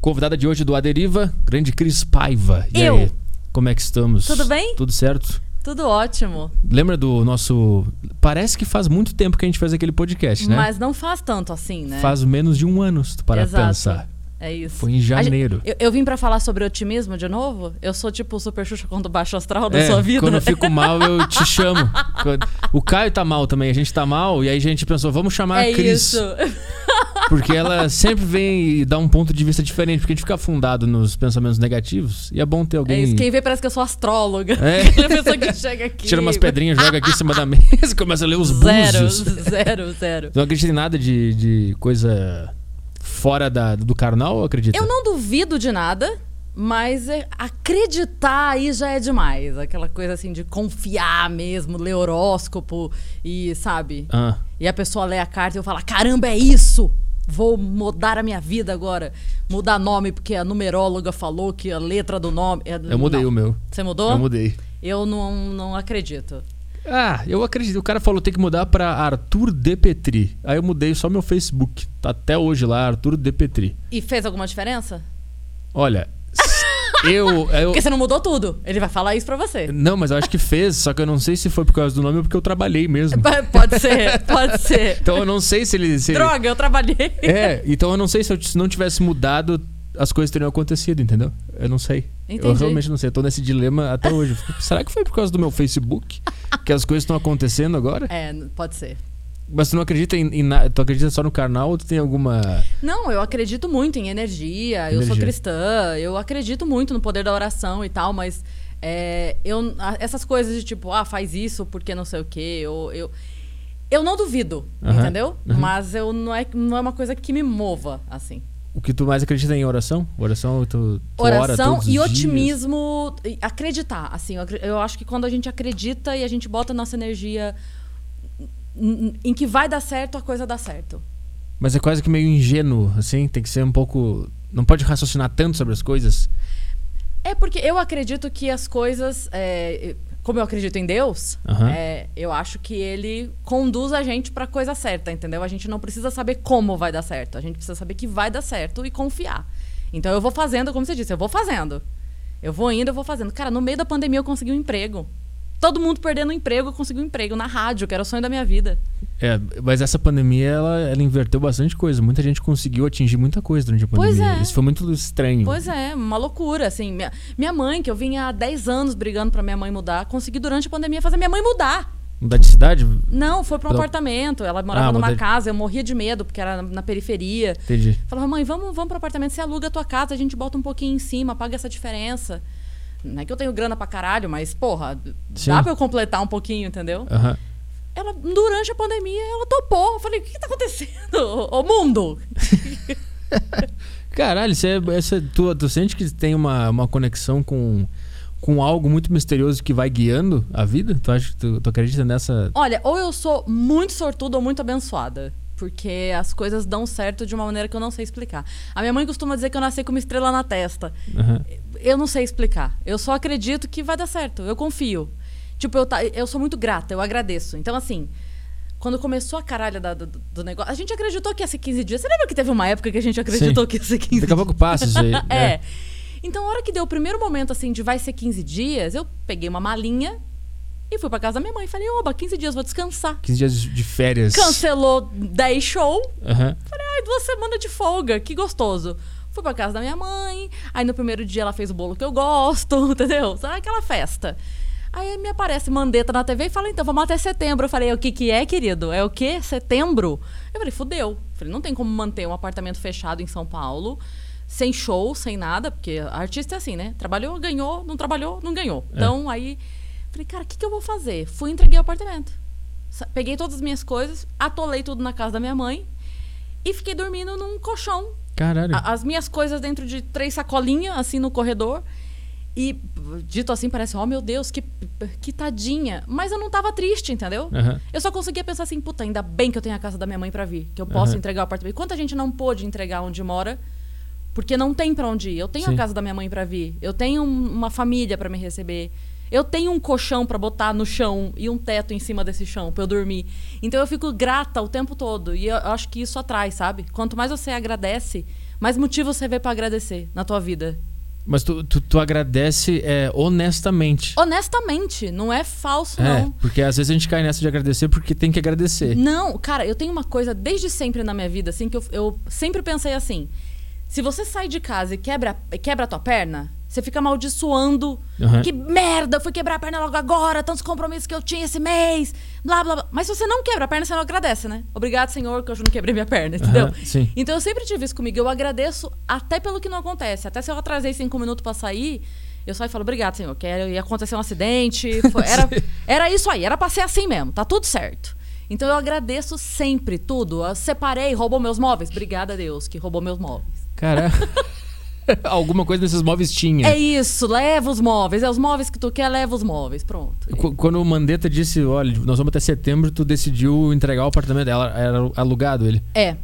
Convidada de hoje do Aderiva, grande Cris Paiva. E Eu. aí, como é que estamos? Tudo bem? Tudo certo? Tudo ótimo. Lembra do nosso. Parece que faz muito tempo que a gente faz aquele podcast, né? Mas não faz tanto assim, né? Faz menos de um ano, se tu parar Exato. pensar. É isso. Foi em A gente- janeiro. Eu, eu vim pra falar sobre otimismo de novo? Eu sou tipo o Super Xuxa quando baixo astral da É, sua vida? Quando eu fico mal, eu te chamo. O Caio tá mal também, a gente tá mal, e aí a gente pensou, vamos chamar é a Cris. isso. Porque ela sempre vem e dá um ponto de vista diferente, porque a gente fica afundado nos pensamentos negativos, e é bom ter É alguém. isso. Quem vê parece que eu sou astróloga. É. Aquela pessoa que chega aqui. Tira umas pedrinhas, joga aqui em cima da mesa e começa a ler os Zero, búzios. zero, zero. Não acredita em nada de, de coisa fora da, do carnal ou acredita? Eu não duvido de nada, mas é- acreditar aí já é demais. Aquela coisa assim de confiar mesmo, ler horóscopo e, sabe? Ah, E a pessoa lê a carta e eu falo: caramba, é isso! Vou mudar a minha vida agora. Mudar nome porque a numeróloga falou que a letra do nome. é- eu mudei Não. o meu. Você mudou? Eu mudei. Eu não, não acredito. Ah, eu acredito. O cara falou tem que mudar pra Arthur De Petri. Aí eu mudei só meu Facebook. Tá até hoje lá, Arthur De Petri. E fez alguma diferença? Olha, eu, eu. Porque você não mudou tudo. Ele vai falar isso pra você. Não, mas eu acho que fez, só que eu não sei se foi por causa do nome ou porque eu trabalhei mesmo. Pode ser, pode ser. Então eu não sei se ele. Se ele- Droga, eu trabalhei. É, então eu não sei se eu se não tivesse mudado, as coisas teriam acontecido, entendeu? Eu não sei. Eu Entendi. realmente não sei. Eu tô nesse dilema até hoje. Eu fico, Será que foi por causa do meu Facebook que as coisas estão acontecendo agora? É, pode ser. Mas tu não acredita em, em na- Tu acredita só no carnal ou tu tem alguma. Não, eu acredito muito em energia, eu sou Energia. cristã, eu acredito muito no poder da oração e tal, mas é, eu, essas coisas de tipo, ah, faz isso porque não sei o quê, eu, eu, eu não duvido, Aham, entendeu? aham. Mas eu não é, não é uma coisa que me mova, assim. O que tu mais acredita em oração? Oração, tu, tu ora Oração os e dias? otimismo, e acreditar, assim, eu, eu acho que quando a gente acredita e a gente bota nossa energia em, em que vai dar certo, a coisa dá certo. Mas é quase que meio ingênuo, assim. Tem que ser um pouco. Não pode raciocinar tanto sobre as coisas. É porque eu acredito que as coisas. é, como eu acredito em Deus, Aham. é, eu acho que ele conduz a gente pra coisa certa, entendeu? A gente não precisa saber como vai dar certo. A gente precisa saber que vai dar certo e confiar. Então eu vou fazendo, como você disse, eu vou fazendo. Eu vou indo, eu vou fazendo. Cara, no meio da pandemia eu consegui um emprego. Todo mundo perdendo emprego, eu consegui um emprego na rádio, que era o sonho da minha vida. É, mas essa pandemia, ela, ela inverteu bastante coisa. Muita gente conseguiu atingir muita coisa durante a Pois pandemia. é. Isso foi muito estranho. Pois é, uma loucura, assim. Minha, minha mãe, que eu vinha há 10 anos brigando pra minha mãe mudar, consegui durante a pandemia fazer minha mãe mudar. Mudar de cidade? Não, foi pra um Pelo- apartamento. Ela morava Ah, numa mudei. casa, eu morria de medo, porque era na, na periferia. Entendi. Falava, mãe, vamos, vamos pro apartamento, você aluga a tua casa, a gente bota um pouquinho em cima, paga essa diferença. Não é que eu tenho grana pra caralho, mas, porra, Sim. dá pra eu completar um pouquinho, entendeu? Aham. Ela, durante a pandemia, ela topou. Eu falei, o que, que tá acontecendo? Ô, mundo! Caralho, você, essa, tu, tu sente que tem uma, uma conexão com, com algo muito misterioso que vai guiando a vida? Tu acha tu, tu acredita nessa. Olha, ou eu sou muito sortuda ou muito abençoada. Porque as coisas dão certo de uma maneira que eu não sei explicar. A minha mãe costuma dizer que eu nasci com uma estrela na testa. Aham. Eu não sei explicar. Eu só acredito que vai dar certo. Eu confio. Tipo, eu, ta- eu sou muito grata, eu agradeço. Então, assim, quando começou a caralha da- do, do negócio, a gente acreditou que ia ser 15 dias. Você lembra que teve uma época que a gente acreditou Sim. que ia ser 15 Daqui a pouco passa isso aí. é. Então, a hora que deu o primeiro momento, assim, de vai ser 15 dias, eu peguei uma malinha e fui pra casa da minha mãe. Falei, oba, 15 dias, vou descansar. 15 dias de férias. Cancelou 10 show. Aham. Falei, ai, duas semanas de folga, que gostoso. Fui pra casa da minha mãe, aí no primeiro dia ela fez o bolo que eu gosto, entendeu? Sabe aquela festa. Aí me aparece Mandetta na TV e fala, então, vamos até setembro. Eu falei, o que que é, querido? É o quê? Setembro? Eu falei, fudeu. Falei, não tem como manter um apartamento fechado em São Paulo, sem show, sem nada, porque artista é assim, né? Trabalhou, ganhou, não trabalhou, não ganhou. É. Então, aí, falei, cara, o que que eu vou fazer? Fui e entreguei o apartamento. Peguei todas as minhas coisas, atolei tudo na casa da minha mãe e fiquei dormindo num colchão. Caralho. A- as minhas coisas dentro de três sacolinhas, assim, no corredor. E, dito assim, parece, oh meu Deus, que, que tadinha. Mas eu não tava triste, entendeu? Aham. Eu só conseguia pensar assim, puta, ainda bem que eu tenho a casa da minha mãe pra vir, que eu posso Aham. entregar o apartamento. Quanta gente não pôde entregar onde mora, porque não tem pra onde ir. Eu tenho Sim. a casa da minha mãe pra vir, eu tenho um- uma família pra me receber. Eu tenho um colchão pra botar no chão e um teto em cima desse chão pra eu dormir. Então eu fico grata o tempo todo e eu acho que isso atrai, sabe? Quanto mais você agradece, mais motivos você vê pra agradecer na tua vida? Mas tu, tu, tu agradece é, honestamente. Honestamente, não é falso, É, não. porque às vezes a gente cai nessa de agradecer porque tem que agradecer. Não, cara, eu tenho uma coisa desde sempre na minha vida, assim, que eu, eu sempre pensei assim: se você sai de casa e quebra, quebra a tua perna, você fica amaldiçoando. Aham. Que merda, eu fui quebrar a perna logo agora, tantos compromissos que eu tinha esse mês, blá, blá, blá. Mas se você não quebra a perna, você não agradece, né? Obrigado, Senhor, que hoje eu não quebrei minha perna, entendeu? Sim. Então eu sempre tive isso comigo. Eu agradeço até pelo que não acontece. Até se eu atrasei cinco minutos pra sair, eu só falo, obrigado, Senhor, que ia acontecer um acidente. foi- era, era isso aí, era pra ser assim mesmo, tá tudo certo. Então eu agradeço sempre tudo. Eu separei, roubou meus móveis. Obrigada a Deus que roubou meus móveis. Cara, alguma coisa desses móveis tinha. É isso, leva os móveis. É os móveis que tu quer, leva os móveis. Pronto. Qu- Quando o Mandetta disse, olha, nós vamos até setembro, tu decidiu entregar o apartamento dela. Era alugado ele. É.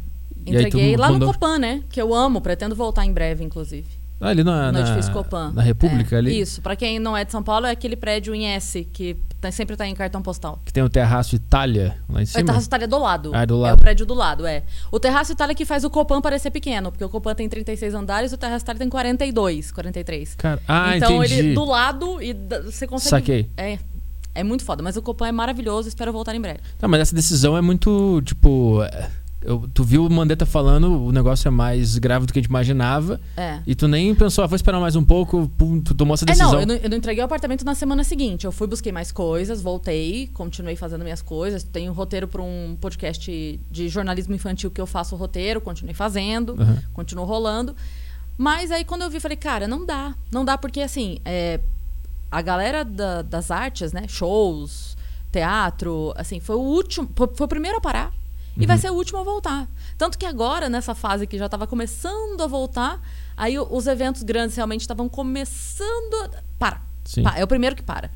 E aí Entreguei lá no mandou- Copan, né? Que eu amo, pretendo voltar em breve, inclusive. Ali na, no na, edifício Copan. na República É, ali. Isso. Pra quem não é de São Paulo, é aquele prédio em S, que tá- sempre tá em cartão postal. Que tem o terraço Itália lá em O cima. Terraço Itália é do lado. Ah, é do É lado. o prédio do lado, é. O Terraço Itália que faz o Copan parecer pequeno, porque o Copan tem 36 andares e o Terraço Itália tem 42, 43. Cara, ah, então entendi. ele do lado e você consegue. Saquei. É. É muito foda, mas o Copan é maravilhoso, espero voltar em breve. Tá, mas essa decisão é muito, tipo... é, eu- tu viu o Mandetta falando, o negócio é mais grave do que a gente imaginava. É. E tu nem pensou, ah, vou esperar mais um pouco, pum, tu tomou essa É, decisão. não eu, não, eu não entreguei o apartamento na semana seguinte. Eu fui, busquei mais coisas, voltei, continuei fazendo minhas coisas. Tenho um roteiro para um podcast de jornalismo infantil que eu faço o roteiro, continuei fazendo, continuou rolando. Mas aí quando eu vi, falei, cara, não dá. Não dá porque, assim, é, a galera da- das artes, né? Shows, teatro, assim, foi o último, foi, foi o primeiro a parar. E vai ser o último a voltar. Tanto que agora, nessa fase que já estava começando a voltar, aí os eventos grandes realmente estavam começando a. Para. É o primeiro que para.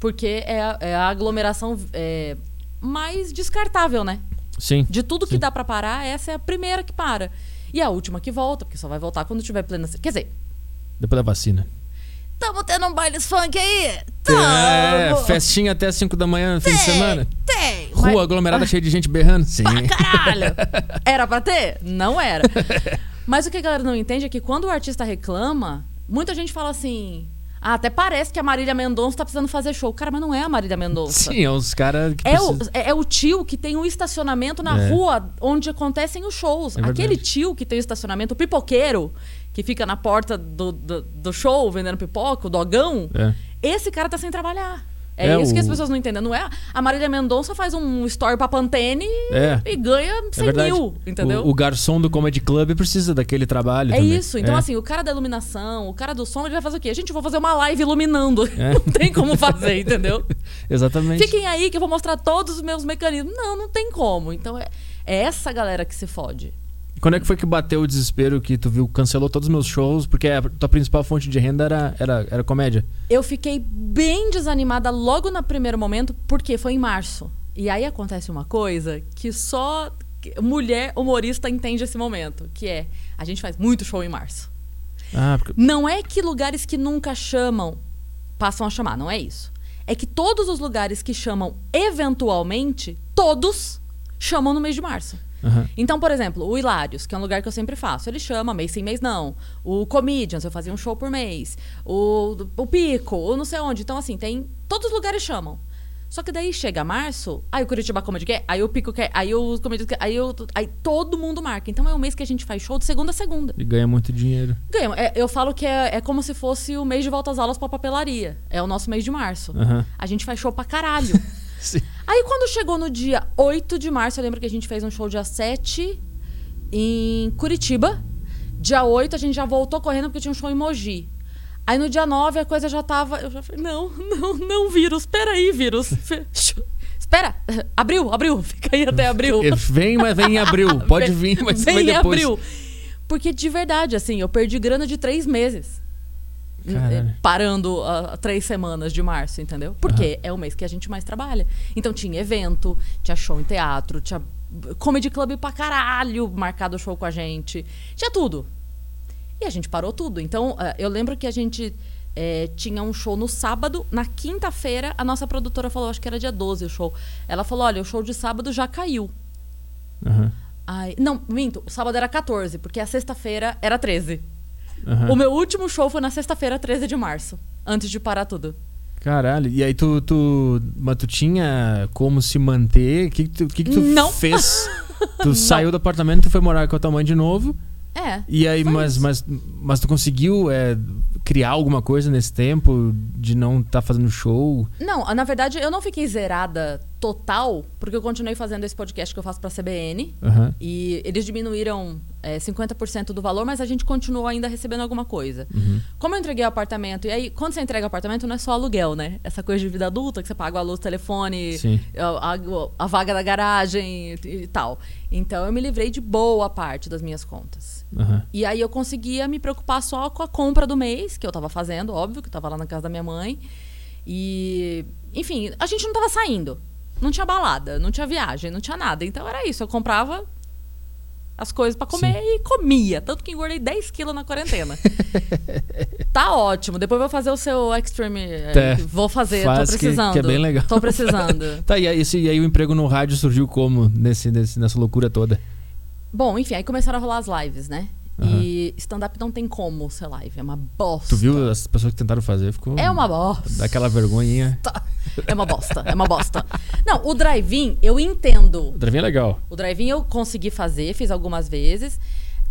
Porque é a, é a aglomeração é, mais descartável, né? Sim. De tudo que Sim. dá pra parar, essa é a primeira que para. E a última que volta, porque só vai voltar quando tiver plena. Quer dizer, Depois da vacina. Tamo tendo um bailes funk aí? É, Tamo! festinha até 5 da manhã no fim de semana. Tem! Rua mas- aglomerada cheia de gente berrando. Sim. Caralho! Era pra ter? Não era. Mas o que a galera não entende é que quando o artista reclama, muita gente fala assim. Ah, até parece que a Marília Mendonça tá precisando fazer show. Cara, mas não é a Marília Mendonça. Sim, é uns caras que É o, precisam- é, é o tio que tem um estacionamento na É. rua onde acontecem os shows. É. Aquele tio que tem o estacionamento, o pipoqueiro, que fica na porta do, do, do show vendendo pipoca, o dogão, É. esse cara tá sem trabalhar. É, É, isso que as o- pessoas não entendem. Não é a Marília Mendonça faz um story pra Pantene É. e ganha É 100 verdade. mil, entendeu? O, o garçom do Comedy Club precisa daquele trabalho É também. isso. Então, É. assim, o cara da iluminação, o cara do som, ele vai fazer o quê? Gente, eu vou fazer uma live iluminando. É. Não tem como fazer, entendeu? Exatamente. Fiquem aí que eu vou mostrar todos os meus mecanismos. Não, não tem como. Então é, é essa galera que se fode. Quando é que foi que bateu o desespero que tu viu, cancelou todos os meus shows, porque a tua principal fonte de renda era, era, era comédia? Eu fiquei bem desanimada logo no primeiro momento, porque foi em março. E aí acontece uma coisa que só mulher humorista entende esse momento, que é a gente faz muito show em março. Ah, porque... Não é que lugares que nunca chamam passam a chamar, não é isso. É que todos os lugares que chamam eventualmente, todos chamam no mês de março. Aham. Então, por exemplo, o Hilários, que é um lugar que eu sempre faço, ele chama mês sim, mês não. O Comedians, eu fazia um show por mês. O, o Pico, ou não sei onde. Então, assim, tem. Todos os lugares chamam. Só que daí chega março, aí o Curitiba Comedy quer, aí o Pico quer, aí o Comedians quer, aí, o, aí todo mundo marca. Então é um mês que a gente faz show de segunda a segunda. E ganha muito dinheiro. Ganha. É, eu falo que é, é como se fosse o mês de volta às aulas pra papelaria. É o nosso mês de março. Aham. A gente faz show pra caralho. Sim. Aí quando chegou no dia 8 de março, eu lembro que a gente fez um show dia 7 em Curitiba. Dia 8 a gente já voltou correndo porque tinha um show em Mogi. Aí no dia 9 a coisa já tava. Eu já falei, não, não, não, vírus. Espera aí, vírus. Espera. Abril, abril. Fica aí até abril. E Vem, mas vem em abril. Pode vir, mas Vem vem em depois. abril. Porque de verdade, assim, eu perdi grana de três meses. Caralho. Parando ah, três semanas de março, entendeu? Porque é o mês que a gente mais trabalha. Então tinha evento, tinha show em teatro, tinha comedy club pra caralho marcado show com a gente. Tinha tudo. E a gente parou tudo. Então, ah, eu lembro que a gente eh, tinha um show no sábado. Na quinta-feira, a nossa produtora falou, acho que era dia 12 o show. Ela falou: olha, o show de sábado já caiu. Aham. Ai, não, minto, o sábado era 14, porque a sexta-feira era 13. Aham. O meu último show foi na sexta-feira, 13 de março, antes de parar tudo. Caralho. E aí tu, tu. Mas tu tinha como se manter? O que, que tu, que que tu Não. fez? Tu saiu do apartamento, tu foi morar com a tua mãe de novo. É. E aí, mas, mas, mas tu conseguiu é, criar alguma coisa nesse tempo de não estar fazendo show? Não, na verdade, eu não fiquei zerada total, porque eu continuei fazendo esse podcast que eu faço pra CBN. Aham. E eles diminuíram é, 50% do valor, mas a gente continuou ainda recebendo alguma coisa. Uhum. Como eu entreguei o apartamento, e aí, quando você entrega o apartamento, não é só aluguel, né? Essa coisa de vida adulta, que você paga a luz, o telefone, a, a- a vaga da garagem e, e tal. Então eu me livrei de boa parte das minhas contas. Aham. E aí eu conseguia me preocupar só com a compra do mês, que eu tava fazendo, óbvio, que eu tava lá na casa da minha mãe. E, enfim, a gente não tava saindo. Não tinha balada, não tinha viagem, não tinha nada. Então era isso, eu comprava as coisas pra comer e comia. Tanto que engordei 10 quilos na quarentena. tá ótimo. Depois vou fazer o seu Extreme. eh, Tá. Vou fazer, Faz tô que- precisando. que é bem legal. Tô precisando. Tá, e aí, esse- e aí o emprego no rádio surgiu como nesse, nesse- nessa loucura toda? Bom, enfim, aí começaram a rolar as lives, né? Aham. E stand-up não tem como ser live, é uma bosta. Tu viu as pessoas que tentaram fazer? Ficou. É uma bosta. Dá aquela vergonhinha. É uma bosta, é uma bosta. Não, o drive-in eu entendo. O drive é legal. O drive-in eu consegui fazer, fiz algumas vezes.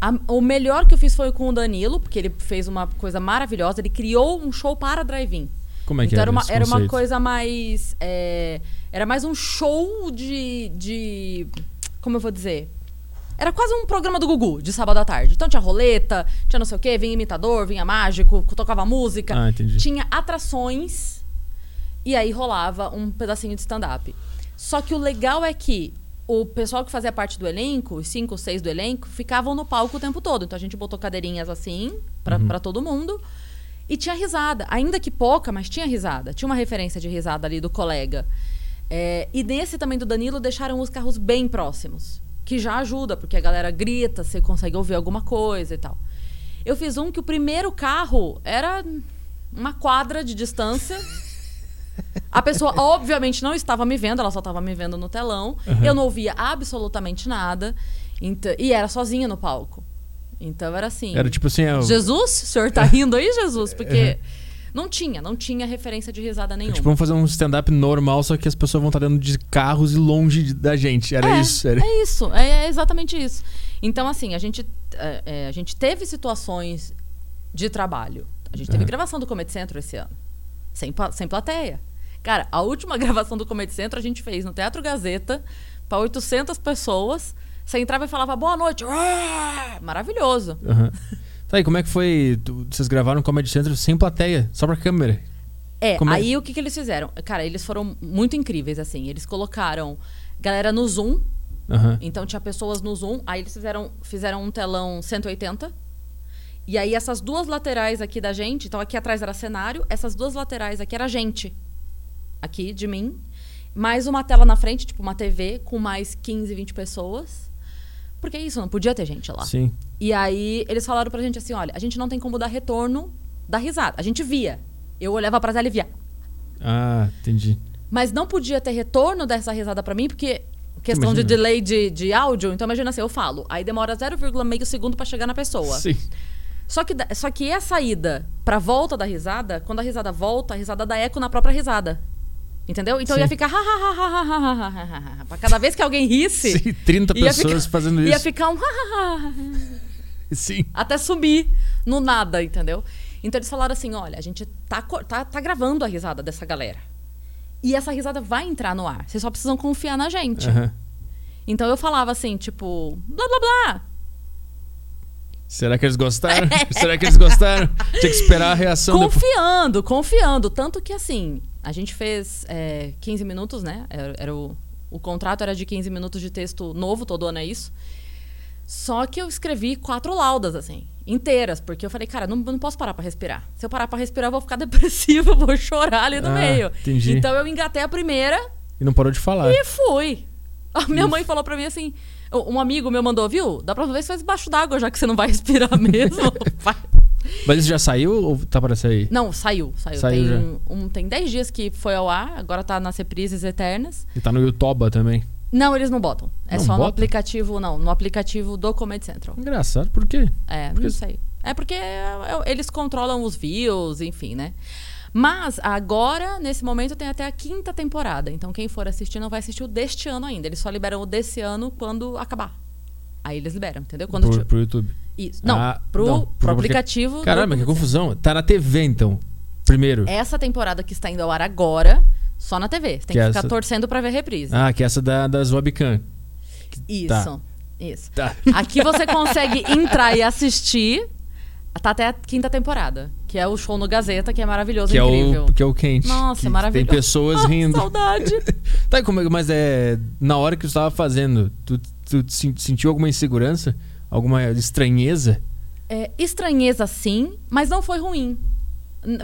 A- o melhor que eu fiz foi com o Danilo, porque ele fez uma coisa maravilhosa. Ele criou um show para drive-in. Como é que então era era uma, esse era uma coisa mais. é, era mais um show de, de. Como eu vou dizer? Era quase um programa do Gugu, de sábado à tarde. Então tinha roleta, tinha não sei o quê, vinha imitador, vinha mágico, tocava música. Ah, entendi. Tinha atrações e aí rolava um pedacinho de stand-up. Só que o legal é que o pessoal que fazia parte do elenco, os cinco, seis do elenco, ficavam no palco o tempo todo. Então a gente botou cadeirinhas assim pra Uhum. pra todo mundo. E tinha risada. Ainda que pouca, mas tinha risada. Tinha uma referência de risada ali do colega. É, e nesse também do Danilo deixaram os carros bem próximos. Que já ajuda, porque a galera grita, você consegue ouvir alguma coisa e tal. Eu fiz um que o primeiro carro era uma quadra de distância. A pessoa, obviamente, não estava me vendo, ela só estava me vendo no telão. Eu não ouvia absolutamente nada. Então, e era sozinha no palco. Então era assim. Era tipo assim, é, o- Jesus? O senhor tá rindo aí, Jesus? Porque não tinha, não tinha referência de risada é nenhuma. tipo vamos fazer um stand-up normal, só que as pessoas vão estar dentro de carros e longe da gente. Era é, isso. Era... É isso, é, é exatamente isso. Então, assim, a gente, é, é, a gente teve situações de trabalho. A gente teve gravação do Comedy Centro esse ano. Sem, sem plateia. Cara, a última gravação do Comedy Centro a gente fez no Teatro Gazeta para 800 pessoas. Você entrava e falava boa noite. Ué! Maravilhoso. Aham. Tá, e como é que foi? Vocês gravaram Comedy Central sem plateia, só pra câmera. É, Como é- aí o que, que eles fizeram? Cara, eles foram muito incríveis, assim. Eles colocaram galera no Zoom. Aham. Então tinha pessoas no Zoom. Aí eles fizeram, fizeram um telão 180. E aí essas duas laterais aqui da gente, então aqui atrás era cenário, essas duas laterais aqui era gente. Aqui de mim. Mais uma tela na frente, tipo uma TV, com mais 15, 20 pessoas. Porque é isso, não podia ter gente lá. Sim. E aí eles falaram pra gente assim: olha, a gente não tem como dar retorno da risada. A gente via. Eu olhava pra tela e via. Ah, entendi. Mas não podia ter retorno dessa risada pra mim, porque questão de Imagina. delay de, de áudio. Então imagina assim, eu falo, aí demora 0,5 segundo pra chegar na pessoa. Sim. Só que, só que é a saída pra volta da risada, quando a risada volta, a risada dá eco na própria risada. Entendeu? Então Sim. ia ficar. para Cada vez que alguém risse. Sim, 30 pessoas ficar, fazendo isso. Ia ficar um. Sim. Até subir no nada, entendeu? Então eles falaram assim: olha, a gente tá, tá, tá gravando a risada dessa galera. E essa risada vai entrar no ar. Vocês só precisam confiar na gente. Uhum. Então eu falava assim, tipo, blá blá blá. Será que eles gostaram? Será que eles gostaram? Tinha que esperar a reação. Confiando, depois. confiando. Tanto que assim, a gente fez é, 15 minutos, né? Era, era o, o contrato era de 15 minutos de texto novo, todo ano é isso. Só que eu escrevi quatro laudas, assim, inteiras, porque eu falei, cara, não, não posso parar pra respirar. Se eu parar pra respirar, eu vou ficar depressiva, eu vou chorar ali no Ah, meio. entendi. Então eu engatei a primeira E não parou de falar. e fui. A minha mãe falou pra mim assim: um amigo meu mandou, viu? Dá pra ver se faz debaixo d'água, já que você não vai respirar mesmo. Mas isso já saiu ou tá para sair? Não, saiu, saiu. Saiu tem, um, tem 10 dias que foi ao ar, agora tá nas reprises eternas. E tá no Yutoba também. Não, eles não botam. É Não só no botam? aplicativo, não. No aplicativo do Comedy Central. Engraçado, por quê? É, Porque- não sei. É porque é, é, eles controlam os views, enfim, né? Mas agora, nesse momento, tem até a quinta temporada. Então, quem for assistir não vai assistir o deste ano ainda. Eles só liberam o desse ano quando acabar. Aí eles liberam, entendeu? Quando Pro, pro YouTube. Isso. Não, Ah, pro, não, pro pro aplicativo. do Caramba, que confusão. Tá na TV, então. Primeiro. Essa temporada que está indo ao ar agora, só na TV. Você tem Que que, ficar essa- torcendo pra ver reprise. Ah, que é essa da, das webcam. Isso. tá. Isso. Tá. Aqui você consegue entrar e assistir. Tá até a quinta temporada. Que é o show no Gazeta, que é maravilhoso, Que é, incrível. o, que é o quente. Nossa, que maravilhoso. Tem pessoas Ah, rindo. Saudade. Tá, como é- mas é. Na hora que tu tava fazendo, tu, tu sen- sentiu alguma insegurança? Alguma estranheza? É, estranheza sim, mas não foi ruim.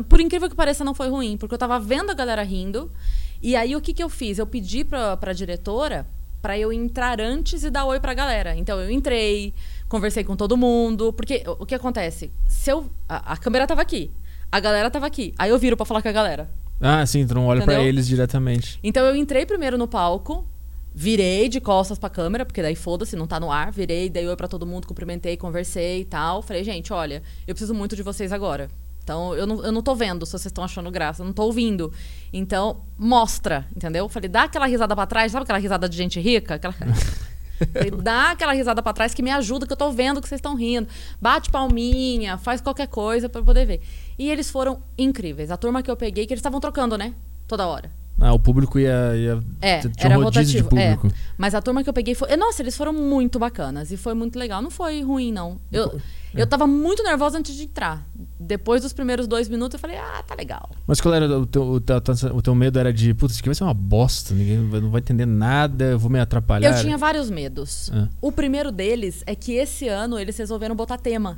Por incrível que pareça, não foi ruim, porque eu tava vendo a galera rindo. E aí o que, que eu fiz? Eu pedi pra, pra diretora pra eu entrar antes e dar oi pra galera. Então eu entrei, conversei com todo mundo. Porque o, que acontece? Se eu. A, a câmera tava aqui, a galera tava aqui. Aí eu viro pra falar com a galera. Ah, sim, tu não olha pra Entendeu? eles diretamente. Então eu entrei primeiro no palco, virei de costas pra câmera, porque daí foda-se, não tá no ar. Virei, dei oi pra todo mundo, cumprimentei, conversei e tal. Falei, gente, olha, eu preciso muito de vocês agora. Então, eu não, eu não tô vendo se vocês estão achando graça, eu não tô ouvindo. Então, mostra, entendeu? Falei, dá aquela risada pra trás, sabe aquela risada de gente rica? Aquela... Falei, dá aquela risada pra trás que me ajuda, que eu tô vendo que vocês estão rindo. Bate palminha, faz qualquer coisa pra eu poder ver. E eles foram incríveis. A turma que eu peguei, que eles estavam trocando, né? Toda hora. Ah, o público ia. ia É, tinha era um rodízio rotativo. de é. público. Mas a turma que eu peguei foi. Nossa, eles foram muito bacanas. E foi muito legal. Não foi ruim, não. Eu, É. eu tava muito nervosa antes de entrar. Depois dos primeiros dois minutos, eu falei, ah, tá legal. Mas qual era o teu, o teu, o teu medo? Era de, putz, isso aqui vai ser uma bosta, ninguém não vai entender nada, eu vou me atrapalhar. Eu tinha vários medos. Ah. O primeiro deles é que esse ano eles resolveram botar tema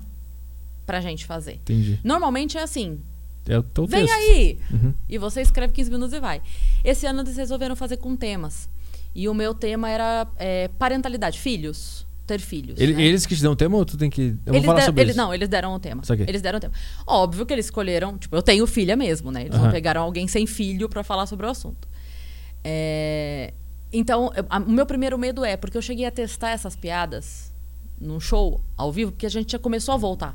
pra gente fazer. Entendi. Normalmente é assim, É o teu Vem texto. aí! Uhum. E você escreve 15 minutos e vai. Esse ano eles resolveram fazer com temas. E o meu tema era é, parentalidade, filhos. Ter filhos. Ele- né? Eles que te dão tema ou tu tem que. Eu vou Eles falar deram- sobre eles- isso. Não, eles deram o tema. Eles deram o tema. Óbvio que eles escolheram. Tipo, eu tenho filha mesmo, né? Eles não Aham. pegaram alguém sem filho pra falar sobre o assunto. É, Então, eu- a- o meu primeiro medo é porque eu cheguei a testar essas piadas num show ao vivo, porque a gente já começou a voltar.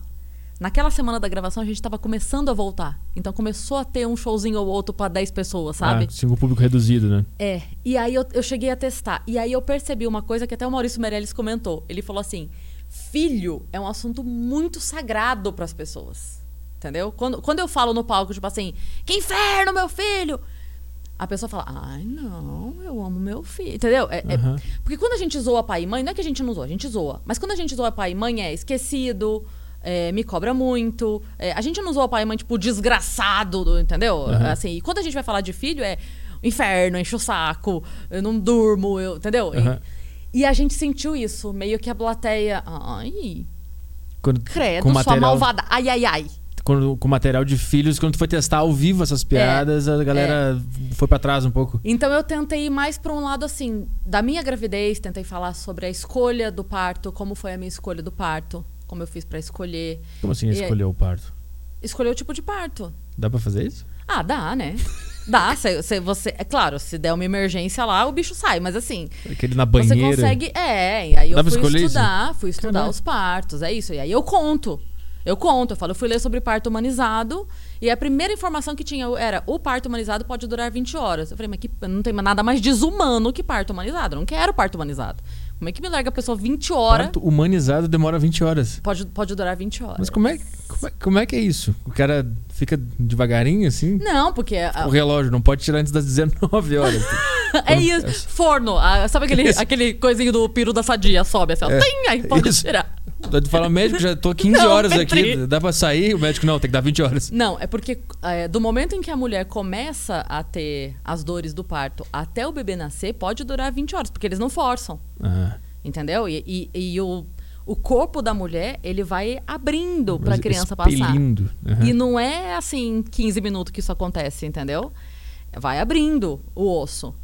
Naquela semana da gravação, a gente tava começando a voltar. Então começou a ter um showzinho ou outro pra 10 pessoas, sabe? Ah, sim, público reduzido, né? É, e aí eu, eu cheguei a testar. E aí eu percebi uma coisa que até o Maurício Meirelles comentou. Ele falou assim: filho é um assunto muito sagrado para as pessoas. Entendeu? Quando, quando eu falo no palco, tipo assim, que inferno, meu filho! A pessoa fala, ai, não, eu amo meu filho. Entendeu? É- é- Aham. porque quando a gente zoa pai e mãe, não é que a gente não zoa, a gente zoa. Mas quando a gente zoa pai e mãe, é esquecido, é, me cobra muito. é, a gente não zoa pai e mãe, tipo, desgraçado, do- entendeu? Aham. Assim, e quando a gente vai falar de filho, é inferno, enche o saco, eu não durmo, eu, entendeu? E- Aham. E, a gente sentiu isso, meio que a plateia. Ai, Quando, credo, com sua material, malvada. Ai, ai, ai. quando- com material de filhos, quando tu foi testar ao vivo essas piadas, a galera foi pra trás um pouco. Então eu tentei ir mais para um lado assim, da minha gravidez, tentei falar sobre a escolha do parto, como foi a minha escolha do parto, como eu fiz para escolher. Como assim E- escolheu o parto? Escolher o tipo de parto. Dá pra fazer isso? Ah, dá, né? Dá, se, se você. É claro, se der uma emergência lá, o bicho sai, mas assim. Aquele na Você banheira. consegue. É, e aí eu Dá pra fui escolher isso? estudar, fui estudar Caralho. os partos, é isso. E aí eu conto. Eu conto, eu falo, eu fui ler sobre parto humanizado e a primeira informação que tinha era o parto humanizado pode durar 20 horas. Eu falei, mas que, não tem nada mais desumano que parto humanizado. Eu não quero parto humanizado. Como é que me larga a pessoa 20 horas? Parto humanizado demora 20 horas. Pode, pode durar 20 horas. Mas como é, como é, como é que é isso? O cara fica devagarinho assim? Não, porque. a- O relógio não pode tirar antes das 19 horas. é isso. Forno. ah, sabe aquele, Isso. aquele coisinho do piro da sadia? Sobe assim, ó. É, Tim, aí pode isso. tirar. Te falando, médico, já tô 15 Não, horas aqui. Dá pra sair? O médico não, tem que dar 20 horas. Não, é porque é, do momento em que a mulher começa a ter as dores do parto até o bebê nascer, pode durar 20 horas, porque eles não forçam, entendeu? E, e- e o, o corpo da mulher, ele vai abrindo pra mas criança passar. expelindo. Aham. E não é assim 15 minutos que isso acontece, entendeu? Vai abrindo o osso.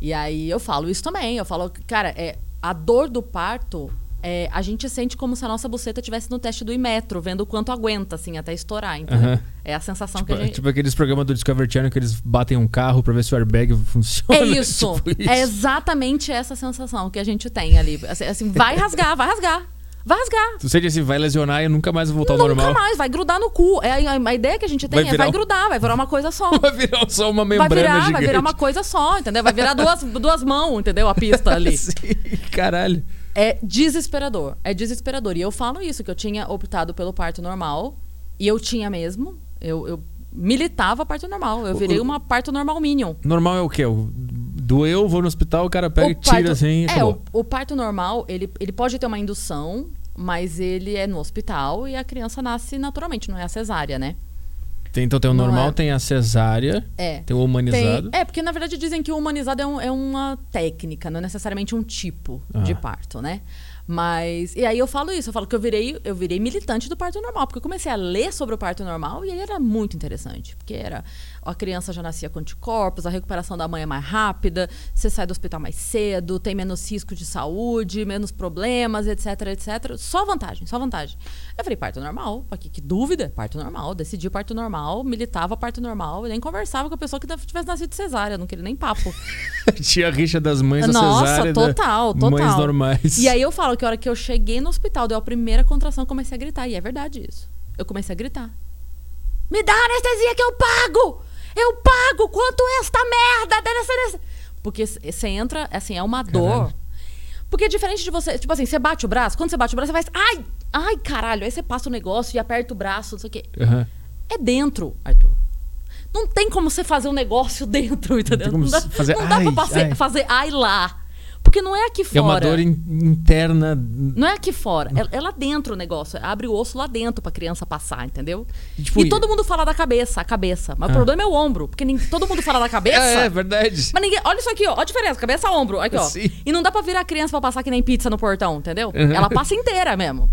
E aí eu falo isso também. Eu falo, cara, é, a dor do parto é, a gente sente como se a nossa buceta estivesse no teste do Imetro, vendo o quanto aguenta, assim, até estourar. Entendeu? Aham. É a sensação Tipo, que a gente. tipo aqueles programas do Discovery Channel que eles batem um carro pra ver se o airbag funciona. É isso. Tipo isso. É exatamente essa sensação que a gente tem ali. Assim, assim, vai rasgar, vai rasgar. Vai rasgar. Tu sente assim, vai lesionar e nunca mais voltar ao Nunca normal. mais, vai grudar no cu. É, a, a ideia que a gente tem Vai é vai um- grudar, vai virar uma coisa só. Vai virar só uma Vai membrana virar, gigante. vai virar uma coisa só, entendeu? Vai virar duas, duas mãos, entendeu? A pista ali. Sim, caralho. É desesperador. É desesperador. E eu falo isso, que eu tinha optado pelo parto normal. E eu tinha mesmo. Eu, eu militava parto normal. Eu virei O- uma parto normal minion. Normal é o quê? O- Doeu, vou no hospital, o cara pega O e tira assim e é, o, o parto normal, ele, ele pode ter uma indução, mas ele é no hospital e a criança nasce naturalmente, não é a cesárea, né? Tem, então tem o Não normal, é. tem a cesárea, É. tem o humanizado. Tem- é, porque na verdade dizem que o humanizado é, um- é uma técnica, não é necessariamente um tipo Ah. de parto, né? Mas. E aí eu falo isso, eu falo que eu virei, eu virei militante do parto normal, porque eu comecei a ler sobre o parto normal e era muito interessante. Porque era. A criança já nascia com anticorpos, a recuperação da mãe é mais rápida, você sai do hospital mais cedo, tem menos risco de saúde, menos problemas, etc, etc. Só vantagem, só vantagem. Eu falei, parto normal. Aqui, que dúvida? Parto normal. Decidi parto normal, militava parto normal, e nem conversava com a pessoa que tivesse nascido cesárea, não queria nem papo. Tinha a rixa das mães da Nossa, cesárea e da- total, total. Mães normais. E aí eu falo que a hora que eu cheguei no hospital, deu a primeira contração, eu comecei a gritar. E é verdade isso. Eu comecei a gritar. Me dá anestesia que eu pago! Eu pago! Quanto é esta merda? Dá anestesia. Porque você entra, assim, é uma dor. Caralho. Porque é diferente de você, tipo assim, você bate o braço, quando você bate o braço, você faz, ai, ai, caralho, aí você passa o negócio e aperta o braço, não sei o quê. Aham. É dentro, Arthur. Não tem como você fazer um negócio dentro, entendeu? como dá, se fazer não dá ai, pra passe- ai. fazer ai lá. Porque não é aqui fora. É uma dor in- interna. Não é aqui fora. É, é lá dentro o negócio. Abre o osso lá dentro pra criança passar, entendeu? E, tipo, e todo mundo fala da cabeça, a cabeça. Mas Ah. o problema é o ombro. Porque todo mundo fala da cabeça. É, é verdade. Mas ninguém. Olha isso aqui, ó. Olha a diferença. Cabeça ombro. Aqui, ó. Sim. E não dá pra virar a criança pra passar que nem pizza no portão, entendeu? Uhum. Ela passa inteira mesmo.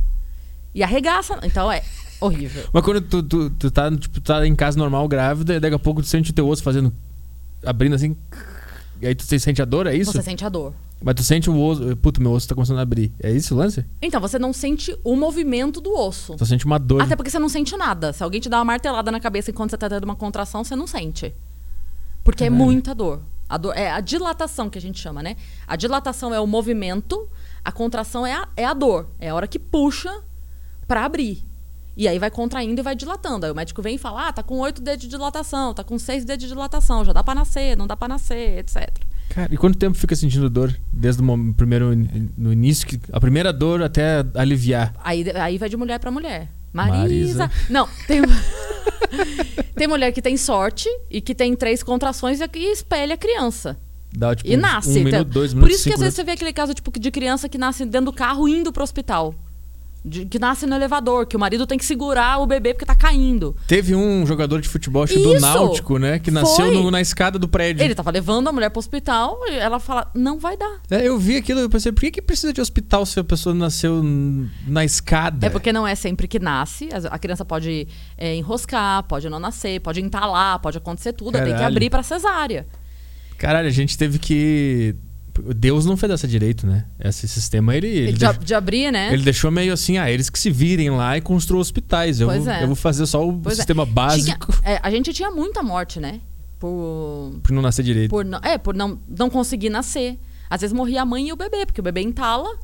E arregaça. Então é horrível. Mas quando tu, tu, tu tá, tipo, tá em casa normal, grávida, e daqui a pouco tu sente o teu osso fazendo. abrindo assim. E aí tu sente a dor, é isso? Você sente a dor. Mas tu sente o osso. Puta, meu osso tá começando a abrir. É isso o lance? Então, você não sente o movimento do osso. Tu sente uma dor. Até porque você não sente nada. Se alguém te dá uma martelada na cabeça enquanto você tá tendo uma contração, você não sente. Porque Caralho. é muita dor. A dor. É a dilatação que a gente chama, né? A dilatação é o movimento, a contração é a, é a dor. É a hora que puxa pra abrir. E aí vai contraindo e vai dilatando. Aí o médico vem e fala: ah, tá com oito dedos de dilatação, tá com seis dedos de dilatação, já dá pra nascer, não dá pra nascer, etc. Cara, e quanto tempo fica sentindo dor? Desde o primeiro. No início, que- a primeira dor até aliviar. Aí, aí vai de mulher pra mulher. Marisa. Marisa. Não, tem. tem mulher que tem sorte e que tem três contrações e espelha a criança. Dá tipo E nasce. um então. minuto, dois Por minutos, isso que às vezes você vê aquele caso tipo, de criança que nasce dentro do carro indo pro hospital. De- que nasce no elevador, que o marido tem que segurar o bebê porque tá caindo. Teve um jogador de futebol, acho do! Náutico, né? Que nasceu no- na escada do prédio. Ele tava levando a mulher pro hospital e ela fala: não vai dar. É, eu vi aquilo, eu pensei, por que, que precisa de hospital se a pessoa nasceu na escada? É porque não é sempre que nasce. As- A criança pode é, enroscar, pode não nascer, pode entalar, pode acontecer tudo. Tem que abrir pra cesárea. Caralho, a gente teve que. Deus não fez dessa direito, né? Esse sistema ele. Ele, de, deixou, de abrir, né? ele deixou meio assim, ah, eles que se virem lá e construam hospitais. Eu, vou, é. eu vou fazer só o Pois é. sistema básico Tinha- é, a gente tinha muita morte, né? Por, pra não nascer direito. por, não, é, por não, não conseguir nascer. Às vezes morria a mãe e o bebê, porque o bebê entala.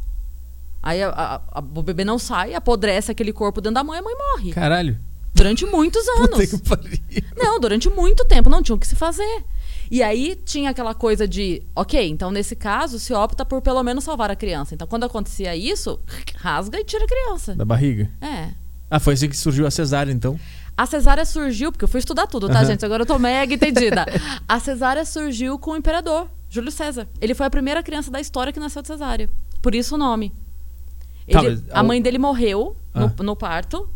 Aí a- a- a- o bebê não sai, apodrece aquele corpo dentro da mãe e a mãe morre. Caralho. Durante muitos Puta anos. que pariu. Não, durante muito tempo não tinha o que se fazer. E aí tinha aquela coisa de, ok, então nesse caso se opta por pelo menos salvar a criança. Então quando acontecia isso, rasga e tira a criança. Da barriga. É. Ah, foi assim que surgiu a cesárea, então. A cesárea surgiu, porque eu fui estudar tudo, tá, Aham. gente? Agora eu tô mega entendida. A cesárea surgiu com o imperador, Júlio César. Ele foi a primeira criança da história que nasceu de cesárea. Por isso o nome. Tá, Ele- mas a mãe dele morreu no, Ah. no parto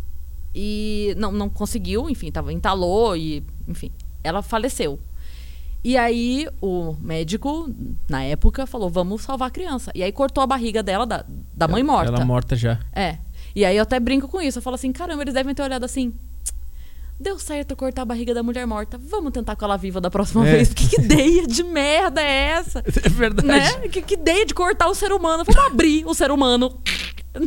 e não, não conseguiu, enfim, tava, entalou e, enfim, ela faleceu. E aí o médico, na época, falou: vamos salvar a criança. E aí cortou a barriga dela, da, da mãe morta. Ela morta já. É. E aí eu até brinco com isso. Eu falo assim, caramba, eles devem ter olhado assim. Deu certo cortar a barriga da mulher morta. Vamos tentar com ela viva da próxima É. vez. Porque que ideia de merda é essa? É verdade. né? Que, que ideia de cortar o ser humano. Vamos abrir o ser humano.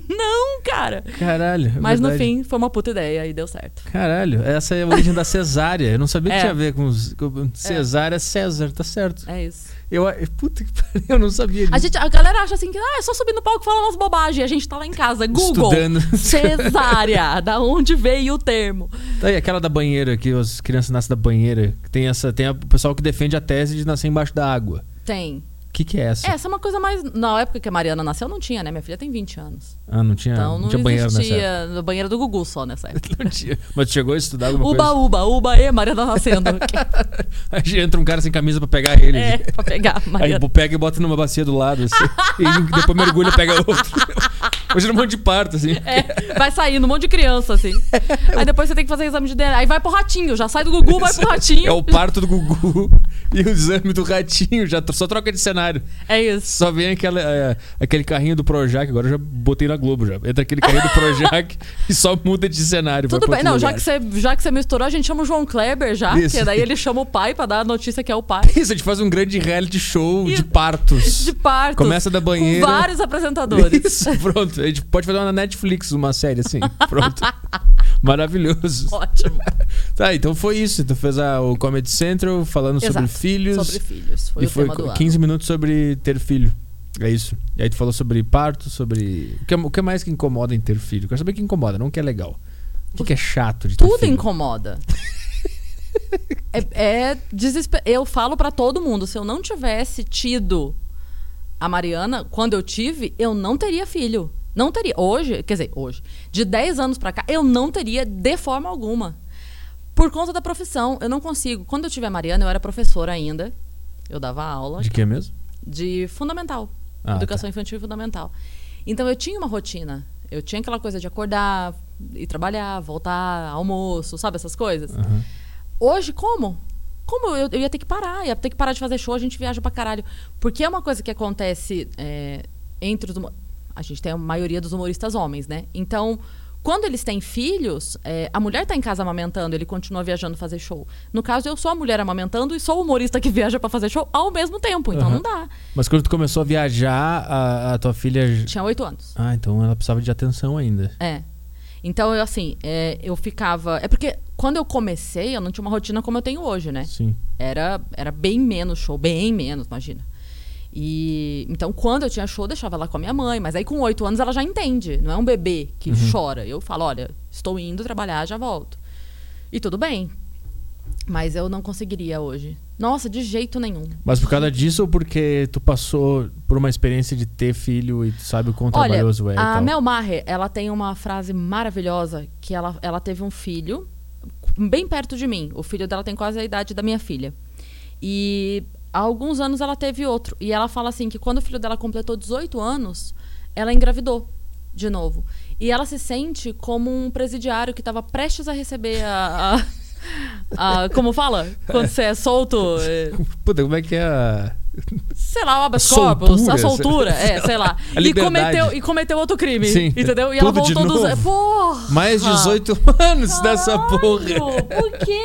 Não, cara. Caralho. é Mas no verdade. fim, foi uma puta ideia e deu certo. Caralho, essa é a origem da cesárea. Eu não sabia que É. tinha a ver com, com cesárea, César, tá certo. É isso. Eu, puta que pariu, eu não sabia disso. A, gente, a galera acha assim que ah, é só subir no palco e falar umas bobagens. A gente tá lá em casa. Google. Estudando. Cesárea. da onde veio o termo? Tá aí, aquela da banheira, que as crianças nascem da banheira. Tem, essa, tem a- o pessoal que defende a tese de nascer embaixo da água. Tem. O que, que é essa? Essa é uma coisa mais. Na época que a Mariana nasceu, não tinha, né? Minha filha tem 20 anos. Ah, não tinha, Então não não, tinha banheiro nessa existia. No banheiro do Gugu só nessa época. Não tinha. Mas chegou a estudar alguma Uba, coisa? uba, uba, e Mariana nascendo. Aí entra um cara sem camisa pra pegar ele. é, pra pegar a Aí Mariana. pega e bota numa bacia do lado, assim. e depois mergulha e pega outro. Era um monte de parto, assim. É, vai saindo um monte de criança, assim. Aí depois você tem que fazer exame de DNA. Aí vai pro ratinho, já sai do Gugu, vai pro ratinho. É o parto do Gugu e o exame do ratinho. Já só troca de cenário. É isso. Só vem aquela, é, aquele carrinho do Projac. Agora eu já botei na Globo já. Entra aquele carrinho do Projac e só muda de cenário. Tudo bem. Não, já que, você, já que você misturou, a gente chama o João Kleber já. Isso. Que daí ele chama o pai pra dar a notícia que é o pai. Isso, a gente faz um grande reality show E- de partos. De parto. Começa da banheira. Com vários apresentadores. Isso, pronto. A gente pode fazer uma na Netflix, uma série assim. Pronto. Maravilhoso. Ótimo. Tá, então foi isso. Tu fez a, o Comedy Central falando sobre Exato. filhos. Sobre filhos. Foi e foi tema do ano. 15 minutos sobre ter filho. É isso. E aí tu falou sobre parto, sobre. O que, o que mais que incomoda em ter filho? Quero saber o que incomoda, não o que é legal. O que, que é chato de ter Tudo filho? incomoda. é, é desesper... Eu falo pra todo mundo, se eu não tivesse tido a Mariana, quando eu tive, eu não teria filho. Não teria. Hoje, quer dizer, hoje, de 10 anos pra cá, eu não teria de forma alguma. Por conta da profissão, eu não consigo. Quando eu tive a Mariana, eu era professora ainda. Eu dava aula De que mesmo? de fundamental. Ah, educação infantil e fundamental. Então eu tinha uma rotina. Eu tinha aquela coisa de acordar, ir trabalhar, voltar, almoço, sabe essas coisas? Aham. Hoje, como? Como eu, eu ia ter que parar, ia ter que parar de fazer show, a gente viaja pra caralho. Porque é uma coisa que acontece é, entre os. A gente tem a maioria dos humoristas homens, né? Então, quando eles têm filhos, é, a mulher tá em casa amamentando, ele continua viajando fazer show. No caso, eu sou a mulher amamentando e sou o humorista que viaja pra fazer show ao mesmo tempo. Então Aham. não dá. Mas quando tu começou a viajar, a, a tua filha. Tinha oito anos. Ah, então ela precisava de atenção ainda. É. Então, eu assim, é, eu ficava. É porque quando eu comecei, eu não tinha uma rotina como eu tenho hoje, né? Sim. Era, era bem menos show, bem menos, imagina. E então, quando eu tinha show, eu deixava ela com a minha mãe. Mas aí, com oito anos, ela já entende. Não é um bebê que chora. Eu falo: olha, estou indo trabalhar, já volto. E tudo bem. Mas eu não conseguiria hoje. Nossa, de jeito nenhum. Mas por causa disso ou porque tu passou por uma experiência de ter filho e tu sabe o quão Olha, trabalhoso é a tal? Mel Maher, ela tem uma frase maravilhosa que ela, ela teve um filho bem perto de mim. O filho dela tem quase a idade da minha filha. E há alguns anos ela teve outro. E ela fala assim que quando o filho dela completou 18 anos, ela engravidou de novo. E ela se sente como um presidiário que estava prestes a receber a, a- a- como fala? Quando você é solto, é, Puta, como é que é a. sei lá, o habeas A corpus, soltura, a soltura, é, sei lá. E, cometeu, e cometeu outro crime, Sim. entendeu? E ela voltou dos... Porra! Mais 18 anos dessa porra. Caralho, Por quê?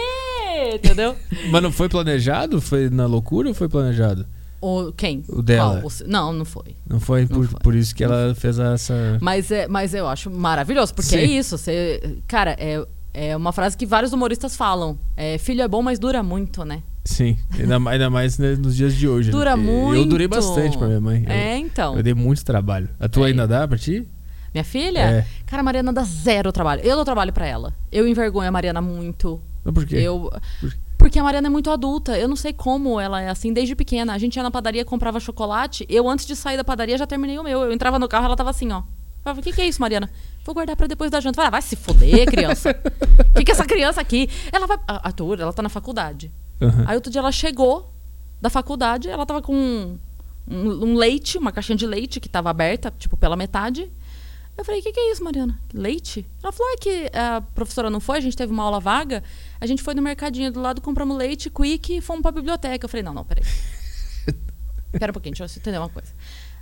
Entendeu? Mas não foi planejado? Foi na loucura ou foi planejado? O, quem? O dela. Qual? Não, não foi. Não foi, Não por, foi. por isso que ela fez essa. Mas, é, mas eu acho maravilhoso, porque Sim. é isso. Você, cara, é, é uma frase que vários humoristas falam. É, filho é bom, mas dura muito, né? Sim, ainda, ainda mais né, nos dias de hoje. né? Dura Eu- muito. Eu durei bastante pra minha mãe. Eu- É, então. Eu dei muito trabalho. A tua É. ainda dá pra ti? Minha filha? É. Cara, a Mariana dá zero trabalho. Eu dou trabalho pra ela. Eu envergonho a Mariana muito. Por quê? Eu. Por- Porque a Mariana é muito adulta. Eu não sei como ela é assim desde pequena. A gente ia na padaria, comprava chocolate. Eu, antes de sair da padaria, já terminei o meu. Eu entrava no carro, ela tava assim, ó. Eu Falava, o que, que é isso, Mariana? Vou guardar pra depois da janta. Falava, vai se fuder, criança. O que, que é essa criança aqui? Ela vai. A Arthur, ela tá na faculdade. Aham. Aí outro dia ela chegou da faculdade, ela tava com um, um- um leite, uma caixinha de leite que tava aberta, tipo, pela metade. Eu falei, o que, que é isso, Mariana? Leite? Ela falou, é que a professora não foi, a gente teve uma aula vaga, a gente foi no mercadinho do lado, compramos leite, quick e fomos pra biblioteca. Eu falei, não, não, peraí. Pera um pouquinho, deixa eu entender uma coisa.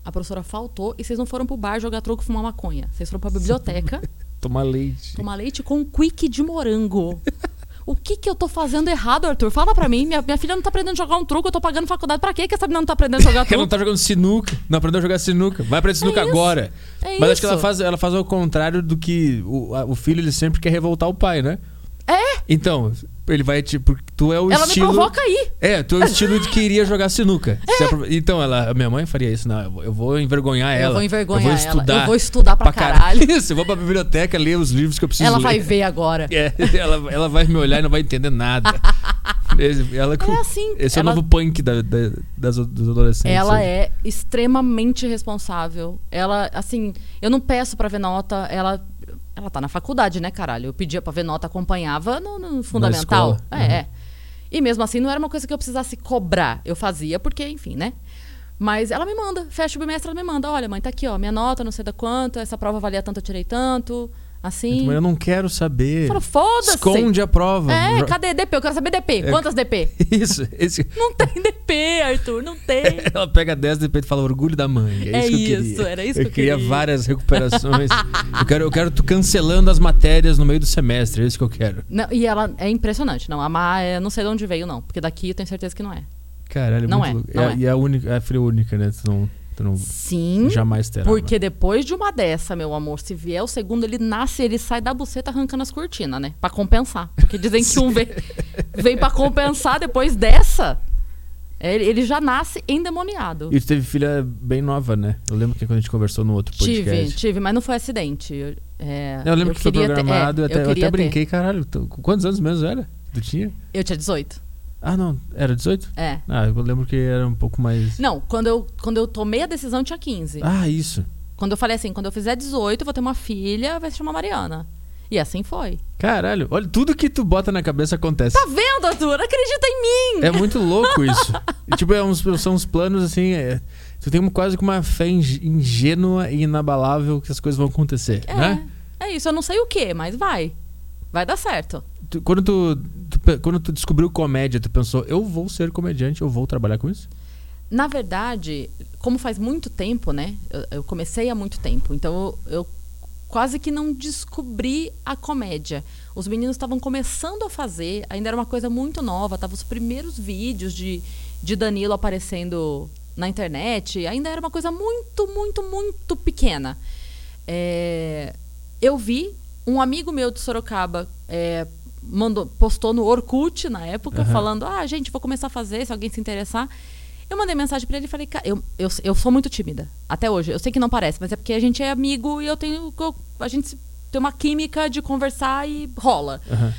A professora faltou e vocês não foram pro bar jogar troco e fumar maconha. Vocês foram pra biblioteca Tomar leite. tomar leite com quick de morango. O que que eu tô fazendo errado, Arthur? Fala pra mim. Minha, minha filha não tá aprendendo a jogar um truco, eu tô pagando faculdade. Pra quê que essa menina não tá aprendendo a jogar Ela truco? não tá jogando sinuca. Não aprendeu a jogar sinuca. Vai aprender sinuca isso. agora. É Mas acho que ela isso. faz, ela faz ao contrário do que o, a- o filho ele sempre quer revoltar o pai, né? É, Então, ele vai tipo, tu é o ela estilo me provoca aí. É, tu é o estilo de que iria jogar sinuca. Se apro- Então, ela, a minha mãe faria isso, não, eu vou- eu envergonhar Eu ela. vou envergonhar eu vou ela. estudar Eu vou estudar pra caralho. Isso, eu vou pra biblioteca ler os livros que eu preciso Ela ler. vai ver agora. É, ela, ela vai me olhar e não vai entender nada. Esse, ela, É assim, Esse é o ela- novo punk da- da- das, dos adolescentes. Ela hoje. é extremamente responsável. Ela, assim, eu não peço pra ver nota, ela ela tá na faculdade, né, caralho? Eu pedia pra ver nota, acompanhava no, no fundamental. É, Uhum. é. E mesmo assim não era uma coisa que eu precisasse cobrar. Eu fazia porque, enfim, né? Mas ela me manda, fecha o bimestre, ela me manda. Olha, mãe, tá aqui, ó, minha nota, não sei da quanto, essa prova valia tanto, eu tirei tanto. Assim. Mas eu não quero saber. Fala, foda-se. Esconde a prova. É, cadê DP? Eu quero saber DP. Quantas DP? Isso, esse... Não tem DP, Arthur, não tem. Ela pega 10 de peito e fala orgulho da mãe. É, É isso eu isso, era isso eu que eu queria. queria. várias recuperações. eu, quero, eu quero tu cancelando as matérias no meio do semestre. É isso que eu quero. Não, e ela é impressionante. Não, a Má, é, não sei de onde veio, não. Porque daqui eu tenho certeza que não é. Caralho, é Não muito é, louco. não é, é. E é a, única, é a filha única, né? Não, tu não Sim. jamais terá. Porque né? depois de uma dessa, meu amor, se vier o segundo, ele nasce, ele sai da buceta arrancando as cortinas, né? Pra compensar. Porque dizem que um vem, vem pra compensar depois dessa. Ele, ele já nasce endemoniado. E tu teve filha bem nova, né? Eu lembro que quando a gente conversou no outro Tive, podcast. tive, mas não foi acidente. Eu, é, Eu lembro que foi queria ter- programado. é, eu até, eu queria até ter. brinquei, caralho. tu- com quantos anos mesmo era? Tu tinha? Eu tinha 18. Ah, não. Era 18? É. Ah, eu lembro que era um pouco mais. Não, quando eu, quando eu tomei a decisão, tinha 15. Ah, isso. Quando eu falei assim, quando eu fizer 18, eu vou ter uma filha, vai se chamar Mariana. E assim foi. Caralho, olha, tudo que tu bota na cabeça acontece. Tá vendo, Arthur? Acredita em mim! É muito louco isso. Tipo, é uns, são uns planos assim. é, tu tem quase que uma fé ing- ingênua e inabalável que as coisas vão acontecer, É, né? é isso. Eu não sei o que, mas vai. Vai dar certo. Tu- quando, tu, tu quando tu descobriu comédia, tu pensou, eu vou ser comediante, eu vou trabalhar com isso? Na verdade, como faz muito tempo, né? Eu, eu comecei há muito tempo. Então eu, eu quase que não descobri a comédia. Os meninos estavam começando a fazer, ainda era uma coisa muito nova. Tava os primeiros vídeos de, de Danilo aparecendo na internet. Ainda era uma coisa muito, muito, muito pequena. É, eu vi um amigo meu de Sorocaba é, mandou, postou no Orkut na época, Aham. falando: Ah, gente, vou começar a fazer, se alguém se interessar. Eu mandei mensagem pra ele e falei, cara, eu, eu, eu sou muito tímida. Até hoje. Eu sei que não parece, mas é porque a gente é amigo e eu tenho. eu- a gente tem uma química de conversar e rola. Aham.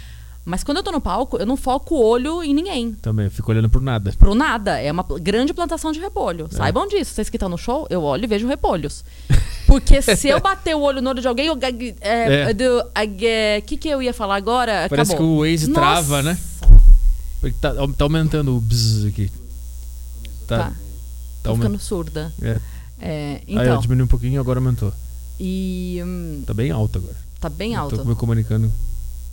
Mas quando eu tô no palco, eu não foco o olho em ninguém. Também, eu fico olhando pro nada. Pro nada. É uma grande plantação de repolho. É. Saibam disso. Vocês que estão no show, eu olho e vejo repolhos. Porque se eu bater o olho no olho de alguém, eu. É, É. é, que que eu ia falar agora? Parece Acabou. que o Waze Nossa. trava, né? Porque tá, tá aumentando o bzz aqui. Tá, Tá. tá ficando surda. É. É, Aí eu então. diminui um pouquinho e agora aumentou. E. hum, Tá bem alto agora. tá bem Eu alto. Tô me comunicando.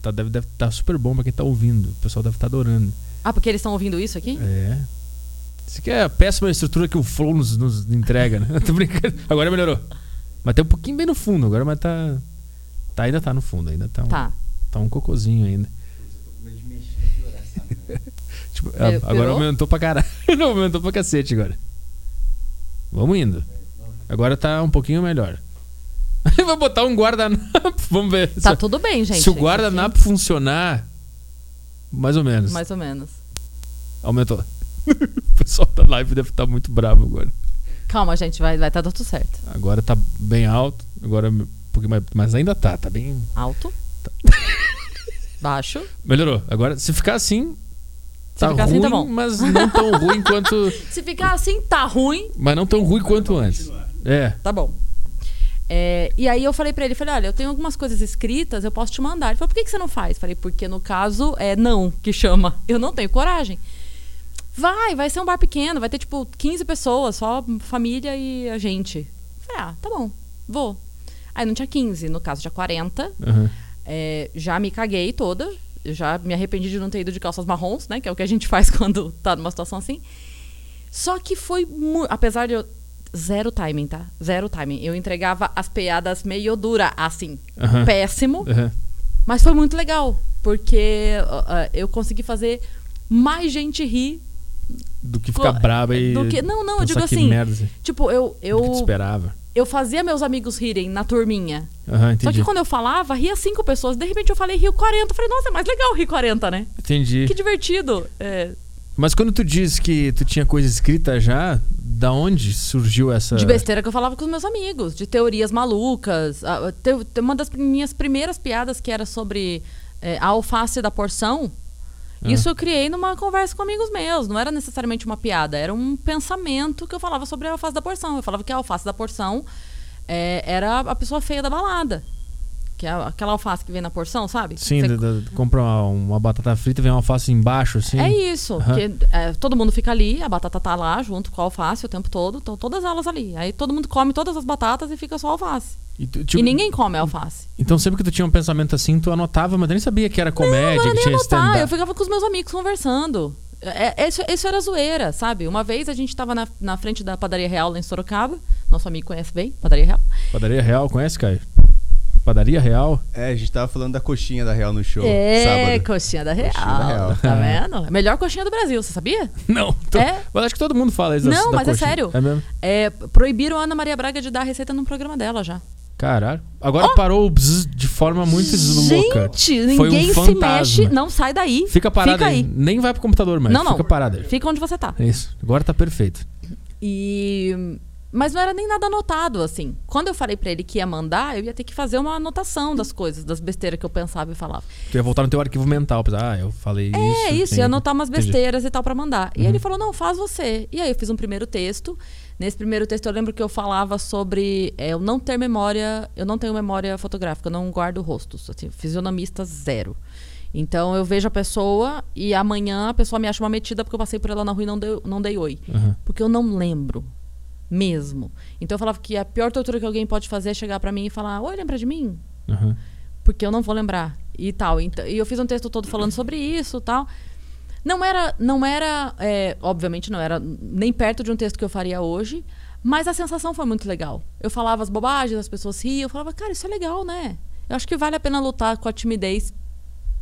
Tá, deve tá super bom pra quem tá ouvindo. O pessoal deve estar adorando. Ah, porque eles estão ouvindo isso aqui? É. Isso aqui é a péssima estrutura que o Flow nos, nos entrega, né? Tô brincando. Agora melhorou. Mas tem um pouquinho bem no fundo agora, mas tá. tá ainda tá no fundo, ainda tá um, Tá. tá um cocôzinho ainda. Tipo, a- agora aumentou pra caralho. Não, aumentou pra cacete agora. Vamos indo. Agora tá um pouquinho melhor. Aí vai botar um guardanapo. Vamos ver. Tá Se- tudo bem, gente. Se o guardanapo funcionar, mais ou menos. Mais ou menos. Aumentou. o pessoal da live deve estar muito bravo agora. Calma, gente, vai vai tá tudo certo. Agora tá bem alto. Agora. um pouquinho mais- Mas ainda tá, tá bem. Alto. Baixo. Melhorou. Agora, se ficar assim. Tá ficar assim, ruim, tá bom. mas não tão ruim quanto. Se ficar assim, tá ruim, Mas não tão ruim quanto antes. É. tá bom. É, e aí eu falei pra ele, falei, olha, eu tenho algumas coisas escritas, eu posso te mandar. Ele falou, por que, que você não faz? Falei, porque no caso é não que chama. Eu não tenho coragem. Vai, vai ser um bar pequeno, vai ter tipo 15 pessoas, só família e a gente. Falei, ah, tá bom, vou. Aí não tinha 15, no caso tinha 40. aham. É, já me caguei toda. Já me arrependi de não ter ido de calças marrons, né? Que é o que a gente faz quando tá numa situação assim. Só que foi muito. Apesar de eu. Zero timing, tá? Zero timing. Eu entregava as piadas meio dura, assim. Aham. Péssimo. aham. Mas foi muito legal. Porque ó, eu consegui fazer mais gente rir Do que ficar braba e. do que. Não, não, eu digo assim. merda, assim, Tipo, eu, do que eu, esperava. eu fazia meus amigos rirem na turminha. Só entendi. que quando eu falava, ria cinco pessoas. De repente eu falei, rio 40. Eu falei, nossa, é mais legal rir 40, né? Entendi. Que divertido. É, Mas quando tu diz que tu tinha coisa escrita já, da onde surgiu essa. De besteira que eu falava com os meus amigos, de teorias malucas. Ah, Uma das minhas primeiras piadas que era sobre é, a alface da porção. Ah. Isso eu criei numa conversa com amigos meus. Não era necessariamente uma piada, era um pensamento que eu falava sobre a alface da porção. Eu falava que a alface da porção é, era a pessoa feia da balada. Que é aquela alface que vem na porção, sabe? Sim, Você- da- da- compra uma, uma batata frita e vem uma alface embaixo, assim. É isso, Aham. que é, todo mundo fica ali, a batata tá lá junto com a alface o tempo todo, estão todas elas ali. Aí todo mundo come todas as batatas e fica só a alface. E, tu- tipo, E ninguém come alface. Então sempre que tu tinha um pensamento assim, tu anotava, mas eu nem sabia que era comédia, não era que nem tinha anotar, eu stand-up. ficava com os meus amigos conversando. É, é, isso, isso era zoeira, sabe? Uma vez a gente tava na, na frente da Padaria Real lá em Sorocaba. Nosso amigo conhece bem, Padaria Real. Padaria Real, conhece, Caio? Padaria Real? É, a gente tava falando da coxinha da Real no show. é, sábado. coxinha da Real. Coxinha da Real. Tá vendo? É a melhor coxinha do Brasil, você sabia? Não. Tô... É? Mas acho que todo mundo fala isso. Não, da mas é coxinha. sério. É mesmo? É, proibiram a Ana Maria Braga de dar a receita num programa dela já. Caralho. Agora parou o bzz de forma muito louca. Gente, Foi um ninguém se mexe. Não sai daí. Fica parado Fica aí. aí. Nem vai pro computador mais. Não, não. Fica parado aí. Fica onde você tá. É isso. Agora tá perfeito. E. Mas não era nem nada anotado, assim. Quando eu falei pra ele que ia mandar, eu ia ter que fazer uma anotação das coisas, das besteiras que eu pensava e falava. Tu ia voltar no teu arquivo mental. Pensar, ah, eu falei isso. É isso, tem- ia anotar umas Entendi. besteiras e tal pra mandar. E Uhum. ele falou: não, faz você. E aí eu fiz um primeiro texto. Nesse primeiro texto eu lembro que eu falava sobre é, eu não ter memória, eu não tenho memória fotográfica, eu não guardo rostos. Assim, fisionomista zero. Então eu vejo a pessoa e amanhã a pessoa me acha uma metida porque eu passei por ela na rua e não dei, não dei oi. Aham. Porque eu não lembro. Mesmo. Então eu falava que a pior tortura que alguém pode fazer é chegar pra mim e falar: Oi, lembra de mim? Aham. Porque eu não vou lembrar. E tal. Então, e eu fiz um texto todo falando sobre isso tal. Não era, não era é, obviamente não era nem perto de um texto que eu faria hoje, mas a sensação foi muito legal. Eu falava as bobagens, as pessoas riam, eu falava, cara, isso é legal, né? Eu acho que vale a pena lutar com a timidez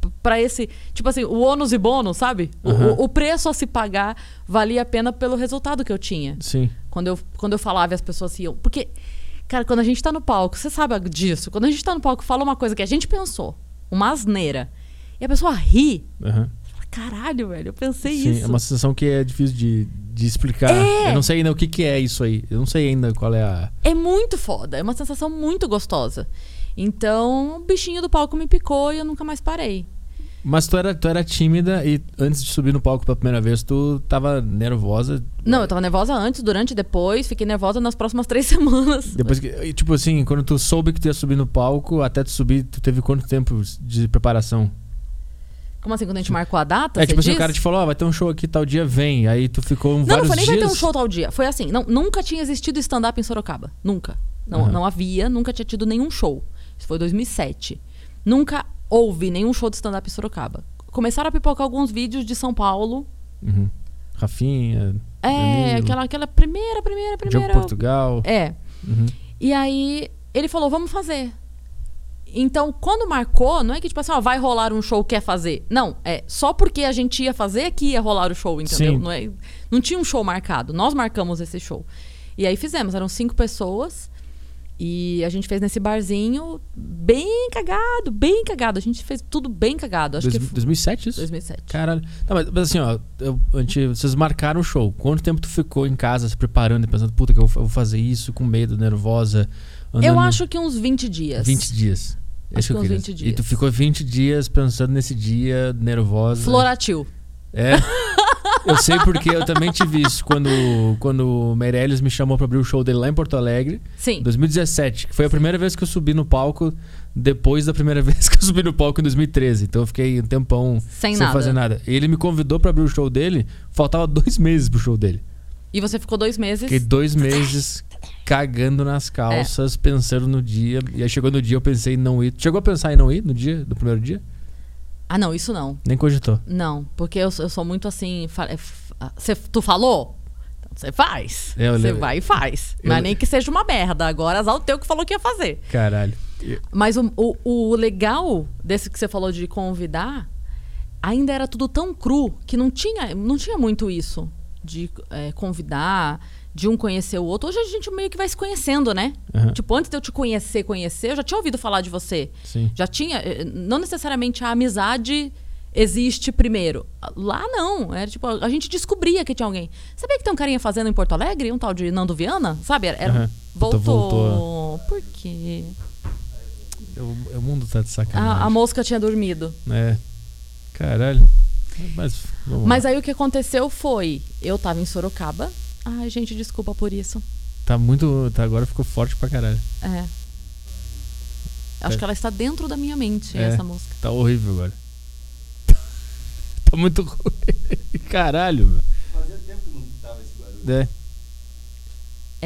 p- pra esse, tipo assim, o ônus e bônus, sabe? O- Aham. O, o preço a se pagar valia a pena pelo resultado que eu tinha. Sim. Quando eu, quando eu falava e as pessoas iam. Porque, cara, quando a gente tá no palco, você sabe disso. Quando a gente tá no palco e fala uma coisa que a gente pensou, uma asneira, e a pessoa ri, Aham. Caralho, velho, eu pensei Sim, isso. é uma sensação que é difícil de, de explicar. É. Eu não sei ainda o que, que é isso aí. Eu não sei ainda qual é a. É muito foda, é uma sensação muito gostosa. Então, o bichinho do palco me picou e eu nunca mais parei. Mas tu era, tu era tímida e antes de subir no palco pela primeira vez, tu tava nervosa. Não, eu tava nervosa antes, durante e depois. Fiquei nervosa nas próximas três semanas. Depois que. Tipo assim, quando tu soube que tu ia subir no palco, até tu subir, tu teve quanto tempo de preparação? Como assim, quando a gente marcou a data? é tipo assim, diz? o cara te falou, ó, vai ter um show aqui tal dia, vem. Aí tu ficou um Não, não foi nem dias. vai ter um show tal dia. Foi assim, não, nunca tinha existido stand-up em Sorocaba. Nunca. Não, Aham. não havia, nunca tinha tido nenhum show. Isso foi 2007. Nunca houve nenhum show de stand-up em Sorocaba. Começaram a pipocar alguns vídeos de São Paulo. Uhum. Rafinha. É, Danilo, aquela, aquela primeira, primeira, Diogo primeira. Portugal. É. Uhum. E aí ele falou, vamos fazer. Então, quando marcou, não é que tipo assim, ó, vai rolar um show, quer fazer. Não, é só porque a gente ia fazer que ia rolar o show, entendeu? Sim. Não, é, não tinha um show marcado. Nós marcamos esse show. E aí fizemos, eram cinco pessoas. E a gente fez nesse barzinho bem cagado, bem cagado. A gente fez tudo bem cagado. Acho Dois- que foi 2007 isso? 2007. Caralho. Tá, mas, mas assim, ó, eu, a gente- vocês marcaram o show. Quanto tempo tu ficou em casa se preparando e pensando, puta, que eu vou- eu vou fazer isso com medo, nervosa? Eu andando acho que uns 20 dias. 20 dias. Acho que eu que uns queria. 20 E tu dias. ficou 20 dias pensando nesse dia, nervosa. Floratil. É. Eu sei porque eu também tive isso quando, quando o Meirelles me chamou pra abrir o show dele lá em Porto Alegre, Sim. em 2017, que foi a primeira vez que eu subi no palco depois da primeira vez que eu subi no palco em 2013. Então eu fiquei um tempão Sem nada. fazer nada. Ele me convidou pra abrir o show dele, faltava dois meses pro show dele. E você ficou dois meses. Fiquei dois meses cagando nas calças, pensando no dia. E aí chegou no dia eu pensei em não ir. Chegou a pensar em não ir no dia, do primeiro dia? Ah, não, isso não. Nem cogitou. Não, porque eu, sou- eu sou muito assim. é, ah, cê- tu falou? Então você faz. É, eu Você vai e faz. Eu Mas nem que seja uma merda. Agora azar o teu que falou que ia fazer. Caralho. Mas o, o, o legal desse que você falou de convidar, ainda era tudo tão cru que não tinha, não tinha muito isso de é, convidar, de um conhecer o outro. Hoje a gente meio que vai se conhecendo, né? Aham. Tipo, antes de eu te conhecer, conhecer, eu já tinha ouvido falar de você. Sim. Já tinha. eh, Não necessariamente a amizade existe primeiro. Lá não. Era tipo, a gente descobria que tinha alguém. Sabia que tem um carinha fazendo em Porto Alegre? Um tal de Nando Viana? Sabe? Era. Puta, voltou. voltou. Por quê? O, o mundo tá de A, sacanagem. a mosca tinha dormido. É. Caralho. Mas, vamos Mas aí o que aconteceu foi, eu tava em Sorocaba. Ai, gente, desculpa por isso. Tá muito. Tá, agora ficou forte pra caralho. É. Acho É. que ela está dentro da minha mente, É. essa mosca. Tá horrível agora. tá muito ruim. Caralho, meu. Fazia tempo que não tava esse barulho. É,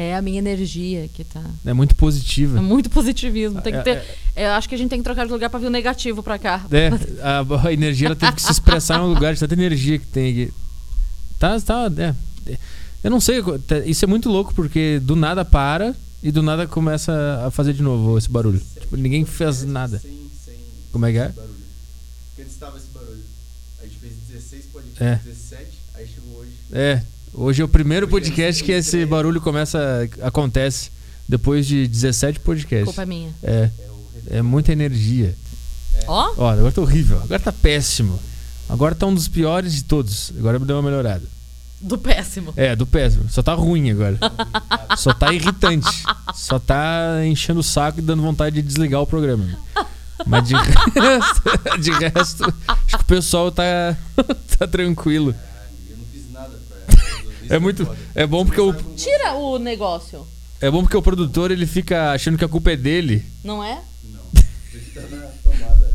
É a minha energia que tá. é muito É positiva. muito positivismo. Tem que É, ter. Eu acho que a gente tem que trocar de lugar pra vir o negativo pra cá. É, a, a energia ela teve que se expressar em um lugar de tanta energia que tem aqui. Tá, tá, é. É. Eu não sei, isso é muito louco porque do nada para e do nada começa a fazer de novo esse barulho. Tipo, ninguém fez nada. Sem, sem Como é que é? barulho. Porque antes tava esse barulho. A gente fez 16 podcasts, É. 17, aí chegou hoje. É, hoje é o primeiro podcast que esse barulho começa acontece depois de 17 podcasts. Culpa é minha. É, É muita energia. Ó, Ó, agora tá horrível, agora tá péssimo. Agora tá um dos piores de todos. Agora deu uma melhorada. do péssimo. É, do péssimo. Só tá ruim agora. Só tá irritante. Só tá enchendo o saco e dando vontade de desligar o programa. Mas de resto, de resto acho que o pessoal tá, tá tranquilo. Eu não fiz nada pra resolver isso É muito. foda. É bom porque o, Tira o negócio, é bom porque o produtor ele fica achando que a culpa é dele. não é? Não. Ele tá na tomada.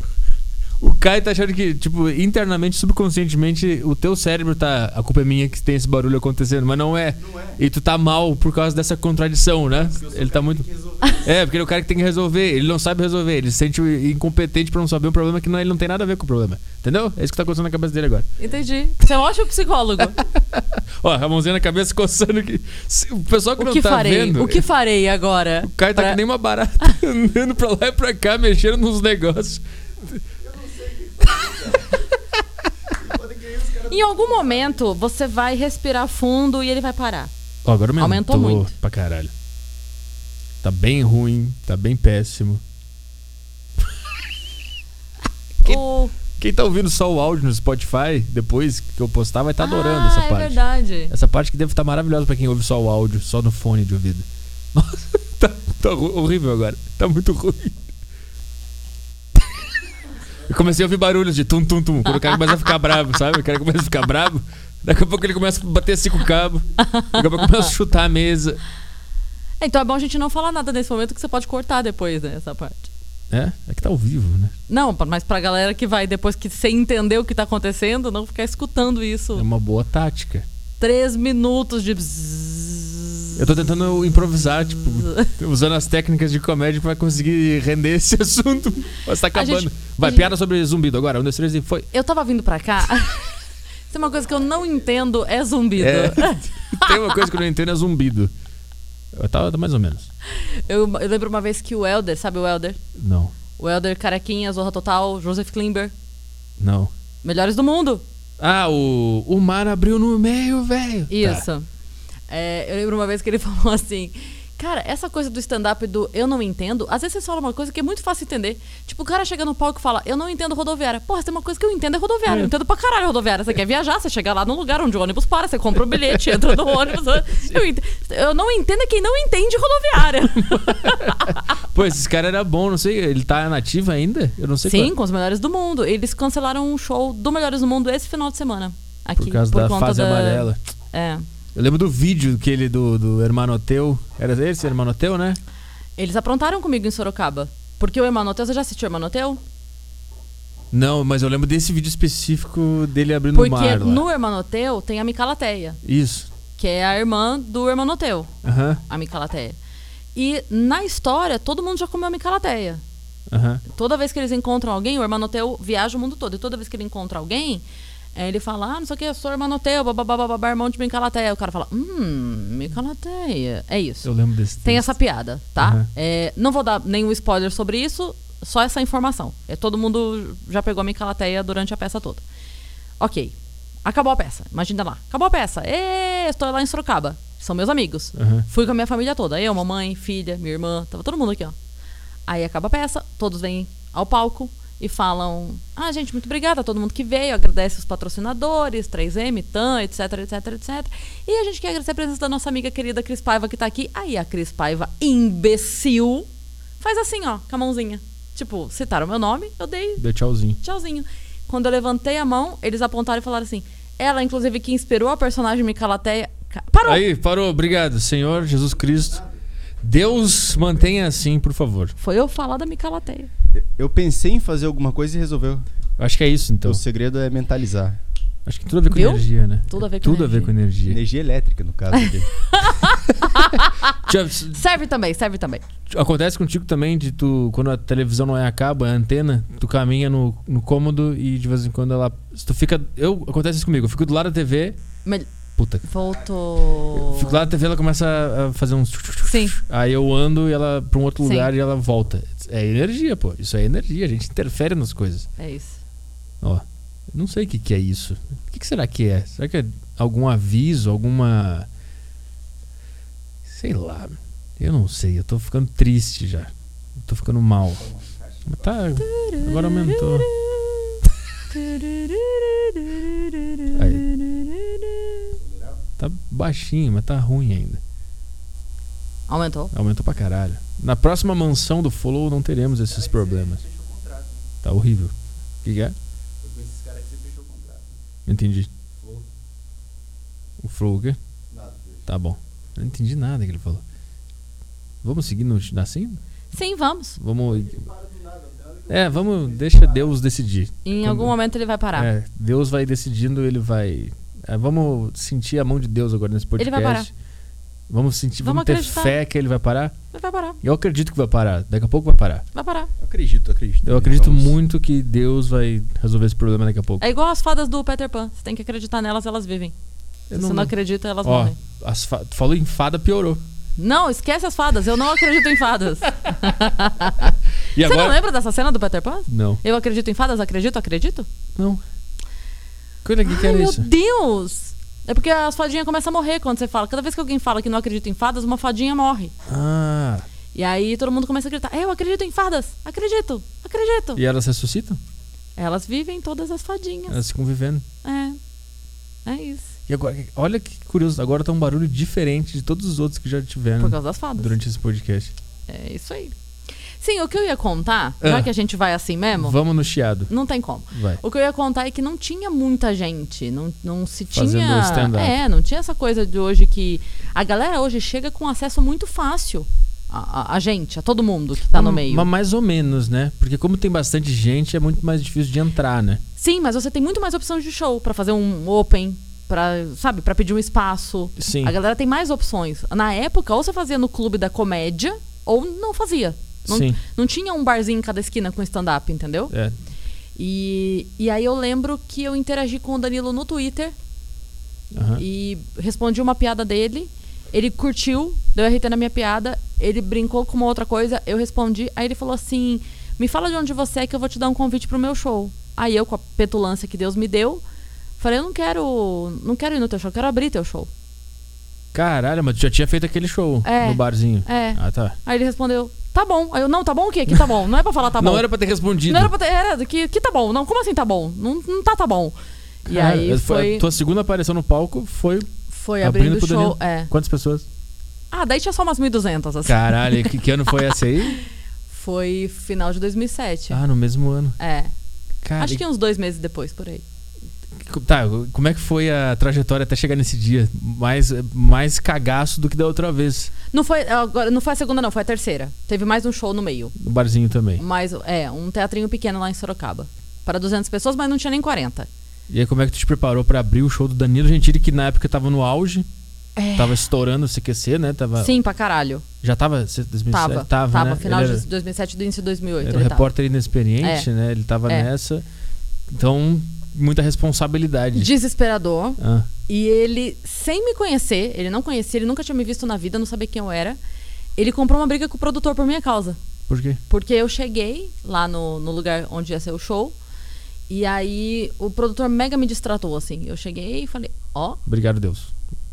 O Caio tá achando que, tipo, internamente, subconscientemente, o teu cérebro tá. A culpa é minha que tem esse barulho acontecendo, mas não é. Não é. E tu tá mal por causa dessa contradição, né? Ele tá muito. É, porque ele é o cara que tem que resolver. Ele não sabe resolver. Ele se sente incompetente pra não saber um problema que não, ele não tem nada a ver com o problema. Entendeu? É isso que tá acontecendo na cabeça dele agora. Entendi. Você é um ótimo psicólogo. Ó, a mãozinha na cabeça coçando aqui. O pessoal que o não que tá farei? vendo. O que farei agora? O Caio tá pra- que nem uma barata andando pra lá e pra cá, mexendo nos negócios. Em algum momento, você vai respirar fundo e ele vai parar. Ó, agora aumentou, Aumentou muito. pra caralho. Tá bem ruim, tá bem péssimo. Que- O- Quem tá ouvindo só o áudio no Spotify, depois que eu postar, vai estar adorando ah, essa é parte. verdade. Essa parte que deve estar maravilhosa pra quem ouve só o áudio, só no fone de ouvido. Nossa, tá, tá horrível agora. Tá muito ruim. Eu comecei a ouvir barulhos de tum tum tum. Quando o cara começa a ficar bravo, sabe? O cara começa a ficar bravo. Daqui a pouco ele começa a bater assim com o cabo. Daqui a pouco começa a chutar a mesa. Então é bom a gente não falar nada nesse momento que você pode cortar depois, né? Essa parte. É, é que tá ao vivo, né? Não, mas pra galera que vai, depois que você entender o que tá acontecendo, não ficar escutando É isso. uma boa tática. Três minutos de. bzzz. Eu tô tentando improvisar, tipo, usando as técnicas de comédia pra conseguir render esse assunto. Mas tá acabando. gente- Vai, gente- piada sobre zumbido agora. Um, dois, três e foi. Eu tava vindo pra cá. Tem uma coisa que eu não entendo, é zumbido. É. Tem uma coisa que eu não entendo é zumbido. Eu tava tá mais ou menos. Eu, eu lembro uma vez que o Elder, sabe o Elder? Não, O Elder Carequinha, Zorra Total, Joseph Klimber. não. Melhores do mundo. Ah, o, o mar abriu no meio, velho. Isso. Tá. É, eu lembro uma vez que ele falou assim. Cara, essa coisa do stand-up do eu não entendo, às vezes você fala uma coisa que é muito fácil entender. Tipo, o cara chega no palco e fala, eu não entendo rodoviária. Porra, tem uma coisa que eu entendo é rodoviária. É. Eu entendo pra caralho rodoviária. Você quer viajar, você chega lá no lugar onde o ônibus para, você compra o bilhete, entra no ônibus. Eu, ent- eu não entendo é quem não entende rodoviária. Pô, esse cara era bom, não sei. Ele tá nativo ainda? Eu não sei Sim, qual- com os melhores do mundo. Eles cancelaram um show do Melhores do Mundo esse final de semana. Aqui, Por causa da conta fase da- amarela. É. Eu lembro do vídeo que ele do, do Hermanoteu. Era esse, Hermanoteu, né? Eles aprontaram comigo em Sorocaba. Porque o Emanoteu, você já assistiu o Emanoteu? Não, mas eu lembro desse vídeo específico dele abrindo o Porque mar lá. no Hermanoteu tem a Micalateia, Isso. que é a irmã do Hermanoteu, Aham, a Micalateia. E na história, todo mundo já comeu a Micalateia. aham. Toda vez que eles encontram alguém, o Hermanoteu viaja o mundo todo. E toda vez que ele encontra alguém, Aí ele fala, ah, não sei o que, sou hermanoteu, babá, irmão de Micalateia. O cara fala, hum, Micalateia. É isso. Eu lembro desse Tem texto. essa piada, tá? Uhum. É, não vou dar nenhum spoiler sobre isso, só essa informação. É, todo mundo já pegou a Micalateia durante a peça toda. Ok. Acabou a peça. Imagina lá. Acabou a peça. Ê, estou lá em Sorocaba. São meus amigos. Uhum. Fui com a minha família toda. Eu, mamãe, filha, minha irmã. Tava todo mundo aqui, ó. Aí acaba a peça, todos vêm ao palco e falam: Ah, gente, muito obrigada a todo mundo que veio, agradece os patrocinadores, 3M, TAM, etc, etc, etc. E a gente quer agradecer a presença da nossa amiga querida Cris Paiva que tá aqui. Aí a Cris Paiva, imbecil, faz assim, ó, com a mãozinha. Tipo, citaram meu nome, eu dei Deu tchauzinho. tchauzinho. Quando eu levantei a mão, eles apontaram e falaram assim: Ela, inclusive, que inspirou a personagem Micalateia. Ca- Parou! Aí, parou. Obrigado, Senhor Jesus Cristo. Deus mantenha assim, por favor. Foi eu falar da Micalateia. Eu pensei em fazer alguma coisa e resolveu. Acho que é isso, então. O segredo é mentalizar. Acho que tudo a ver com Viu? energia, né? Tudo a ver com Tudo a ver energia. com energia. Energia elétrica, no caso aqui. Serve também, serve também. Acontece contigo também de tu, quando a televisão não é a cabo, é a antena, tu caminha no, no cômodo e de vez em quando ela. Tu fica. Eu, acontece isso comigo, eu fico do lado da TV. Mel- Puta. Voltou. Eu fico lado da TV ela começa a- a fazer uns. Sim. Aí eu ando e ela pra um outro Sim. lugar e ela volta. É energia, pô. Isso é energia, a gente interfere nas coisas. É isso. Ó. Não sei o que, que é isso. O que, que será que é? Será que é algum aviso, alguma. Sei lá. Eu não sei, eu tô ficando triste já. Eu tô ficando mal. Mas tá. Agora aumentou. Tá baixinho, mas tá ruim ainda. Aumentou. Aumentou pra caralho. Na próxima mansão do Follow não teremos esses problemas. Contrato. Tá horrível. O que, que é? Foi com esses caras que você fechou o contrato. Entendi. Flow. O Flow o quê? Nada. Tá bom. Não entendi nada que ele falou. Vamos seguir no, assim? Sim, vamos. Vamos. É, vamos. Deixa Deus decidir. Em Quando- algum momento ele vai parar. É, Deus vai decidindo, ele vai. É, vamos sentir a mão de Deus agora nesse Ele podcast. vai parar. Vamos sentir, vamos, Vamos ter acreditar. fé que ele vai parar. Ele vai parar. Eu acredito que vai parar. Daqui a pouco vai parar. Vai parar. Eu acredito, eu acredito. Eu acredito Vamos- muito que Deus vai resolver esse problema daqui a pouco. É igual as fadas do Peter Pan. Você tem que acreditar nelas, elas vivem. Se Eu você não acredita, elas Ó, morrem. as fa- tu falou em fada, piorou. Não, esquece as fadas. Eu não acredito em fadas. E Você não agora? lembra dessa cena do Peter Pan? Não. Eu acredito em fadas, acredito, acredito? Não. Coisa que que Ai, era meu isso? Deus! É porque as fadinhas começam a morrer quando você fala. Cada vez que alguém fala que não acredita em fadas, uma fadinha morre. Ah. E aí todo mundo começa a acreditar. Eu acredito em fadas. Acredito. Acredito. E elas ressuscitam? Elas vivem todas as fadinhas. Elas ficam vivendo. É. É isso. E agora, olha que curioso, agora tá um barulho diferente de todos os outros que já tiveram Por causa das fadas. durante esse podcast. É isso aí. Sim, o que eu ia contar, Ah. já que a gente vai assim mesmo, Vamos no chiado. não tem como. Vai. O que eu ia contar é que não tinha muita gente, não, não se Fazendo tinha. É, não tinha essa coisa de hoje que a galera hoje chega com acesso muito fácil a, a- a gente, a todo mundo que tá no meio. Mas mais ou menos, né? Porque como tem bastante gente, é muito mais difícil de entrar, né? Sim, mas você tem muito mais opções de show pra fazer um open, para sabe, para pedir um espaço. Sim. A galera tem mais opções. Na época, ou você fazia no clube da comédia ou não fazia. Não, Sim. não tinha um barzinho em cada esquina com stand-up, entendeu? É. E, e aí eu lembro que eu interagi com o Danilo no Twitter aham. e respondi uma piada dele. Ele curtiu, deu RT na minha piada, ele brincou com uma outra coisa, eu respondi. Aí ele falou assim: Me fala de onde você é que eu vou te dar um convite pro meu show. Aí eu, com a petulância que Deus me deu, falei: Eu não quero, não quero ir no teu show, eu quero abrir teu show. Caralho, mas tu já tinha feito aquele show É. no barzinho. É. Ah, tá. Aí ele respondeu: Tá bom. Aí eu: Não, tá bom o quê? Que tá bom? Não é pra falar tá bom. Não era pra ter respondido. Não era pra ter. Era, que, que tá bom. Não, como assim tá bom? Não, não tá tá bom. E Cara, aí foi, A tua segunda aparição no palco foi foi abrindo abrindo o show. É. quantas pessoas? Ah, daí tinha só umas 1.200, assim. Caralho, que, que ano foi esse aí? Foi final de 2007. Ah, no mesmo ano. É. Cara, Acho que uns dois meses depois, por aí. Tá, como é que foi a trajetória até chegar nesse dia? Mais, mais cagaço do que da outra vez. Não foi, agora, não foi a segunda, não, foi a terceira. Teve mais um show no meio. No barzinho também. Mais, é, um teatrinho pequeno lá em Sorocaba. Para 200 pessoas, mas não tinha nem 40. E aí, como é que tu te preparou pra abrir o show do Danilo Gentili, que na época tava no auge, É. tava estourando o CQC, né? Tava, Sim, pra caralho. Já tava? se- 2007? Tava. Tava, Tava, né? final era, de 2007 do início de 2008. era um tava. repórter inexperiente, É. né? Ele tava É. nessa. Então, muita responsabilidade. Desesperador. Ah, E ele, sem me conhecer, ele não conhecia, ele nunca tinha me visto na vida, não sabia quem eu era. Ele comprou uma briga com o produtor por minha causa. por quê? Porque eu cheguei lá no, no lugar onde ia ser o show. E aí o produtor mega me distratou, assim. Eu cheguei e falei, ó, Obrigado, Deus.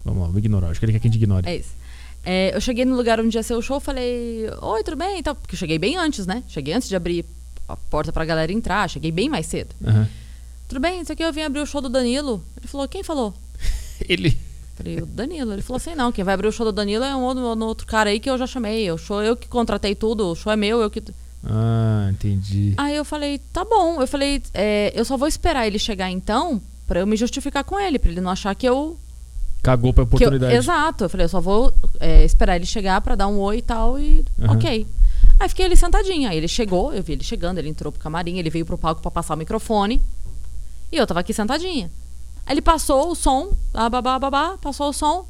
Vamos lá, vou ignorar. Acho que ele quer que a gente ignore. é isso. É, eu cheguei no lugar onde ia ser o show, falei, oi, tudo bem? Então, porque eu cheguei bem antes, né? Cheguei antes de abrir a porta pra galera entrar, cheguei bem mais cedo. Aham. Tudo bem, isso aqui eu vim abrir o show do Danilo. Ele falou, quem falou? Ele. Falei, o Danilo. Ele falou assim, não, quem vai abrir o show do Danilo é um outro, um outro cara aí que eu já chamei. O show eu que contratei tudo, o show é meu, eu que. Ah, entendi. Aí eu falei, tá bom. Eu falei, é, eu só vou esperar ele chegar então pra eu me justificar com ele, pra ele não achar que eu. Cagou pra Que eu oportunidade. exato. Eu falei, eu só vou é, esperar ele chegar pra dar um oi e tal e. Aham. Ok. Aí fiquei ali sentadinha. Aí ele chegou, eu vi ele chegando, ele entrou pro camarim, ele veio pro palco pra passar o microfone. E eu tava aqui sentadinha. Aí ele passou o som, babá, babá, passou o som.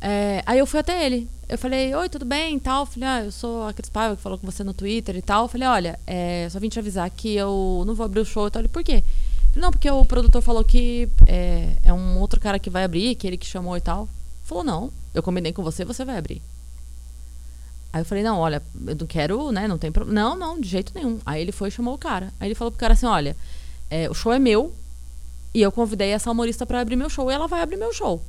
É, aí eu fui até ele. Eu falei, oi, tudo bem e tal. Falei, ah, eu sou a Cris Paiva, que falou com você no Twitter e tal. Falei, olha, é, só vim te avisar que eu não vou abrir o show e tal. Ele, por quê? Falei, não, porque o produtor falou que é, é um outro cara que vai abrir, que ele que chamou e tal. Falou, não, eu combinei com você, você vai abrir. Aí eu falei, não, olha, eu não quero, né, não tem problema. Não, não, de jeito nenhum. Aí ele foi e chamou o cara. Aí ele falou pro cara assim, olha, é, o show é meu e eu convidei essa humorista pra abrir meu show e ela vai abrir meu show.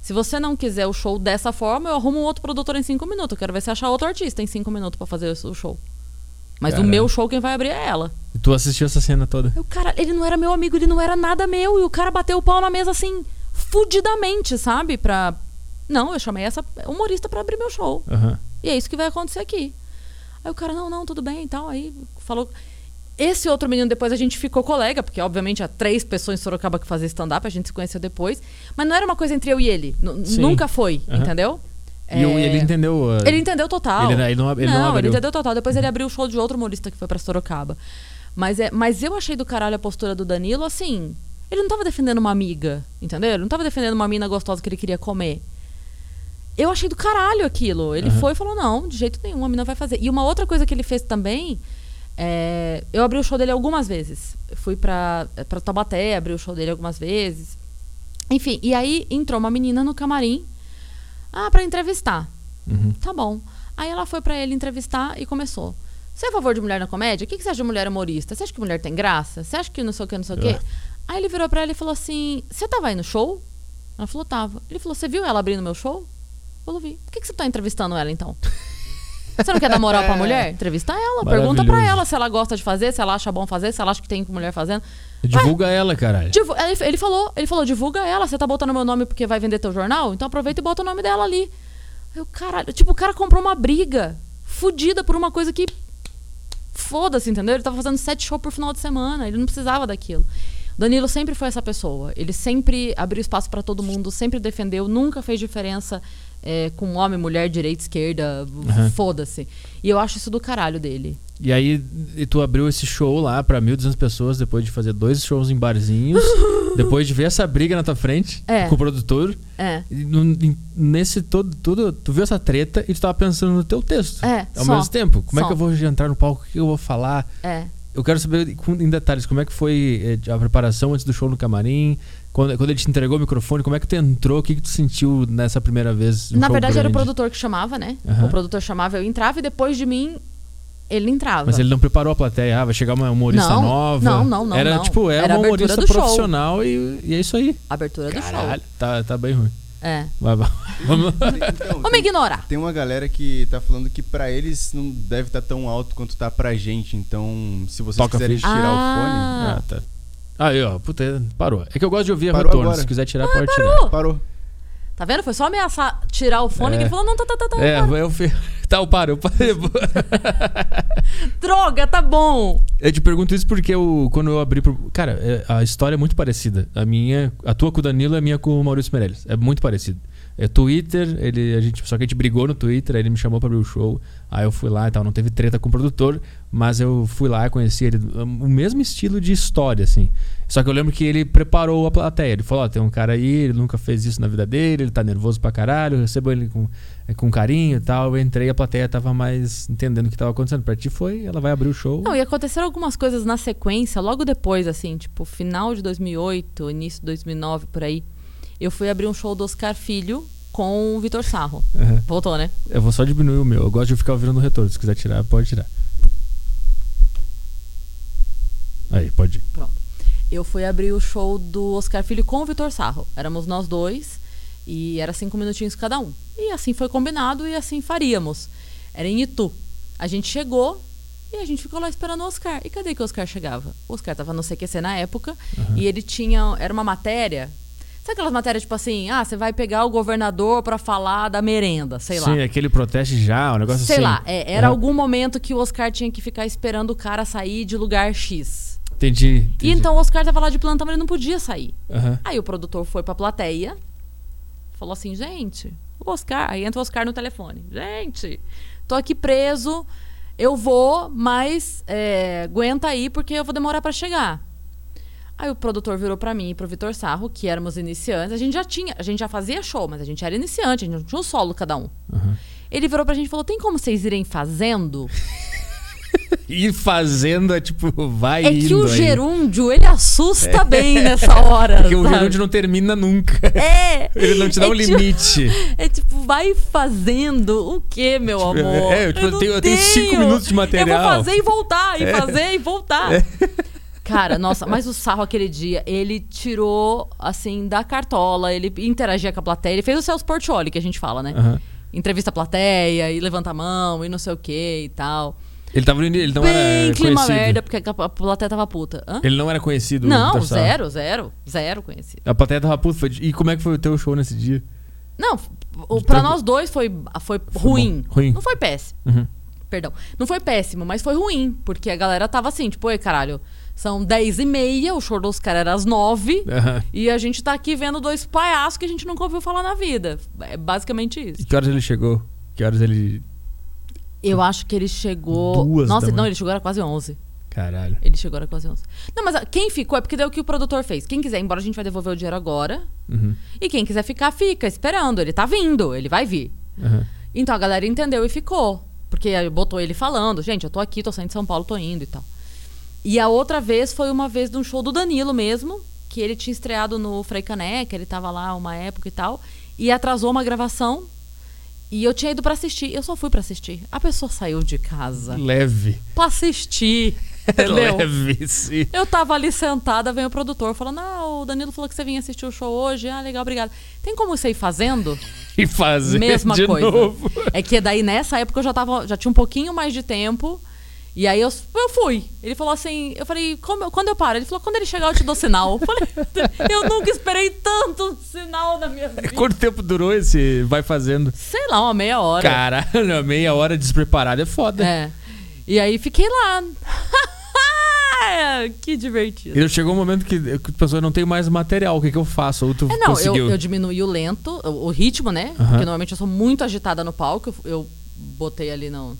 Se você não quiser o show dessa forma, eu arrumo um outro produtor em cinco minutos. Eu quero ver se achar outro artista em cinco minutos pra fazer o show. Mas Caralho. o meu show quem vai abrir é ela. E tu assistiu essa cena toda. O cara, ele não era meu amigo, ele não era nada meu. E o cara bateu o pau na mesa assim, fudidamente, sabe? Pra. Não, eu chamei essa humorista pra abrir meu show. Aham. E é isso que vai acontecer aqui. Aí o cara, não, não, tudo bem e tal. Aí falou. Esse outro menino, depois a gente ficou colega, porque obviamente há três pessoas em Sorocaba que faziam stand-up, a gente se conheceu depois. Mas não era uma coisa entre eu e ele. Sim. Nunca foi, Aham. entendeu? E É, ele entendeu. ah, Ele entendeu total. Ele, ele não, ele não, não, ele entendeu total. Depois ele abriu o show de outro humorista que foi pra Sorocaba. Mas, é, mas eu achei do caralho a postura do Danilo, assim. Ele não tava defendendo uma amiga, entendeu? Ele não tava defendendo uma mina gostosa que ele queria comer. Eu achei do caralho aquilo. Ele Aham. foi e falou: não, de jeito nenhum, a mina vai fazer. E uma outra coisa que ele fez também. É, eu abri o show dele algumas vezes. Eu fui pra, pra Taubaté, abri o show dele algumas vezes. Enfim, e aí entrou uma menina no camarim ah, pra entrevistar. Uhum. Tá bom. Aí ela foi pra ele entrevistar e começou. Você é a favor de mulher na comédia? O que, que você acha de mulher humorista? Você acha que mulher tem graça? Você acha que não sei o que, não sei o quê? Aí ele virou pra ela e falou assim: Você tava aí no show? Ela falou: Tava. Ele falou: Você viu ela abrindo meu show? Falou: Vi. Por que, que você tá entrevistando ela então? Você não quer dar moral pra mulher? Entrevista ela. Pergunta pra ela se ela gosta de fazer, se ela acha bom fazer, se ela acha que tem mulher fazendo. Divulga ela, caralho. Divu- ele, ele falou, ele falou, divulga ela, você tá botando meu nome porque vai vender teu jornal? Então aproveita e bota o nome dela ali. Aí o caralho, tipo, o cara comprou uma briga fudida por uma coisa que foda-se, entendeu? Ele tava fazendo sete shows por final de semana, ele não precisava daquilo. Danilo sempre foi essa pessoa. Ele sempre abriu espaço pra todo mundo, sempre defendeu, nunca fez diferença é, com homem, mulher, direita, esquerda, Uhum. foda-se. E eu acho isso do caralho dele. E aí, e tu abriu esse show lá pra 1.200 pessoas depois de fazer dois shows em barzinhos. depois de ver essa briga na tua frente É. com o produtor. É. Nesse todo, tudo, tu viu essa treta e tu tava pensando no teu texto. É, Ao só. mesmo tempo. Como é Só. que eu vou entrar no palco? O que eu vou falar? É. Eu quero saber em detalhes como é que foi eh, a preparação antes do show no camarim. Quando, quando ele te entregou o microfone, como é que tu entrou? O que, que tu sentiu nessa primeira vez? Na verdade, era o grande? produtor que chamava, né? Aham. O produtor chamava, eu entrava e depois de mim, ele entrava. Mas ele não preparou a plateia. Ah, vai chegar uma humorista Não, nova. não, não, não, Era não. tipo, era, Era uma humorista do show. profissional e, e é isso aí. Abertura do Caralho, show. tá, tá bem ruim. É. Vai, vai. Vamos. Então, Vamos tem, ignorar. tem uma galera que tá falando que pra eles não deve estar tão alto quanto tá pra gente. Então, se vocês Toca quiserem tirar Ah. Ah, tá. Aí, ó, puta, parou. É que eu godo de ouvir a Parou retorno. agora. Se quiser tirar, Ah, pode o tirar. parou. Tá vendo? Foi só ameaçar tirar o fone É. que ele falou: não, tá, tá, tá, tá. É, para. eu fi... Tá, eu paro, eu parei. Droga, tá bom. Eu te pergunto isso porque eu, quando eu abri pro. Cara, é- a história é muito parecida. A minha. A tua com o Danilo é a minha com o Maurício Meirelles. É muito parecida. É Twitter, ele, a gente, só que a gente brigou no Twitter, aí ele me chamou pra abrir o show. Aí eu fui lá e tal, não teve treta com o produtor, mas eu fui lá e conheci ele, o mesmo estilo de história, assim. Só que eu lembro que ele preparou a plateia. Ele falou: Ó, tem um cara aí, ele nunca fez isso na vida dele, ele tá nervoso pra caralho, eu recebo ele com, é, com carinho e tal. Eu entrei a plateia tava mais entendendo o que tava acontecendo. Pra ti foi, ela vai abrir o show. Não, e aconteceram algumas coisas na sequência, logo depois, assim, tipo, final de 2008, início de 2009, por aí. Eu fui abrir um show do Oscar Filho com o Vitor Sarro. Uhum. Voltou, né? Eu vou só diminuir o meu. Eu gosto de ficar ouvindo no retorno. Se quiser tirar, pode tirar. Aí, pode ir. Pronto. Eu fui abrir o show do Oscar Filho com o Vitor Sarro. Éramos nós dois e era cinco minutinhos cada um. E assim foi combinado e assim faríamos. Era em Itu. A gente chegou e a gente ficou lá esperando o Oscar. E cadê que o Oscar chegava? O Oscar tava no CQC na época e ele tinha. Era uma matéria. Sabe aquelas matérias tipo assim? Ah, você vai pegar o governador pra falar da merenda, sei lá. Sim, aquele proteste já, um negócio Sei assim. lá, é, era Uhum. algum momento que o Oscar tinha que ficar esperando o cara sair de lugar X. Entendi. E entendi. então o Oscar tava lá de plantão, ele não podia sair. Aham. Aí o produtor foi pra plateia, falou assim: gente, o Oscar. Aí entra o Oscar no telefone: gente, tô aqui preso, eu vou, mas é, aguenta aí porque eu vou demorar pra chegar. Aí o produtor virou pra mim e pro Vitor Sarro, que éramos iniciantes. A gente já tinha, a gente já fazia show, mas a gente era iniciante, a gente não tinha um solo cada um. Aham. Ele virou pra gente e falou: tem como vocês irem fazendo? E fazendo é tipo, vai É que o aí. gerúndio, ele assusta bem nessa hora. Porque o sabe? gerúndio não termina nunca. É! Ele não te dá é um tipo- limite. É tipo, vai fazendo o quê, meu Tipo, amor? é, eu, tipo, eu tenho- eu tenho cinco minutos de material. Eu vou fazer e voltar, e É. fazer e voltar. Cara, nossa, mas o Sarro aquele dia, ele tirou, assim, da cartola, ele interagia com a plateia, ele fez o Celso Portioli, que a gente fala, né? Aham. Entrevista a plateia, e levanta a mão, e não sei o que e tal. Ele tava no- ele não Bem era clima conhecido. merda, porque a plateia tava puta. Hã? Ele não era conhecido. Não, zero, zero, zero conhecido. A plateia tava puta. Foi... E como é que foi o teu show nesse dia? Não, o, pra nós dois foi, foi, Foi ruim. bom. Ruim. Não foi péssimo. Uhum. Perdão. Não foi péssimo, mas foi ruim. Porque a galera tava assim, tipo, oi, caralho, são 10 e meia, o show dos caras era às 9. Aham. E a gente tá aqui vendo dois palhaços que a gente nunca ouviu falar na vida. É basicamente E isso. que horas ele chegou? Que horas ele. Eu acho que ele chegou. Duas Nossa, não, ele chegou era quase 11. Caralho. Ele chegou era quase 11. Não, mas ah, quem ficou é porque deu o que o produtor fez. Quem quiser embora, a gente vai devolver o dinheiro agora. Uhum. E quem quiser ficar, fica esperando. Ele tá vindo, ele vai vir. Aham. Então a galera entendeu e ficou. Porque botou ele falando, gente, eu tô aqui, tô saindo de São Paulo, tô indo e tal. E a outra vez foi uma vez de um show do Danilo mesmo, que ele tinha estreado no Frei Caneca, ele tava lá uma época e tal, e atrasou uma gravação. E eu tinha ido pra assistir, eu só fui pra assistir. A pessoa saiu de casa Leve. pra assistir. Entendeu? Leve, sim. Eu tava ali sentada, vem o produtor falando: Ah, o Danilo falou que você vinha assistir o show hoje. Ah, legal, obrigado. Tem como você ir fazendo? E fazer Mesma de coisa. novo. É que daí nessa época eu já tava, já tinha um pouquinho mais de tempo. E aí eu, eu fui. Ele falou assim, eu falei, "Como eu- quando eu paro? Ele falou, quando ele chegar eu te dou sinal. Eu falei, eu nunca esperei tanto sinal na minha vida. Quanto tempo durou esse vai fazendo? Sei lá, uma meia hora. Caralho, meia hora despreparada é foda. É. E aí fiquei lá. que divertido. E chegou um momento que a pessoa não tem mais material, o que, que eu faço? Ou tu É, não, eu, conseguiu? eu diminuí o lento, o, o ritmo, né? Porque normalmente eu sou muito agitada no palco. Eu, eu botei ali no.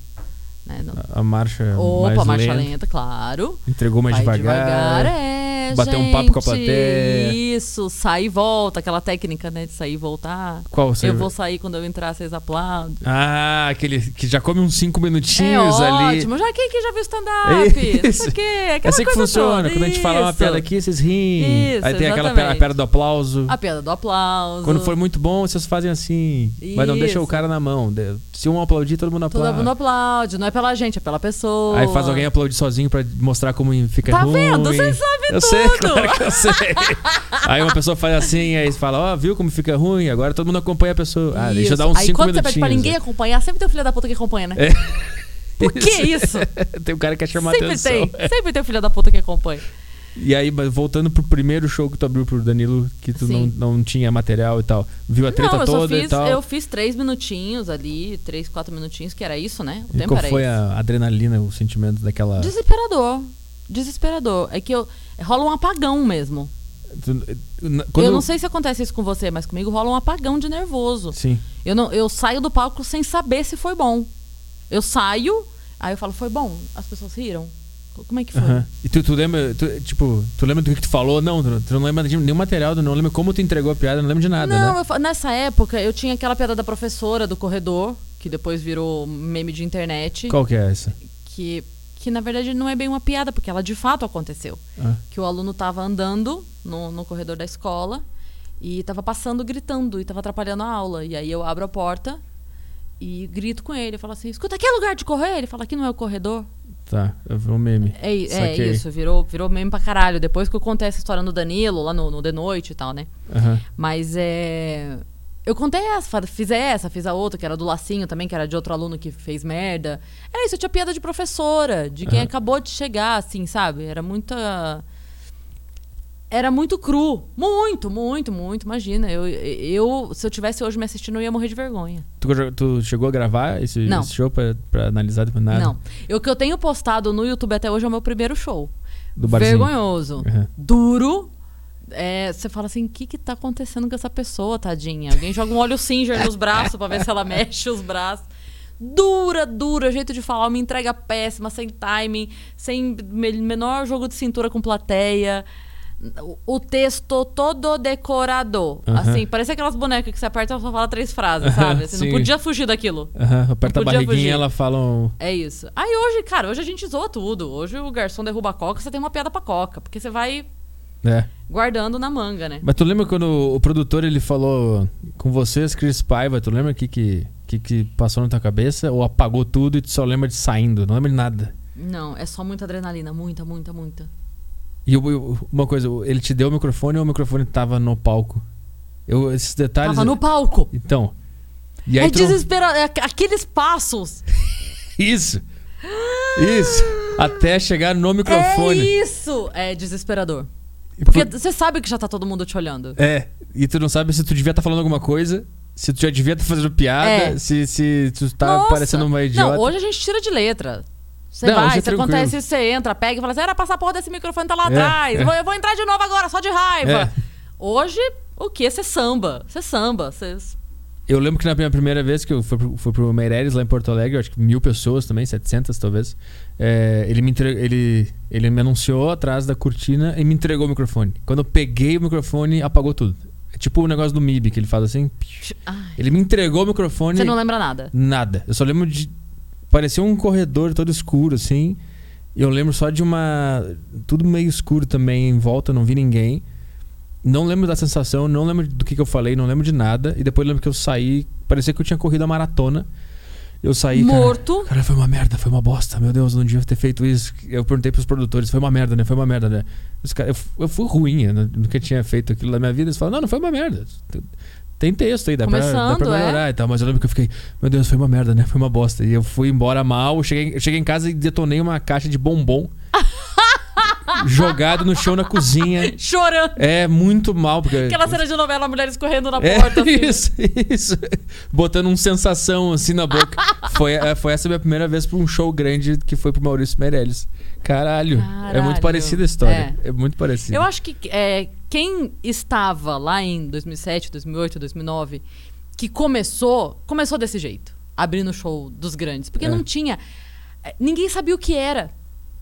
Né, no A marcha opa, mais marcha lenta, lenta, claro. entregou mais Vai devagar. é, bater um gente, papo com a plateia. Isso, sai e volta, aquela técnica, né, de sair e voltar. Qual você Eu vou sair quando eu entrar, vocês aplaudem. Ah, aquele que já come uns 5 É minutinhos ali. ótimo, já quem que já viu stand-up? Não sei o quê, É aquela assim que coisa funciona. toda. Quando a gente fala uma Isso. piada aqui, vocês riem. Isso, Aí tem aquela exatamente. piada, a piada do aplauso. A piada do aplauso. Quando for muito bom, vocês fazem assim. Mas não deixa o Isso. cara na mão. Se um aplaudir, todo mundo Todo aplaude. mundo aplaude, não é pela gente, é pela pessoa. Aí faz alguém aplaudir sozinho pra mostrar como fica Tá ruim. vendo? Você sabe eu tudo. sei, claro que eu sei. aí uma pessoa faz assim, aí fala, ó, viu como fica ruim? Agora todo mundo acompanha a pessoa. Ah, deixa eu Isso. dar uns Aí 5 quando você minutinhos. pede pra ninguém acompanhar, sempre tem o filho da puta que acompanha, né? É. Por que isso? tem um cara que quer chamar sempre atenção. tem. Sempre tem o filho da puta que acompanha. E aí, voltando pro primeiro show que tu abriu pro Danilo, que tu não, Sim. não tinha material e tal. Viu a treta não, toda fiz, e tal. eu fiz três minutinhos ali, três, quatro minutinhos, que era isso, né? O E tempo qual foi isso. a adrenalina, o sentimento daquela. Desesperador. Desesperador. É que eu, rola um apagão mesmo. Quando- Eu não sei se acontece isso com você, mas comigo rola um apagão de nervoso. Sim. Eu, não, eu saio do palco sem saber se foi bom. Eu saio, aí eu falo, foi bom. As pessoas riram. Como é que foi? E tu, tu lembra, tu, tipo, tu lembra do que, tu falou? Não, tu, tu não lembra de nenhum material, tu não lembra como tu entregou a piada, não lembra de nada, não, né? eu nessa época eu tinha aquela piada da professora do corredor, que depois virou meme de internet. Qual que é essa? que, que na verdade não é bem uma piada, porque ela de fato aconteceu. Ah. Que o aluno estava andando no, no corredor da escola e estava passando gritando e estava atrapalhando a aula. E aí eu abro a porta e grito com ele. Eu falo assim: escuta, aqui é lugar de correr? Ele fala: aqui não é o corredor. Tá, virou meme. É, é isso, virou, virou meme pra caralho. Depois que eu contei essa história no Danilo, lá no, no The Noite e tal, né? Aham. Mas é. Eu contei essa, fiz essa, fiz a outra, que era do Lacinho também, que era de outro aluno que fez merda. Era isso, eu tinha piada de professora, de quem Aham. acabou de chegar, assim, sabe? Era muita. Era muito cru. Muito, muito, muito. Imagina. Eu, eu, se eu tivesse hoje me assistindo, eu ia morrer de vergonha. Tu, tu chegou a gravar esse, Não. esse show pra, pra analisar depois nada? Não. Eu- O que eu tenho postado no YouTube até hoje é o meu primeiro show. Do barzinho. Vergonhoso. Aham. Duro. É, você fala assim, o que que tá acontecendo com essa pessoa, tadinha? Alguém joga um óleo Singer nos braços pra ver se ela mexe os braços. Dura, dura, jeito de falar, uma entrega péssima, sem timing, sem me- menor jogo de cintura com plateia. O, texto todo decorado. Aham. Assim, parece aquelas bonecas que você aperta e só fala três frases, sabe? Você Sim. não podia fugir daquilo. Aham, Aperta a barriguinha fugir. ela fala um... É isso. Aí hoje, cara, hoje a gente zoa tudo. Hoje o garçom derruba a coca, você tem uma piada pra coca. Porque você vai É. guardando na manga, né? Mas tu lembra quando o produtor ele falou com vocês, Chris Paiva, tu lembra o que que, que que passou na tua cabeça? Ou apagou tudo e tu só lembra de saindo? Não lembra de nada? Não, é só muita adrenalina. Muita, muita, muita. E eu- eu- uma coisa, ele te deu o microfone ou o microfone tava no palco? Eu, esses detalhes... Tava no palco. Então... E aí É tu não- desesperado. É aqu- aqueles passos. Isso! Isso! Até chegar no microfone. É isso! É desesperador. Porque por- você sabe que já tá todo mundo te olhando. É, e tu não sabe se tu devia estar falando alguma coisa, se tu já devia estar fazendo piada, É. se, se tu tá Nossa! parecendo uma idiota. Não, hoje a gente tira de letra. Você Não, vai, hoje é acontece isso, você entra, pega e fala assim: era passar a porra desse microfone tá lá É, atrás. é. Eu, vou, entrar de novo agora, só de raiva. É. Hoje, o quê? Você samba. Você samba. Você... Eu lembro que na minha primeira vez que eu fui pro, fui pro Meireles lá em Porto Alegre, acho que mil pessoas também, 700 talvez. é, ele, me entre- ele, ele me anunciou atrás da cortina e me entregou o microfone. Quando eu peguei o microfone, apagou tudo. É tipo o negócio do MIB, que ele faz assim. Ai, Ele me entregou o microfone. Você não lembra nada. Nada. Eu só lembro de. Parecia um corredor todo escuro, assim. Eu lembro só de uma. Tudo meio escuro também em volta, não vi ninguém. Não lembro da sensação, não lembro do que, que eu falei, não lembro de nada. E depois lembro que eu saí. Parecia que eu tinha corrido a maratona. Eu saí. cara- Morto. Cara, foi uma merda, foi uma bosta. Meu Deus, não devia ter feito isso. Eu perguntei pros produtores, foi uma merda, né? Foi uma merda, né? Os cara, eu, eu fui ruim, eu nu- nunca tinha feito aquilo na minha vida. Eles falaram, não, não foi uma merda. Tem texto aí, dá pra, dá pra Começando, é. melhorar e tal. Mas eu lembro que eu fiquei, meu Deus, foi uma merda, né? Foi uma bosta. E eu fui embora mal, cheguei, cheguei em casa e detonei uma caixa de bombom. jogado no chão na cozinha. Chorando. É muito mal, porque. Aquela cena de novela, mulheres correndo na É, porta. assim. isso, isso. Botando um sensação assim na boca. foi, é, foi essa a minha primeira vez pra um show grande que foi pro Maurício Meirelles. Caralho. É Caralho. muito parecida a história. É, muito parecida. Eu acho que é, quem estava lá em 2007, 2008, 2009, que começou, começou desse jeito, abrindo o show dos grandes, porque É. não tinha, é, ninguém sabia o que era,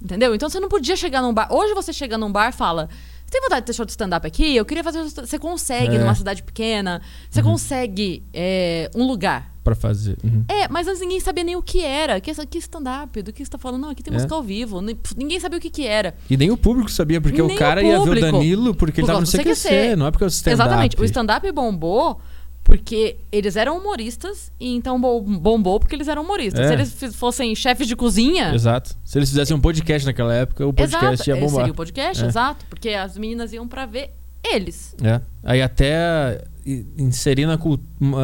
entendeu? Então você não podia chegar num bar. Hoje você chega num bar, e fala você tem vontade de ter show de stand-up aqui? Eu queria fazer. Você consegue É. numa cidade pequena. Você consegue é, um lugar. Pra fazer. Uhum. É, mas antes ninguém sabia nem o que era. Que, que stand-up? Do que você tá falando? Não, aqui tem É. música ao vivo. Ninguém sabia o que, que era. E nem o público sabia, porque Nem o cara o ia ver o. Danilo porque ele Por tava no CQC, CQC. não é porque o stand-up. Exatamente. O stand-up bombou porque eles eram humoristas e então bom- bombou porque eles eram humoristas. É. Se eles fossem chefes de cozinha. Exato. Se eles fizessem um podcast naquela época, o podcast exato, ia esse bombar. seria o podcast, É. exato. Porque as meninas iam pra ver eles. É. Aí até inserir na,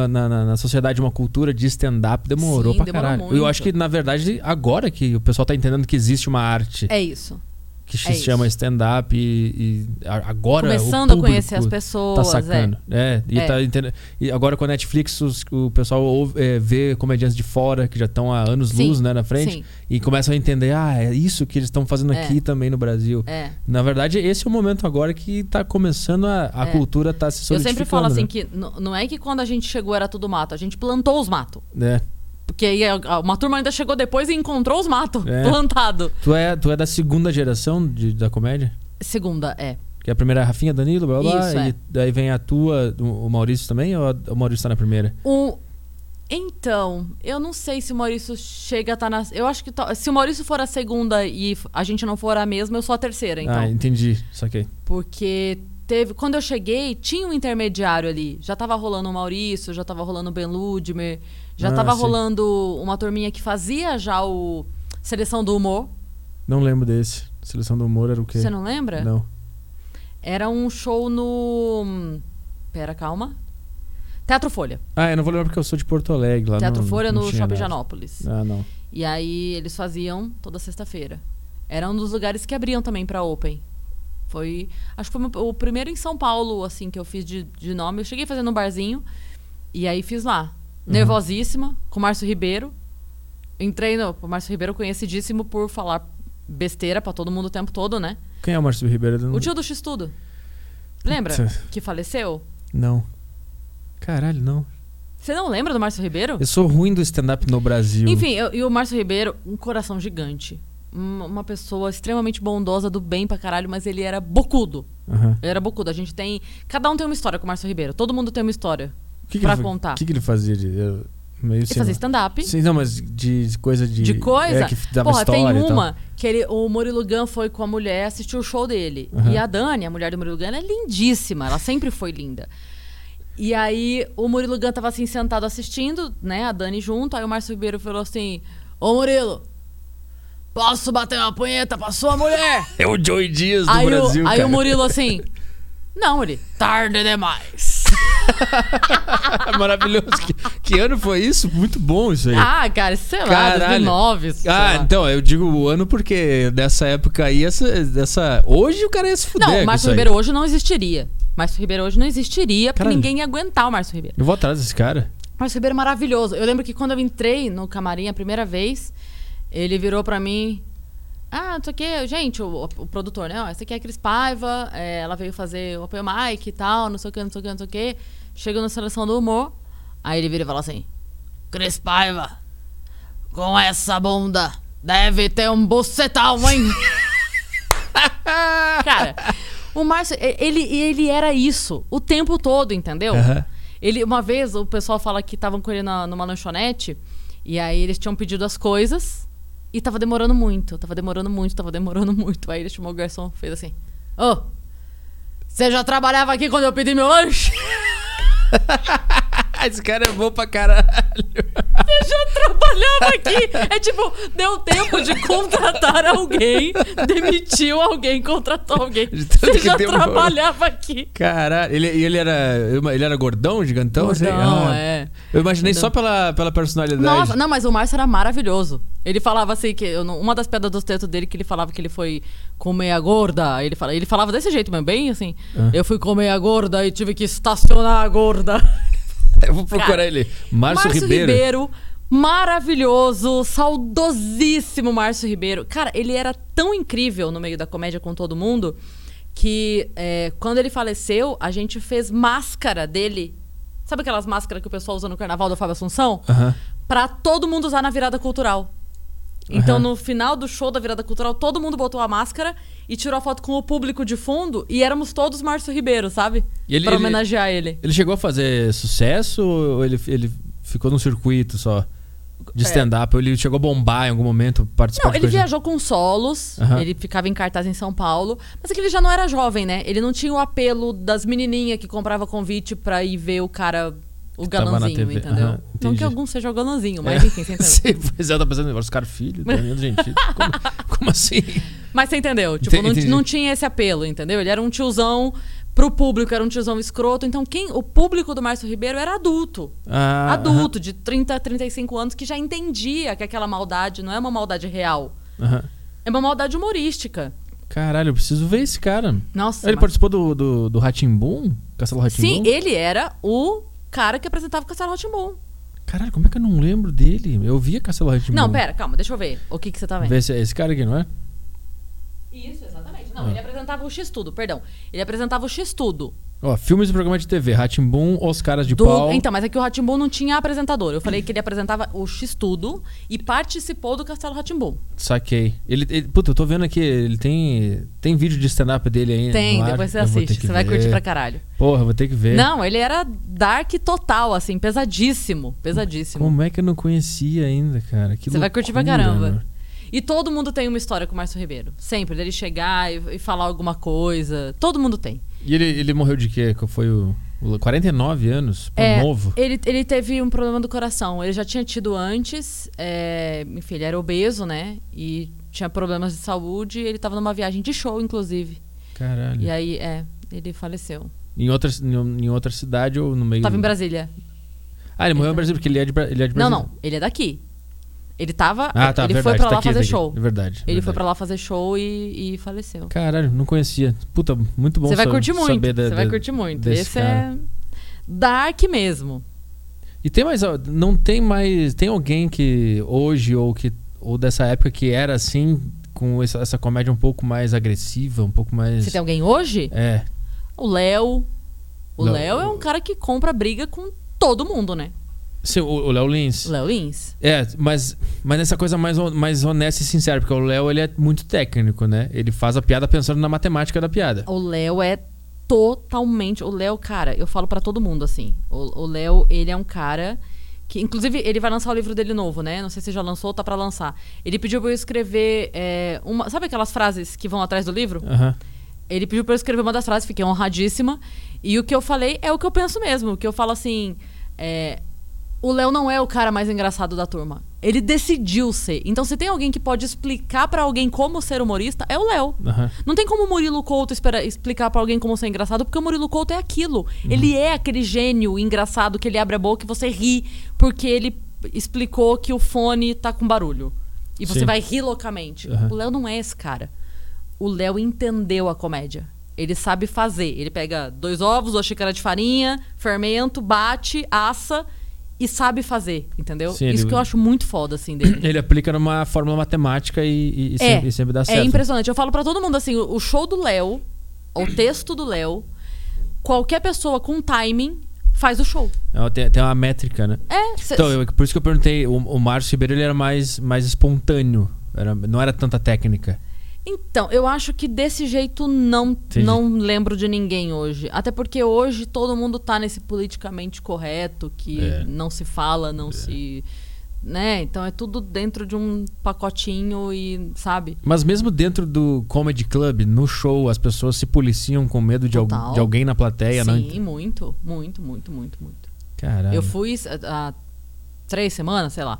na, na- na sociedade uma cultura de stand-up demorou Sim, pra caralho. Eu muito. acho que, na verdade, agora que o pessoal tá entendendo que existe uma arte. É isso. Que se É chama stand-up e, e agora Começando o a conhecer as público pessoas. Tá sacando. É, e, É. tá entendendo- e agora com a Netflix os- o pessoal ouve- é, vê comediantes de fora que já estão há anos Sim, luz né, na frente Sim, e começam a entender, ah, é isso que eles estão fazendo É. aqui também no Brasil. é. Na verdade, esse é o momento agora que tá começando a, a É. cultura tá se Eu solidificando. sempre falo assim né? que não é que quando a gente chegou era tudo mato, a gente plantou os matos. É. Porque aí uma turma ainda chegou depois e encontrou os matos É. plantado. Tu, é, tu é da segunda geração de- da comédia? Segunda, é. Que a primeira é a Rafinha, Danilo, blá blá, Isso, e é. daí vem a tua, o Maurício também, ou o Maurício tá na primeira? O... Então, eu não sei se o Maurício chega a estar na. Eu acho que to- se o Maurício for a segunda e a gente não for a mesma, eu sou a terceira, então. Ah, entendi, saquei. Porque teve. Quando eu cheguei, tinha um intermediário ali. Já tava rolando o Maurício, já tava rolando o Ben Ludmer, já Ah, tava sim. rolando uma turminha que fazia já o Seleção do Humor. Não lembro desse. Seleção do humor era o quê? Você não lembra? Não. Era um show no. Pera, calma. Teatro Folha. Ah, eu não vou lembrar porque eu sou de Porto Alegre. Lá Teatro não- Folha não no Shopping nada. Janópolis. Ah, não. E aí eles faziam toda sexta-feira. Era um dos lugares que abriam também pra Open. Foi. Acho que foi o primeiro em São Paulo, assim, que eu fiz de, de nome. Eu cheguei fazendo um barzinho. E aí fiz lá. Uhum. Nervosíssima, com o Márcio Ribeiro. Entrei no. O Márcio Ribeiro conhecidíssimo por falar besteira pra todo mundo o tempo todo, né? Quem é o Márcio Ribeiro? Não- O tio do X-Tudo. Lembra? Puta. Que faleceu? Não. Caralho, não. Você não lembra do Márcio Ribeiro? Eu sou ruim do stand-up no Brasil. Enfim, eu- e o Márcio Ribeiro, um coração gigante. Uma pessoa extremamente bondosa, do bem pra caralho, mas ele era bocudo. Aham. Ele era bocudo. A gente tem. Cada um tem uma história com o Márcio Ribeiro. Todo mundo tem uma história que que pra ele contar. O que, que ele fazia de. eu- meio Ele fazia stand-up. Sim, não, mas de de coisa de. De coisa? É, que dava Porra, tem história tal. uma que ele, o Murilo Gun foi com a mulher assistir o show dele. Aham. E a Dani, a mulher do Murilo Gun, ela é lindíssima. Ela sempre foi linda. E aí o Murilo Gun tava assim sentado assistindo, né? A Dani junto. Aí o Márcio Ribeiro falou assim: Ô Murilo, posso bater uma punheta pra sua mulher? É o Joey Dias do aí Brasil. o, aí cara. o Murilo assim. Não, ele. Tarde demais. Maravilhoso. Que, que ano foi isso? Muito bom isso aí. ah, cara, sei lá, Caralho. 2009. sei Ah, lá. então, eu digo o ano porque dessa época aí, essa, essa... hoje o cara ia se fuder Não, o Márcio aí. Ribeiro hoje não existiria. Márcio Ribeiro hoje não existiria porque Caralho. ninguém ia aguentar o Márcio Ribeiro. Eu vou atrás desse cara. Márcio Ribeiro é maravilhoso. Eu lembro que quando eu entrei no camarim a primeira vez, ele virou pra mim. Ah, não sei o que, gente, o, o produtor, né? Ó, essa aqui é a Cris Paiva, é, ela veio fazer o apoio Mike e tal, não sei o que, não sei o que, não sei o que. Chega na seleção do humor. Aí ele vira e fala assim: Cris Paiva, com essa bunda, deve ter um bucetão, hein? Cara, o Márcio, ele, ele era isso o tempo todo, entendeu? Aham. Ele, uma vez, o pessoal fala que estavam com ele na- numa lanchonete, e aí eles tinham pedido as coisas, e tava demorando muito, tava demorando muito, tava demorando muito. Aí ele chamou o garçom, fez assim: Ô, você já trabalhava aqui quando eu pedi meu lanche? Esse cara é bom pra caralho. já trabalhava aqui. É tipo, deu tempo de contratar alguém, demitiu alguém, contratou alguém. Você já demorou. trabalhava aqui. Caralho, ele, ele era. Ele era gordão, gigantão? assim? Gordão, Ah, é. Eu imaginei Gordão. só pela, pela personalidade. Nossa, não, mas o Márcio era maravilhoso. Ele falava assim que eu uma das pedras dos tetos dele que ele falava que ele foi comer a gorda. Ele, fala, ele falava desse jeito, mesmo, bem assim. Ah. Eu fui comer a gorda e tive que estacionar a gorda. Eu vou procurar Cara, ele. Márcio, Ribeiro. maravilhoso, saudosíssimo Márcio Ribeiro. Cara, ele era tão incrível no meio da comédia com todo mundo que é, quando ele faleceu, a gente fez máscara dele. Sabe aquelas máscaras que o pessoal usa no carnaval do Fábio Assunção? Aham. Pra todo mundo usar na virada cultural. Então, Aham. no final do show da virada cultural, todo mundo botou a máscara e tirou a foto com o público de fundo e éramos todos Márcio Ribeiro, sabe? E ele- pra ele- homenagear ele. Ele chegou a fazer sucesso ou ele, ele ficou num circuito só? De É. stand-up? Ou ele chegou a bombar em algum momento, participar Não, ele viajou com solos, Aham. ele ficava em cartaz em São Paulo, mas é que ele já não era jovem, né? Ele não tinha o apelo das menininhas que comprava convite pra ir ver o cara, o galãzinho, TV. entendeu? Aham, não entendi. que algum seja o galãzinho, É. mas enfim, você entendeu. Sim, pois é, tô pensando agora, os caras filhos, Danilo Gentili. Como, como assim? Mas você entendeu? Tipo, não, Entendi. não tinha esse apelo, entendeu? Ele era um tiozão pro público, era um tiozão escroto. Então, quem o público do Márcio Ribeiro era adulto. Ah, adulto, de 30 a 35 anos, que já entendia que aquela maldade não é uma maldade real. É uma maldade humorística. Caralho, eu preciso ver esse cara. Nossa. Ele mas- participou do, do, do Ratimbum? Castelo Ratimbum? Sim, ele era o cara que apresentava o Castelo Rá-Tim-Bum. Caralho, como é que eu não lembro dele? Eu via Castelo Ratimbum. Não, pera, calma, deixa eu ver. O que, que você tá vendo? Vê esse, esse cara aqui, não é? Isso, exatamente. Não, Ah. ele apresentava o X-Tudo, perdão. Ele apresentava o X-Tudo. Ó, filmes e programa de TV. Ratimbum, Os Caras de Do- Pau. Então, mas é que o Ratimbum não tinha apresentador. Eu falei que ele apresentava o X-Tudo e participou do Castelo Ratimbum. Saquei. Ele, ele- puta, eu tô vendo aqui, ele tem tem vídeo de stand-up dele aí Tem, depois você Eu assiste. Você vai ver. curtir pra caralho. Porra, vou ter que ver. Não, ele era dark total, assim, pesadíssimo. Pesadíssimo. Como é que eu não conhecia ainda, cara? Que Você vai curtir pra loucura, caramba. mano. E todo mundo tem uma história com o Márcio Ribeiro. Sempre, dele chegar e, e falar alguma coisa. Todo mundo tem. E ele, ele morreu de quê? Qual foi o, o 49 anos? Pô, É, novo. Ele, ele teve um problema do coração. Ele já tinha tido antes. é, enfim, ele era obeso, né? E tinha problemas de saúde. Ele tava numa viagem de show, inclusive. Caralho. E aí, é, ele faleceu. Em, outra, em, em outra cidade ou no meio Tava do- em Brasília. Ah, ele morreu em Brasília, porque ele é de, ele é de Não, Brasília. não. Ele é daqui. Ele tava. Ah, tá, ele verdade. foi pra tá lá aqui, fazer tá show. É verdade. Ele foi verdade. pra lá fazer show e, e faleceu. Caralho, não conhecia. Puta, muito bom Você vai curtir muito. Você vai curtir muito. Esse cara. é dark mesmo. E tem mais. Não tem mais. Tem alguém que hoje ou que ou dessa época que era assim, com essa, essa comédia um pouco mais agressiva, um pouco mais. Você tem alguém hoje? É. O Léo. O Léo é um cara que compra briga com todo mundo, né? Sim, o Léo Lins. O Léo Lins. É, mas, mas nessa coisa mais, mais honesta e sincera, porque o Léo ele é muito técnico, né? Ele faz a piada pensando na matemática da piada. O Léo é totalmente. O Léo, cara, eu falo pra todo mundo assim. O Léo, ele é um cara que, inclusive, ele vai lançar o livro dele novo, né? Não sei se já lançou ou tá pra lançar. Ele pediu pra eu escrever é, uma. Sabe aquelas frases que vão atrás do livro? Aham. Ele pediu pra eu escrever uma das frases, fiquei honradíssima. E o que eu falei é o que eu penso mesmo. O que eu falo assim. é, o Léo não é o cara mais engraçado da turma. Ele decidiu ser. Então, se tem alguém que pode explicar pra alguém como ser humorista, é o Léo. Aham. Não tem como o Murilo Couto espera- explicar pra alguém como ser engraçado, porque o Murilo Couto é aquilo. Ele é aquele gênio engraçado que ele abre a boca e você ri porque ele explicou que o fone tá com barulho. E você Sim. vai rir loucamente. Aham. O Léo não é esse cara. O Léo entendeu a comédia. Ele sabe fazer. Ele pega dois ovos, uma xícara de farinha, fermento, bate, assa e sabe fazer, entendeu? Sim, Isso ele- que eu acho muito foda, assim, dele. Ele aplica numa fórmula matemática e, e- É, sempre, e sempre dá certo. É impressionante. Eu falo pra todo mundo assim, o o show do Léo, o texto do Léo, qualquer pessoa com timing faz o show. É, Tem, tem uma métrica, né? É, cê- Então, eu- por isso que eu perguntei, o, o Márcio Ribeiro ele era mais, mais espontâneo. Era, não era tanta técnica. Então, eu acho que desse jeito não Entendi. não lembro de ninguém hoje. Até porque hoje todo mundo tá nesse politicamente correto que É. não se fala, não se, né? Então é tudo dentro de um pacotinho e, sabe? Mas mesmo dentro do Comedy Club, no show, as pessoas se policiam com medo de, al- de alguém na plateia. não Sim, muito, muito, muito, muito, muito. Caralho. Eu fui há três semanas, sei lá.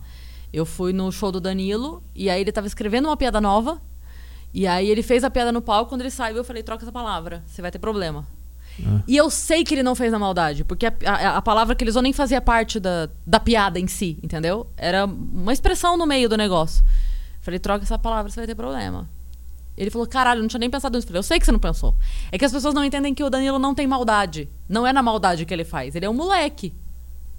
Eu fui no show do Danilo e aí ele tava escrevendo uma piada nova. E aí ele fez a piada no palco. Quando ele saiu, eu falei: troca essa palavra, você vai ter problema. Ah. E eu sei que ele não fez na maldade, porque a, a- a palavra que ele usou nem fazia parte da, da piada em si, entendeu? Era uma expressão no meio do negócio. Falei: troca essa palavra, você vai ter problema. Ele falou: caralho, eu não tinha nem pensado nisso. Eu falei: eu sei que você não pensou. É que as pessoas não entendem que o Danilo não tem maldade. Não é na maldade que ele faz. Ele é um moleque.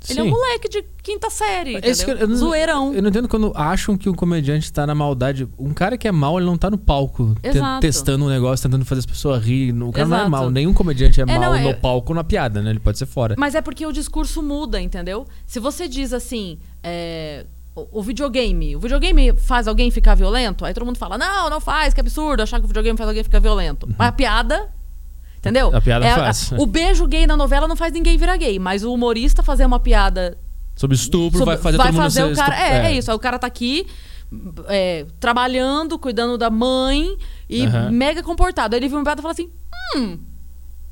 Ele é um Sim. moleque de quinta série, É que entendeu? eu, eu não, Zoeirão. Eu não entendo quando acham que um comediante tá na maldade. Um cara que é mal, ele não tá no palco te- Exato. testando um negócio, tentando fazer as pessoas rir. O cara não é Exato. mal. Nenhum comediante é, É, mal não, no é- palco na piada, né? Ele pode ser fora. Mas é porque o discurso muda, entendeu? Se você diz assim, é, o, o videogame, o videogame faz alguém ficar violento, aí todo mundo fala, não, não faz, que absurdo achar que o videogame faz alguém ficar violento. Mas a piada, entendeu? Uhum. A piada É faz. o beijo gay na novela não faz ninguém virar gay, mas o humorista fazer uma piada Sobre estupro, sobre- vai fazer todo mundo fazer ser o cara. estup- É, é isso. Aí o cara tá aqui é, trabalhando, cuidando da mãe e Aham. mega comportado. Aí ele viu um piada e fala assim: hum,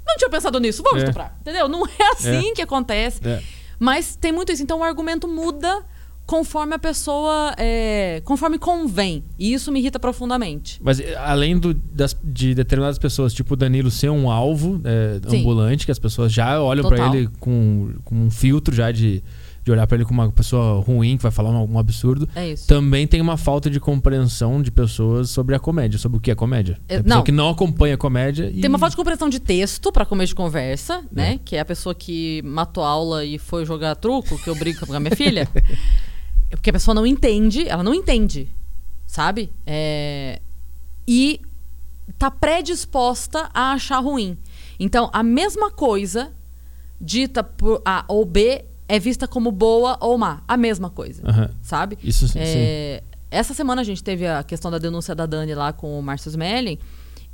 não tinha pensado nisso, vamos É. estuprar. Entendeu? Não é assim que acontece. É. Mas tem muito isso. Então o argumento muda conforme a pessoa. é, conforme convém. E isso me irrita profundamente. Mas eh, além do- das- de determinadas pessoas, tipo o Danilo ser um alvo é, ambulante, que as pessoas já olham pra Total. ele com, com um filtro já de, de olhar pra ele como uma pessoa ruim, que vai falar um, um absurdo. É isso. Também tem uma falta de compreensão de pessoas sobre a comédia, sobre o que é comédia. É, não. que não acompanha a comédia e. Tem uma falta de compreensão de texto pra comer de conversa, né? É. Que é a pessoa que matou aula e foi jogar truco, que eu brigo com a minha filha. É Porque a pessoa não entende, ela não entende, sabe? É, E tá predisposta a achar ruim. Então, a mesma coisa dita por A ou B é vista como boa ou má. A mesma coisa, Aham. sabe? Isso sim. É, essa semana a gente teve a questão da denúncia da Dani lá com o Márcio Smelling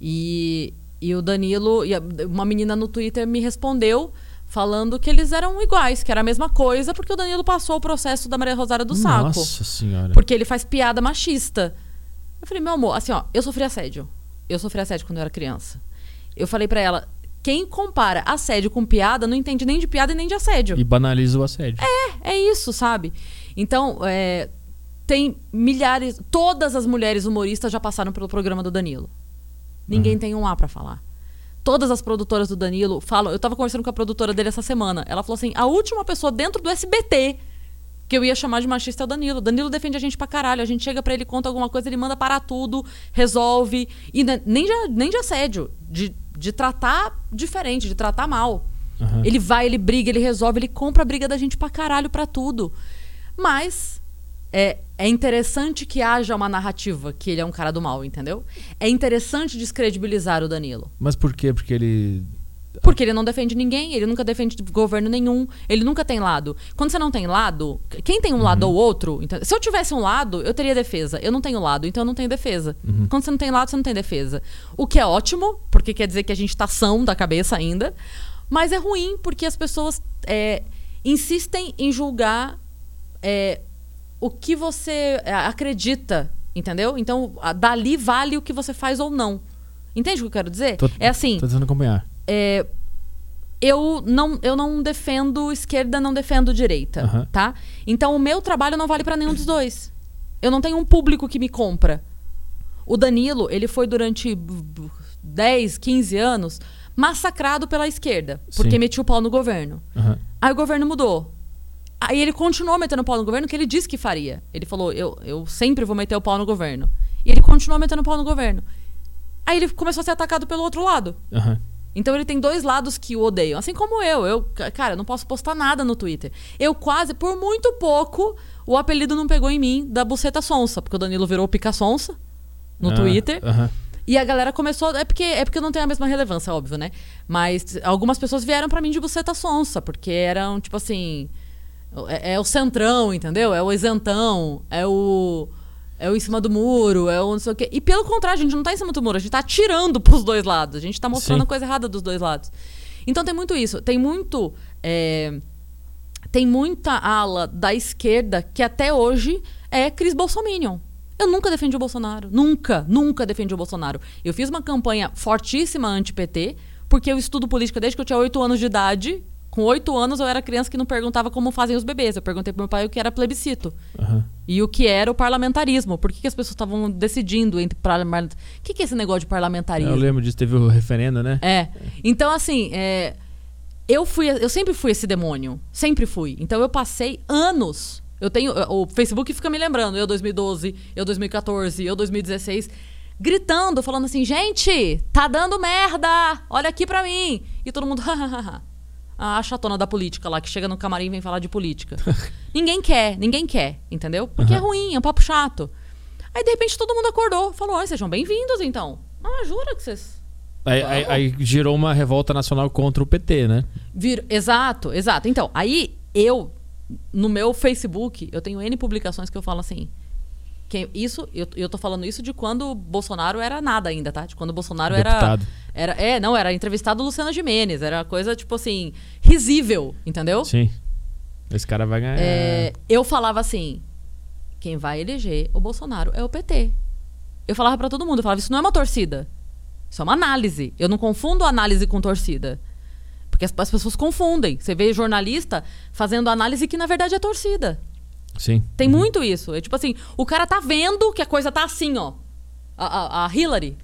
e, e o Danilo, e a- uma menina no Twitter me respondeu falando que eles eram iguais, que era a mesma coisa, porque o Danilo passou o processo da Maria Rosária do Saco. Nossa senhora. Porque ele faz piada machista. Eu falei, meu amor, assim, ó, eu sofri assédio. Eu sofri assédio quando eu era criança. Eu falei pra ela, quem compara assédio com piada não entende nem de piada e nem de assédio. E banaliza o assédio. É isso, sabe? Então, é, tem milhares. Todas as mulheres humoristas já passaram pelo programa do Danilo. Ninguém tem um A pra falar. Todas as produtoras do Danilo falam. Eu tava conversando com a produtora dele essa semana. Ela falou assim: a última pessoa dentro do SBT que eu ia chamar de machista é o Danilo. Danilo defende a gente pra caralho. A gente chega pra ele, conta alguma coisa, ele manda parar tudo, resolve. E ne- nem de, nem de assédio, de, de tratar diferente, de tratar mal. Aham. Ele vai, ele briga, ele resolve, ele compra a briga da gente pra caralho pra tudo. Mas é, é interessante que haja uma narrativa que ele é um cara do mal, entendeu? É interessante descredibilizar o Danilo. Mas por quê? Porque ele. Porque ele não defende ninguém, ele nunca defende governo nenhum, ele nunca tem lado. Quando você não tem lado, quem tem um lado ou outro. então- se eu tivesse um lado, eu teria defesa. Eu não tenho lado, então eu não tenho defesa. Quando você não tem lado, você não tem defesa. O que é ótimo, porque quer dizer que a gente tá são da cabeça ainda. Mas é ruim, porque as pessoas é, insistem em julgar é, o que você é, acredita, entendeu? Então, dali vale o que você faz ou não. Entende o que eu quero dizer? Tô- é assim Tô tentando acompanhar. é, eu não, eu não defendo esquerda, não defendo direita, tá? Então o meu trabalho não vale pra nenhum dos dois. Eu não tenho um público que me compra. O Danilo, ele foi durante b- b- 10, 15 anos massacrado pela esquerda, porque Sim. metia o pau no governo. Aham. Aí o governo mudou. Aí ele continuou metendo o pau no governo que ele disse que faria. Ele falou: eu, eu sempre vou meter o pau no governo. E ele continuou metendo o pau no governo. Aí ele começou a ser atacado pelo outro lado. Aham. Então ele tem dois lados que o odeiam. Assim como eu. Eu, ca- cara, não posso postar nada no Twitter. Eu quase, por muito pouco, o apelido não pegou em mim da buceta sonsa, porque o Danilo virou pica sonsa no Ah, Twitter. E a galera começou. É porque, é porque não tenho a mesma relevância, óbvio, né? Mas algumas pessoas vieram pra mim de buceta sonsa, porque eram, tipo assim. É, é o centrão, entendeu? É o isentão, é o. É o em cima do muro, é o não sei o quê. E pelo contrário, a gente não tá em cima do muro, a gente tá atirando pros dois lados. A gente tá mostrando Sim. a coisa errada dos dois lados. Então tem muito isso. Tem muito. é, tem muita ala da esquerda que até hoje é Cris Bolsominion. Eu nunca defendi o Bolsonaro. Nunca, nunca defendi o Bolsonaro. Eu fiz uma campanha fortíssima anti-PT, porque eu estudo política desde que eu tinha 8 anos de idade. Com 8 anos eu era criança que não perguntava como fazem os bebês. Eu perguntei pro meu pai o que era plebiscito. Aham. E o que era o parlamentarismo. Por que, que as pessoas estavam decidindo entre parlamentarismo? O que, que é esse negócio de parlamentarismo? Eu lembro disso, teve o referendo, né? É. Então, assim, é, eu fui, eu sempre fui esse demônio. Sempre fui. Então eu passei anos. Eu tenho. O Facebook fica me lembrando, eu 2012, eu 2014, eu 2016, gritando, falando assim, gente, tá dando merda! Olha aqui pra mim! E todo mundo. A chatona da política lá, que chega no camarim e vem falar de política. ninguém quer, ninguém quer, entendeu? Porque é Aham. ruim, é um papo chato. Aí, de repente, todo mundo acordou. Falou, "Oi, sejam bem-vindos, então. Ah, jura que vocês Aí, aí- aí gerou uma revolta nacional contra o PT, né? Vir... Exato, exato. Então, aí eu, no meu Facebook, eu tenho N publicações que eu falo assim. Que isso, eu, eu tô falando isso de quando o Bolsonaro era nada ainda, tá? De quando o Bolsonaro Deputado. era. era É, não, era entrevistado Luciana Gimenez. Era coisa, tipo assim, risível, entendeu? Sim. Esse cara vai ganhar. É, eu falava assim: quem vai eleger o Bolsonaro é o PT. Eu falava pra todo mundo, eu falava, isso não é uma torcida. Isso é uma análise. Eu não confundo análise com torcida. Porque as, as pessoas confundem. Você vê jornalista fazendo análise que na verdade é torcida. Sim. Tem muito isso. É tipo assim, o cara tá vendo que a coisa tá assim, ó. A, a- a Hillary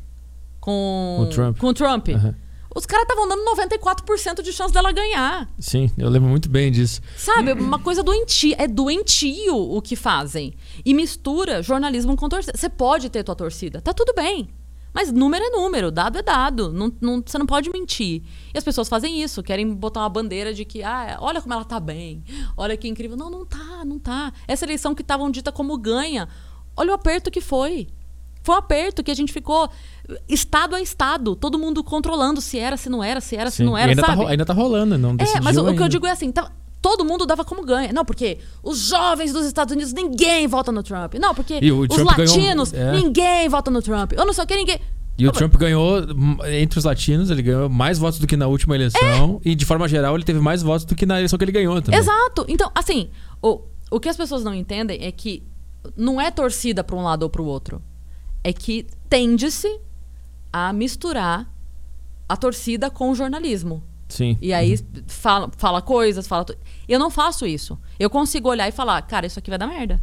com, o Trump. Com o Trump. Aham. Os caras estavam dando 94% de chance dela ganhar. Sim, eu lembro muito bem disso. Sabe? Uma coisa doentia. É doentio o que fazem. E mistura jornalismo com torcida. Você pode ter tua torcida. Tá tudo bem. Mas número é número, dado é dado. Não, não- você não pode mentir. E as pessoas fazem isso, querem botar uma bandeira de que, ah, olha como ela tá bem, olha que incrível. Não, não tá, não tá. Essa eleição que estavam dita como ganha, olha o aperto que foi. Foi um aperto que a gente ficou estado a estado, todo mundo controlando se era, se não era, se era, se Sim. não E era, ainda, tá, sabe? ro- ainda tá rolando, não É, decidiu mas o, o que eu digo é assim, tá- todo mundo dava como ganha. Não, porque os jovens dos Estados Unidos, ninguém vota no Trump. Não, porque os Trump ganhou- latinos, é. ninguém vota no Trump. Eu não sei o que, ninguém... E o Trump ganhou, hum, entre os latinos, ele ganhou mais votos do que na última eleição. E de forma geral, ele teve mais votos do que na eleição que ele ganhou também. Exato. Então, assim, o, o que as pessoas não entendem é que não é torcida para um lado ou para o outro. É que tende-se a misturar a torcida com o jornalismo. Sim. E aí fala, fala coisas, fala. Eu não faço isso. Eu consigo olhar e falar, cara, isso aqui vai dar merda.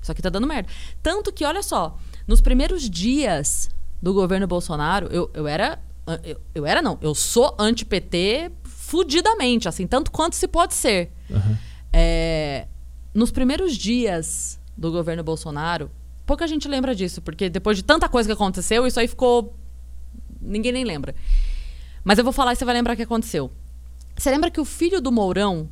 Isso aqui tá dando merda. Tanto que, olha só, nos primeiros dias do governo Bolsonaro, eu, eu era. Eu, eu era, não, eu sou anti-PT fudidamente, assim, tanto quanto se pode ser. Aham. É, nos primeiros dias do governo Bolsonaro, pouca gente lembra disso, porque depois de tanta coisa que aconteceu, isso aí ficou. Ninguém nem lembra. Mas eu vou falar e você vai lembrar o que aconteceu. Você lembra que o filho do Mourão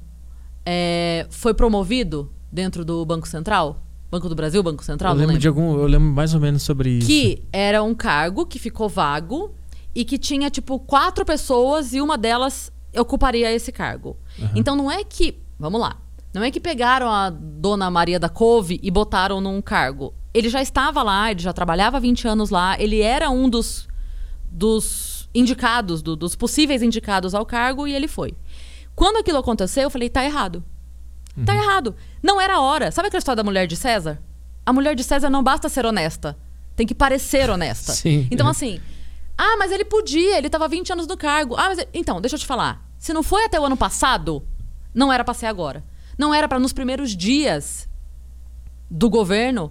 é, foi promovido dentro do Banco Central? Banco do Brasil, Banco Central? Eu lembro lembro. de algum. Eu lembro mais ou menos sobre isso. Que era um cargo que ficou vago e que tinha, tipo, quatro pessoas e uma delas ocuparia esse cargo. Então não é que. Vamos lá. Não é que pegaram a dona Maria da Couve e botaram num cargo. Ele já estava lá, ele já trabalhava há 20 anos lá, ele era um dos, dos indicados, do- dos possíveis indicados ao cargo e ele foi. Quando aquilo aconteceu, eu falei: tá errado. Tá errado. Não era a hora. Sabe aquela história da mulher de César? A mulher de César não basta ser honesta. Tem que parecer honesta. Sim. Então, assim. Ah, mas ele podia, ele tava 20 anos no cargo. Ah, mas. Então, deixa eu te falar. Se não foi até o ano passado, não era pra ser agora. Não era pra nos primeiros dias do governo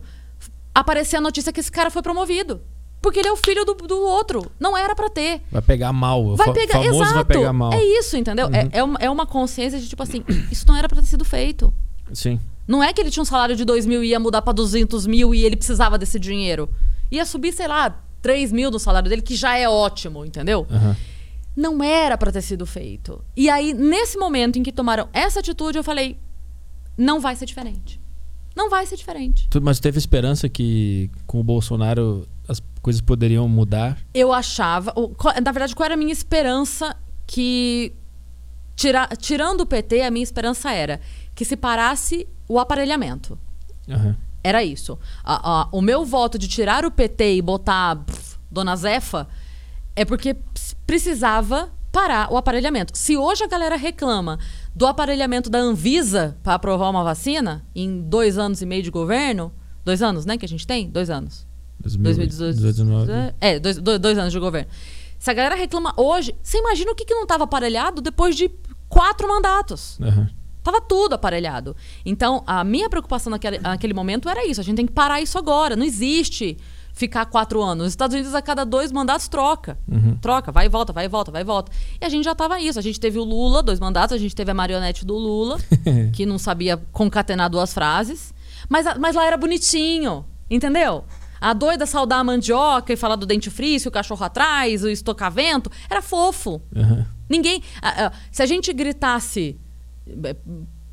aparecer a notícia que esse cara foi promovido. Porque ele é o filho do, do outro. Não era pra ter. Vai pegar mal. Vai pegar, exato. vai pegar mal. Uhum. É isso, entendeu? É, é, uma, é uma consciência de tipo assim, isso não era pra ter sido feito. Sim. Não é que ele tinha um salário de 2 mil e ia mudar pra 200 mil e ele precisava desse dinheiro. Ia subir, sei lá, 3 mil do salário dele, que já é ótimo, entendeu? Aham. Não era pra ter sido feito. E aí, nesse momento em que tomaram essa atitude, eu falei: não vai ser diferente. Não vai ser diferente. Mas teve esperança que com o Bolsonaro as coisas poderiam mudar? Eu achava. Na verdade, qual era a minha esperança que. tira- tirando o PT, a minha esperança era que se parasse o aparelhamento. Aham. Era isso. A- a- o meu voto de tirar o PT e botar pff, Dona Zefa é porque precisava parar o aparelhamento. Se hoje a galera reclama do aparelhamento da Anvisa para aprovar uma vacina em dois anos e meio de governo, dois anos, né, que a gente tem? Dois anos. 2018. 2019. É, dois, dois, anos de governo. Se a galera reclama hoje, você imagina o que, que não estava aparelhado depois de quatro mandatos? Aham. Tava tudo aparelhado. Então, a minha preocupação naquele, naquele momento era isso. A gente tem que parar isso agora. Não existe ficar quatro anos. Os Estados Unidos, a cada dois mandatos, troca. Troca, vai e volta, vai e volta, vai e volta. E a gente já tava isso. A gente teve o Lula, dois mandatos. A gente teve a marionete do Lula, que não sabia concatenar duas frases. Mas, mas lá era bonitinho, entendeu? A doida saudar a mandioca e falar do dente frício, o cachorro atrás, o estocavento. Era fofo. Aham. Ninguém. ah, ah, se a gente gritasse eh,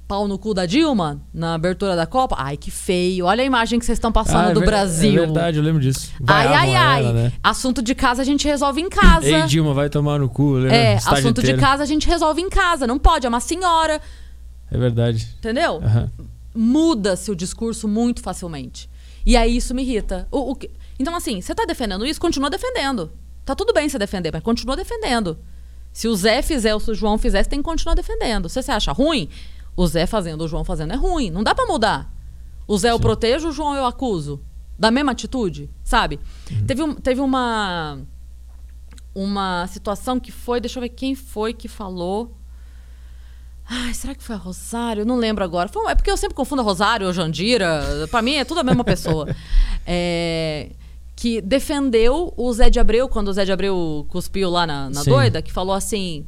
pau no cu da Dilma na abertura da Copa, ai que feio. Olha a imagem que vocês estão passando Ah, é do Brasil. É verdade, eu lembro disso. Ai, ai, ai. ela, né? Assunto de casa a gente resolve em casa. Ei, Dilma, vai tomar no cu. lembra? é, Estágio assunto inteiro. de casa a gente resolve em casa. Não pode, é uma senhora. É verdade. Entendeu? Aham. Muda-se o discurso muito facilmente. E aí isso me irrita. O- o que- Então, assim, você tá defendendo isso, continua defendendo. Tá tudo bem você defender, mas continua defendendo. Se o Zé fizer ou se o João fizer, você tem que continuar defendendo. Se você acha ruim, o Zé fazendo, o João fazendo é ruim. Não dá pra mudar. O Zé eu protejo, o João eu acuso. Da mesma atitude, sabe? Teve, um- teve uma uma situação que foi, deixa eu ver quem foi que falou. Ai, será que foi a Rosário? Eu não lembro agora. Foi- é porque eu sempre confundo a Rosário ou Jandira. Pra mim é tudo a mesma pessoa. É, que defendeu o Zé de Abreu, quando o Zé de Abreu cuspiu lá na, na doida, que falou assim: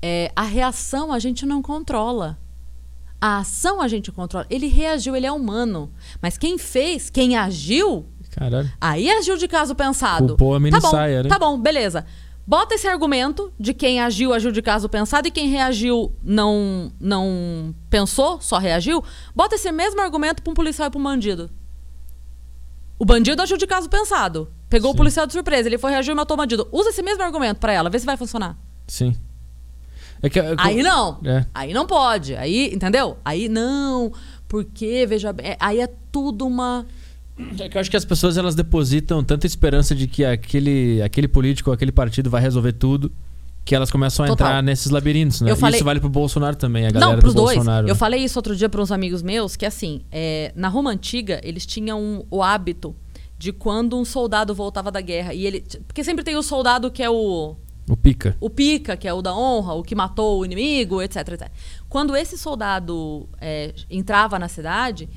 é, a reação a gente não controla. A ação a gente controla. Ele reagiu, ele é humano. Mas quem fez, quem agiu, Caralho. aí agiu de caso pensado. Culpou a mini tá bom, saia, né? Tá bom, beleza. Bota esse argumento de quem agiu, agiu de caso pensado e quem reagiu não não pensou, só reagiu. Bota esse mesmo argumento pra um policial e pra um bandido. O bandido agiu de caso pensado. Pegou o Sim. policial de surpresa, ele foi reagir e matou o bandido. Usa esse mesmo argumento pra ela, vê se vai funcionar. Sim. É que, é Aí não. É. Aí não pode. Aí, entendeu? Aí não. Porque, veja bem, é- aí é tudo uma. É que eu acho que as pessoas elas depositam tanta esperança de que aquele, aquele político ou aquele partido vai resolver tudo que elas começam a Total. entrar nesses labirintos, né? Eu falei- Isso vale pro Bolsonaro também, a galera Não, pros do dois. Bolsonaro. Eu né? falei isso outro dia para uns amigos meus, que assim, é, na Roma Antiga, eles tinham o hábito de quando um soldado voltava da guerra, e ele. Porque sempre tem o soldado que é o. O pica. O pica, que é o da honra, o que matou o inimigo, etc, etc. Quando esse soldado é, entrava na cidade,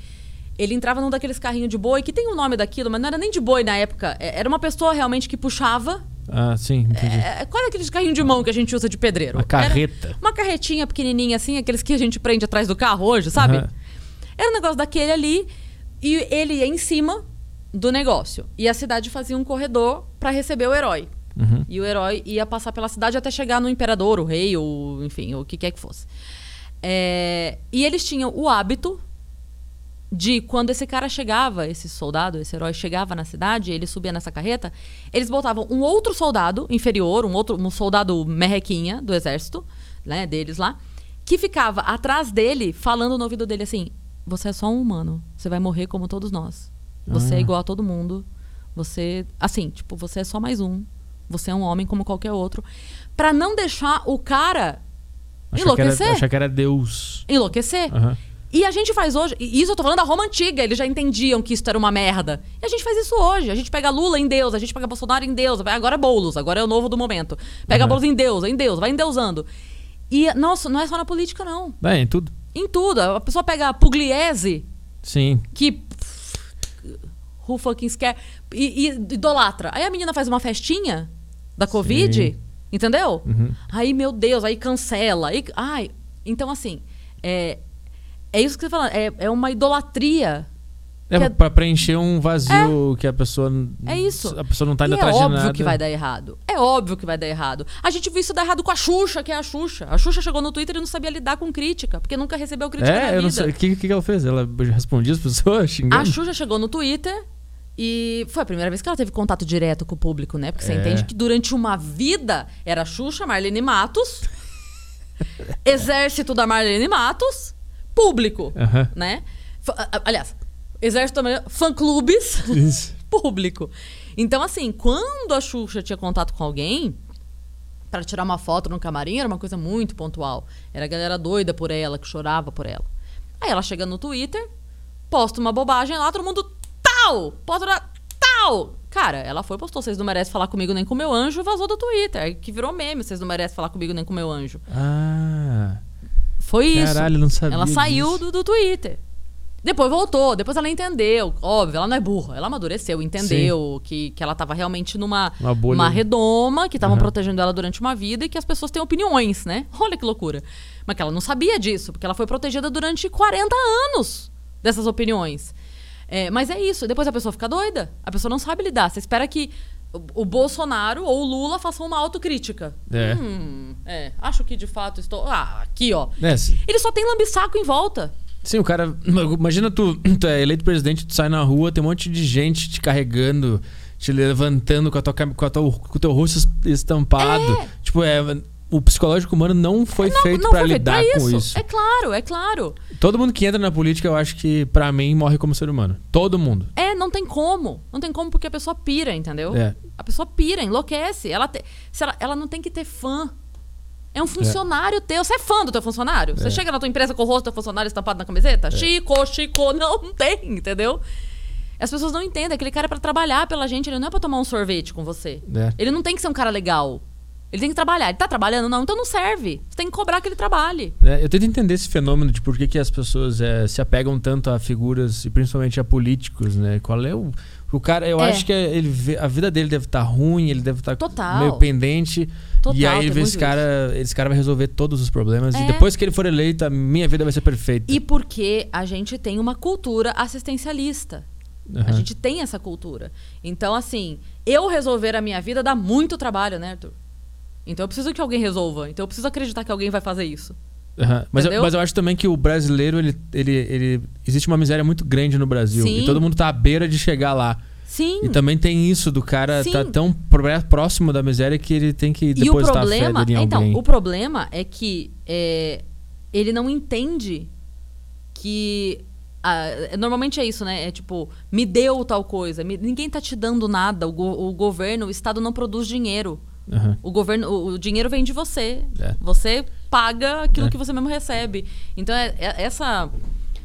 ele entrava num daqueles carrinhos de boi, que tem o nome daquilo, mas não era nem de boi na época. é- Era uma pessoa realmente que puxava. Ah, sim, entendi. É, qual é aqueles carrinhos de mão que a gente usa de pedreiro? Uma carreta. Era uma carretinha pequenininha assim, aqueles que a gente prende atrás do carro hoje, sabe? Aham. Era um negócio daquele ali e ele ia em cima do negócio. E a cidade fazia um corredor pra receber o herói. Uhum. E o herói ia passar pela cidade até chegar no imperador, o rei, ou enfim, o que quer que fosse. É, E eles tinham o hábito de quando esse cara chegava, esse soldado, esse herói chegava na cidade, ele subia nessa carreta, eles botavam um outro soldado inferior, um outro um soldado merrequinha do exército, né, deles lá, que ficava atrás dele falando no ouvido dele assim: "Você é só um humano, você vai morrer como todos nós. Você é Ah. igual a todo mundo. Você, assim, tipo, você é só mais um. Você é um homem como qualquer outro." Pra não deixar o cara Achar que, enlouquecer. era, achar que era Deus. enlouquecer. Aham. E a gente faz hoje, e isso eu tô falando da Roma antiga, eles já entendiam que isso era uma merda. E a gente faz isso hoje. A gente pega Lula em Deus, a gente pega Bolsonaro em Deus, vai- agora é Boulos, agora é o novo do momento. Pega Uhum. Boulos em Deus, em Deus, vai endeusando. E, nossa, não é só na política, não. É, em tudo. Em tudo. A pessoa pega Pugliese, Sim. que. Who fucking scare. E, e idolatra. Aí a menina faz uma festinha da Covid, Sim. entendeu? Uhum. Aí, meu Deus, aí cancela. Aí, ai, então assim, é, é isso que você fala, é, é uma idolatria. É, é- pra preencher um vazio que a pessoa. É isso. A pessoa não tá indo e é atrás de óbvio nada. que vai dar errado. É óbvio que vai dar errado. A gente viu isso dar errado com a Xuxa, que é a Xuxa. A Xuxa chegou no Twitter e não sabia lidar com crítica, porque nunca recebeu crítica na É, vida. eu não sei. O que, que ela fez? Ela respondia as pessoas xingando? A Xuxa chegou no Twitter e foi a primeira vez que ela teve contato direto com o público, né? Porque você É. entende que durante uma vida era Xuxa, Marlene Matos, exército da Marlene Matos, público, Aham. né? A- Aliás, exército da Marlene, fã-clubes, público. Então, assim, quando a Xuxa tinha contato com alguém para tirar uma foto no camarim, era uma coisa muito pontual. Era a galera doida por ela, que chorava por ela. Aí ela chega no Twitter, posta uma bobagem lá, todo mundo tal! Posta lá, tal! Cara, ela foi, postou, vocês não merecem falar comigo nem com meu anjo, vazou do Twitter. Aí Que virou meme, vocês não merecem falar comigo nem com meu anjo. Ah. Foi isso. Caralho, não sabia Ela saiu disso. do, do Twitter. Depois voltou, depois ela entendeu. Óbvio, ela não é burra. Ela amadureceu, entendeu que, que ela tava realmente numa Uma uma redoma, que estavam Aham. protegendo ela durante uma vida e que as pessoas têm opiniões, né? Olha que loucura. Mas que ela não sabia disso, porque ela foi protegida durante 40 anos dessas opiniões. É, mas é isso, depois a pessoa fica doida. A pessoa não sabe lidar. Você espera que o, Bolsonaro ou o Lula façam uma autocrítica. É. Hum, é, acho que de fato estou. Ah, aqui, ó. É, Ele só tem lambisaco em volta. Sim, o cara. Imagina tu, tu é eleito presidente, tu sai na rua, tem um monte de gente te carregando, te levantando com, a tua, com, a tua, com o teu rosto es- estampado. Tipo, é. O psicológico humano não foi não feito feito lidar pra com isso. É claro, é claro. Todo mundo que entra na política, eu acho que, pra mim, morre como ser humano. Todo mundo. É, não tem como. Não tem como porque a pessoa pira, entendeu? É. A pessoa pira, enlouquece. Ela, te- se ela, ela não tem que ter fã. É um funcionário teu. Você é fã do teu funcionário? Você É. chega na tua empresa com o rosto do teu funcionário estampado na camiseta? Chico, Chico. Não, não tem, entendeu? As pessoas não entendem. Aquele cara é pra trabalhar pela gente. Ele não é pra tomar um sorvete com você. É. Ele não tem que ser um cara legal. Ele tem que trabalhar. Ele tá trabalhando? Não, então não serve. Você tem que cobrar que ele trabalhe. É, eu tento entender esse fenômeno de por que, que as pessoas é, se apegam tanto a figuras e principalmente a políticos, né? Qual é o. O cara, eu É. acho que ele a vida dele deve estar ruim, ele deve estar Total. meio pendente. Total, e aí ele vê esse cara, esse cara vai resolver todos os problemas. É. E depois que ele for eleito, a minha vida vai ser perfeita. E porque a gente tem uma cultura assistencialista. A Aham. gente tem essa cultura. Então, assim, eu resolver a minha vida dá muito trabalho, né, Arthur? Então eu preciso que alguém resolva. Então eu preciso acreditar que alguém vai fazer isso. Aham. Mas, eu, mas eu acho também que o brasileiro, ele, ele, ele. Existe uma miséria muito grande no Brasil. Sim. E todo mundo tá à beira de chegar lá. Sim. E também tem isso do cara Sim. tá tão pró- próximo da miséria que ele tem que depositar a fé dele em então, alguém. o problema é que é, ele não entende que ah, normalmente é isso, né? É tipo, me deu tal coisa. me- ninguém tá te dando nada. O, go- o governo, o Estado não produz dinheiro. Aham. O governo, o, o dinheiro vem de você. É. Você paga aquilo É. que você mesmo recebe. Então é, é- essa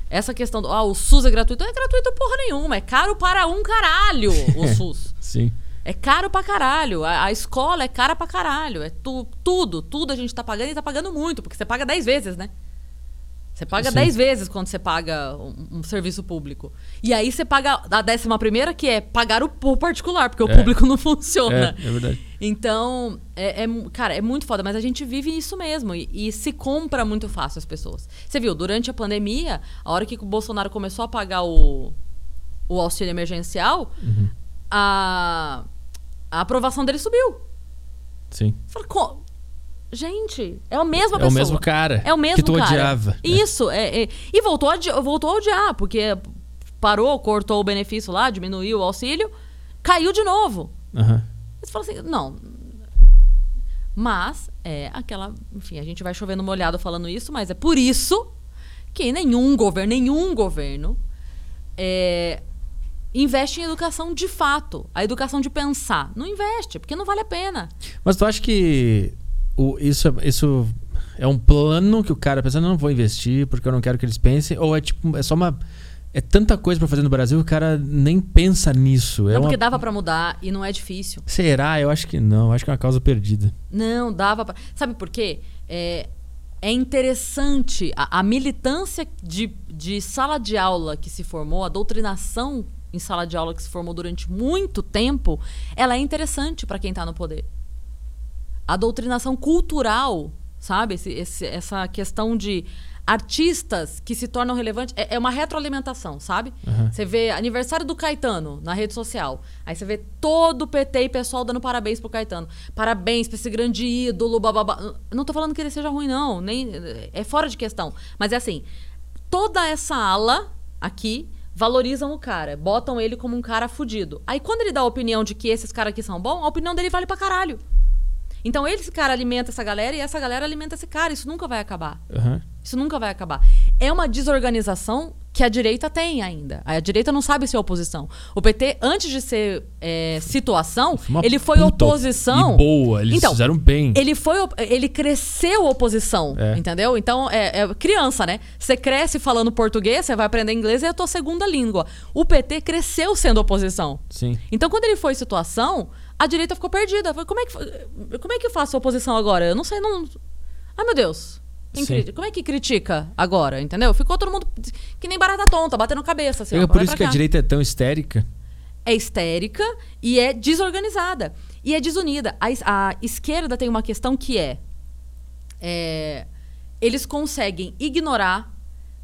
essa questão do ah, o SUS é gratuito, não é gratuito porra nenhuma, é caro para um caralho o SUS. Sim. É caro pra caralho. A, a escola é cara pra caralho. É tu- tudo, tudo a gente tá pagando e tá pagando muito, porque você paga 10 vezes, né? Você paga Sim. 10 vezes quando você paga um, um serviço público. E aí você paga a décima primeira, que é pagar o, o particular, porque o É. público não É, funciona. é verdade. Então, é, é cara, é muito foda, mas a gente vive isso mesmo e, e se compra muito fácil as pessoas. Você viu, durante a pandemia, a hora que o Bolsonaro começou a pagar o, o auxílio emergencial, Uhum. a, a aprovação dele subiu. Sim. Fala, "Co- gente, é a mesma É pessoa. o mesmo cara. É o mesmo que tu cara. odiava. Isso, é, é. e voltou a, voltou a odiar, porque parou, cortou o benefício lá, diminuiu o auxílio, caiu de novo. Aham. Fala assim, não. Mas é aquela. Enfim, a gente vai chovendo molhado falando isso, mas é por isso que nenhum governo, nenhum governo é, investe em educação de fato. A educação de pensar. Não investe, porque não vale a pena. Mas tu acha que o, isso, é- isso é um plano que o cara pensa, não vou investir porque eu não quero que eles pensem? Ou é tipo, é só uma. É tanta coisa pra fazer no Brasil que o cara nem pensa nisso. É não, porque uma... dava pra mudar e não é difícil. Será? Eu acho que não. Eu acho que é uma causa perdida. Não, dava pra... Sabe por quê? É, é interessante a, a militância de, de sala de aula que se formou, a doutrinação em sala de aula que se formou durante muito tempo, ela é interessante para quem está no poder. A doutrinação cultural, sabe? Esse- esse- essa questão de artistas que se tornam relevantes é, é uma retroalimentação, sabe? Aham. Você vê aniversário do Caetano na rede social. Aí você vê todo o PT e pessoal dando parabéns pro Caetano. Parabéns pra esse grande ídolo, bababá. Não tô falando que ele seja ruim, não. Nem, é fora de questão. Mas é assim: toda essa ala aqui valorizam o cara, botam ele como um cara fudido. Aí quando ele dá a opinião de que esses caras aqui são bons, a opinião dele vale pra caralho. Então esse cara alimenta essa galera e essa galera alimenta esse cara. Isso nunca vai acabar. Aham. Isso nunca vai acabar. É uma desorganização que a direita tem ainda. A direita não sabe ser oposição. O PT, antes de ser é, situação, Uma ele foi oposição. Boa, eles Então, fizeram bem. Ele foi, ele cresceu oposição, É. entendeu? Então é, é criança, né? Você cresce falando português, você vai aprender inglês e é a tua segunda língua. O PT cresceu sendo oposição. Sim. Então, quando ele foi situação, a direita ficou perdida. Como é que, como é que eu faço oposição agora? Eu não sei, não. Ai, meu Deus. Quem Sim. cri- Como é que critica agora, entendeu? Ficou todo mundo que nem barata tonta, batendo cabeça. Assim, ó, é por isso que a cá. direita é tão histérica. É histérica e é desorganizada. E é desunida. A, a esquerda tem uma questão que é, é, Eles conseguem ignorar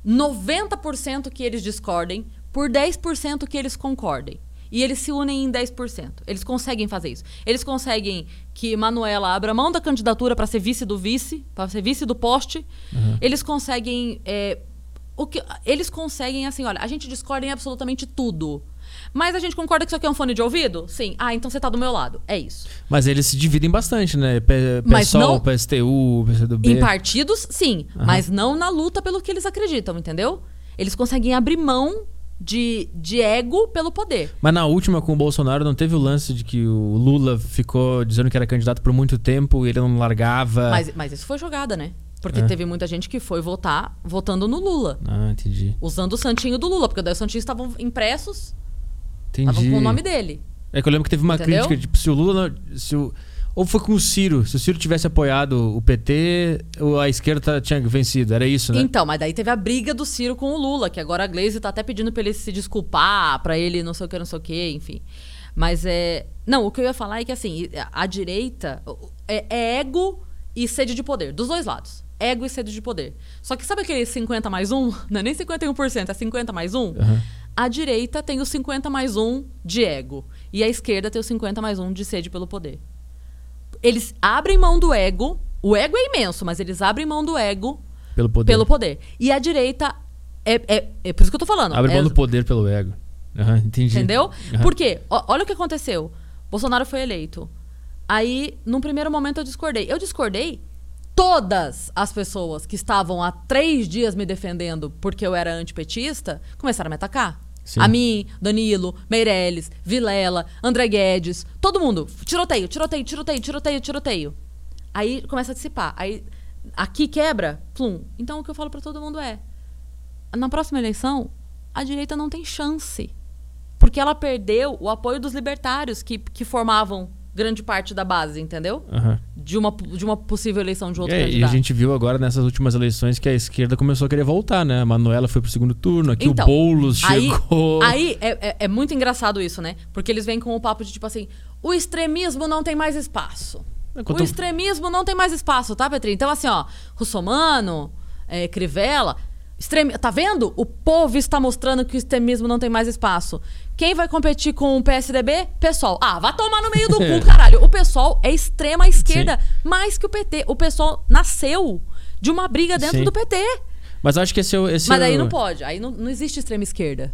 90% que eles discordem por 10% que eles concordem. E eles se unem em 10%. Eles conseguem fazer isso. Eles conseguem que Manuela abra mão da candidatura para ser vice do vice, para ser vice do poste. Eles conseguem. é, o que, eles conseguem, assim, olha, a gente discorda em absolutamente tudo. Mas a gente concorda que isso aqui é um fone de ouvido? Sim. Ah, então você tá do meu lado. É isso. Mas eles se dividem bastante, né? P PSOL, não- PSTU, PCdoB. Em partidos, sim. Mas não na luta pelo que eles acreditam, entendeu? Eles conseguem abrir mão de, de ego pelo poder. Mas na última com o Bolsonaro não teve o lance de que o Lula ficou dizendo que era candidato por muito tempo e ele não largava. Mas, mas isso foi jogada, né? Porque É. teve muita gente que foi votar votando no Lula. Ah, entendi. Usando o santinho do Lula. Porque daí os santinhos estavam impressos, Entendi. estavam com o nome dele. É que eu lembro que teve uma Entendeu? crítica, tipo, se o Lula. não- Se o... Ou foi com o Ciro? Se o Ciro tivesse apoiado o PT, a esquerda tá- tinha vencido. Era isso, né? Então, mas daí teve a briga do Ciro com o Lula, que agora a Glaze tá até pedindo pra ele se desculpar, pra ele não sei o que, não sei o que, enfim. Mas é. Não, o que eu ia falar é que assim, a direita é, é ego e sede de poder, dos dois lados. Ego e sede de poder. Só que sabe aquele 50 mais 1? Não é nem 51%, é 50 mais 1? Aham. A direita tem o 50 mais 1 de ego. E a esquerda tem o 50 mais 1 de sede pelo poder. Eles abrem mão do ego. O ego é imenso, mas eles abrem mão do ego Pelo poder. pelo poder. E a direita é, é, é por isso que eu tô falando. Abre é, mão do poder pelo ego. Aham, entendi. Entendeu? Aham. Por quê? Ó, olha o que aconteceu. Bolsonaro foi eleito. Aí, num primeiro momento, eu discordei. Eu discordei. Todas as pessoas que estavam há três dias me defendendo porque eu era antipetista começaram a me atacar. Sim. A mim, Danilo, Meirelles, Vilela, André Guedes, todo mundo. Tiroteio, tiroteio, tiroteio, tiroteio, tiroteio. Aí começa a dissipar. Aí aqui quebra, plum. Então o que eu falo pra todo mundo é: na próxima eleição, a direita não tem chance. Porque ela perdeu o apoio dos libertários que, que formavam grande parte da base, entendeu? Aham. De uma, de uma possível eleição de outro É, e a candidato. gente viu agora nessas últimas eleições que a esquerda começou a querer voltar, né? A Manuela foi pro segundo turno, aqui Então, o Boulos aí, chegou. Aí é, é- é muito engraçado isso, né? Porque eles vêm com o papo de tipo assim: o extremismo não tem mais espaço. Enquanto- O extremismo não tem mais espaço, tá, Petri? Então, assim, ó, Russomano, é, Crivella. Extremi... Tá vendo? O povo está mostrando que o extremismo não tem mais espaço. Quem vai competir com o PSDB? PSOL. Ah, vai tomar no meio do cu, caralho. O PSOL é extrema esquerda mais que o PT. O PSOL nasceu de uma briga dentro Sim. do PT. Mas acho que esse é o. Esse Mas é aí o- não pode. Aí não, não existe extrema esquerda.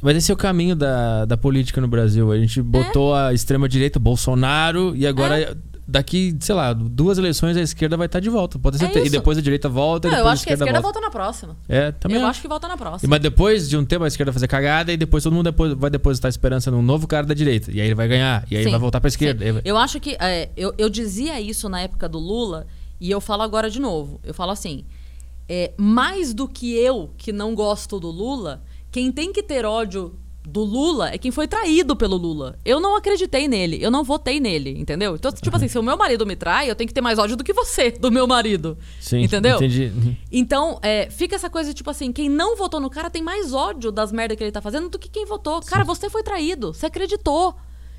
Mas esse é o caminho da, da política no Brasil. A gente botou a extrema-direita, Bolsonaro, e agora, daqui, sei lá, duas eleições a esquerda vai estar de volta. Pode ter É. E depois a direita volta, e Não, eu acho que a a esquerda, volta. volta na próxima. É, também eu acho. acho que volta na E- próxima. Mas depois de um tempo a esquerda vai fazer cagada e depois todo mundo depois vai depositar esperança num novo cara da direita. E aí ele vai ganhar. E aí Sim, vai voltar pra esquerda. vai- Eu acho que. é, eu, eu dizia isso na época do Lula e eu falo agora de novo. Eu falo assim: é, mais do que eu, que não gosto do Lula, quem tem que ter ódio do Lula é quem foi traído pelo Lula. Eu não acreditei nele, eu não votei nele, entendeu? Então, tipo assim, se o meu marido me trai, eu tenho que ter mais ódio do que você, do meu marido. Sim, entendeu? entendi. Uhum. Então, é, fica essa coisa, tipo assim, quem não votou no cara tem mais ódio das merdas que ele tá fazendo do que quem votou. Cara, você foi traído, você acreditou.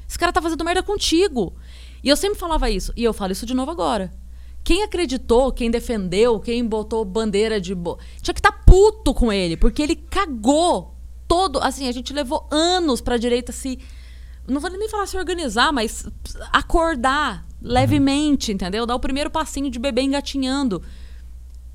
Esse cara tá fazendo merda contigo. E eu sempre falava isso, e eu falo isso de novo agora. Quem acreditou, quem defendeu, quem botou bandeira de. Bo... Tinha que estar tá puto com ele, porque ele cagou todo. Assim, a gente levou anos pra direita se. Não vou nem falar se organizar, mas acordar levemente, entendeu? Dar o primeiro passinho de bebê engatinhando.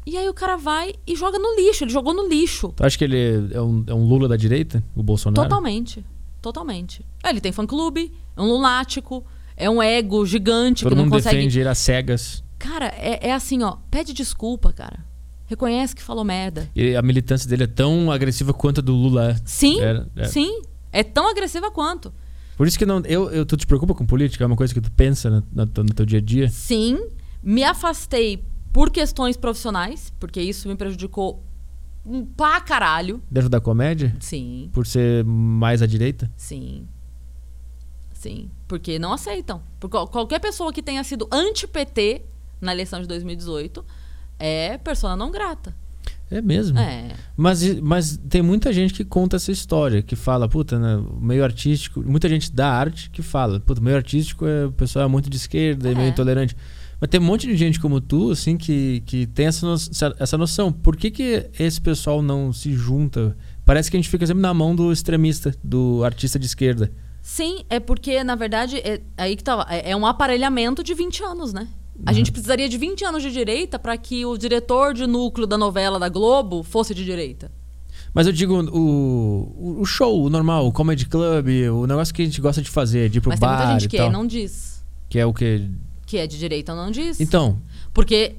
E aí o cara vai e joga no lixo. Ele jogou no lixo. Tu acha que ele é um, é um Lula da direita? O Bolsonaro? Totalmente. Totalmente. É, Ele tem fã-clube, é um lunático, é um ego gigante Todo que não mundo consegue. defende ele às cegas. Cara, é, é assim, ó. Pede desculpa, cara. Reconhece que falou merda. E a militância dele é tão agressiva quanto a do Lula. é. Sim, Era- é. sim. É tão agressiva quanto. Por isso que não. Eu, eu, tu te preocupa com política? É uma coisa que tu pensa no, no teu- no teu dia a dia? Sim, me afastei por questões profissionais, porque isso me prejudicou um pra caralho. Dentro da comédia? Sim, Por ser mais à direita? sim. Sim, porque não aceitam. Por qual- qualquer pessoa que tenha sido anti-PT na eleição de 2018 é persona não grata. É mesmo. É. Mas, mas tem muita gente que conta essa história, que fala, puta, né, o meio artístico. Muita gente da arte que fala, puta, o meio artístico é o pessoal é muito de esquerda, é meio É. intolerante. Mas tem um monte de gente como tu, assim, que, que tem essa, no- essa noção. Por que, que esse pessoal não se junta? Parece que a gente fica sempre na mão do extremista, do artista de esquerda. Sim, é porque, na verdade, é, aí que tá, é, é um aparelhamento de 20 anos, né? A gente precisaria de 20 anos de direita para que o diretor de núcleo da novela da Globo fosse de direita. Mas eu digo, o, o- show, o normal, o comedy club, o negócio que a gente gosta de fazer, de ir pro Mas tem bar muita gente que tal. não diz Que é o que... que é de direita, não diz. Então, Porque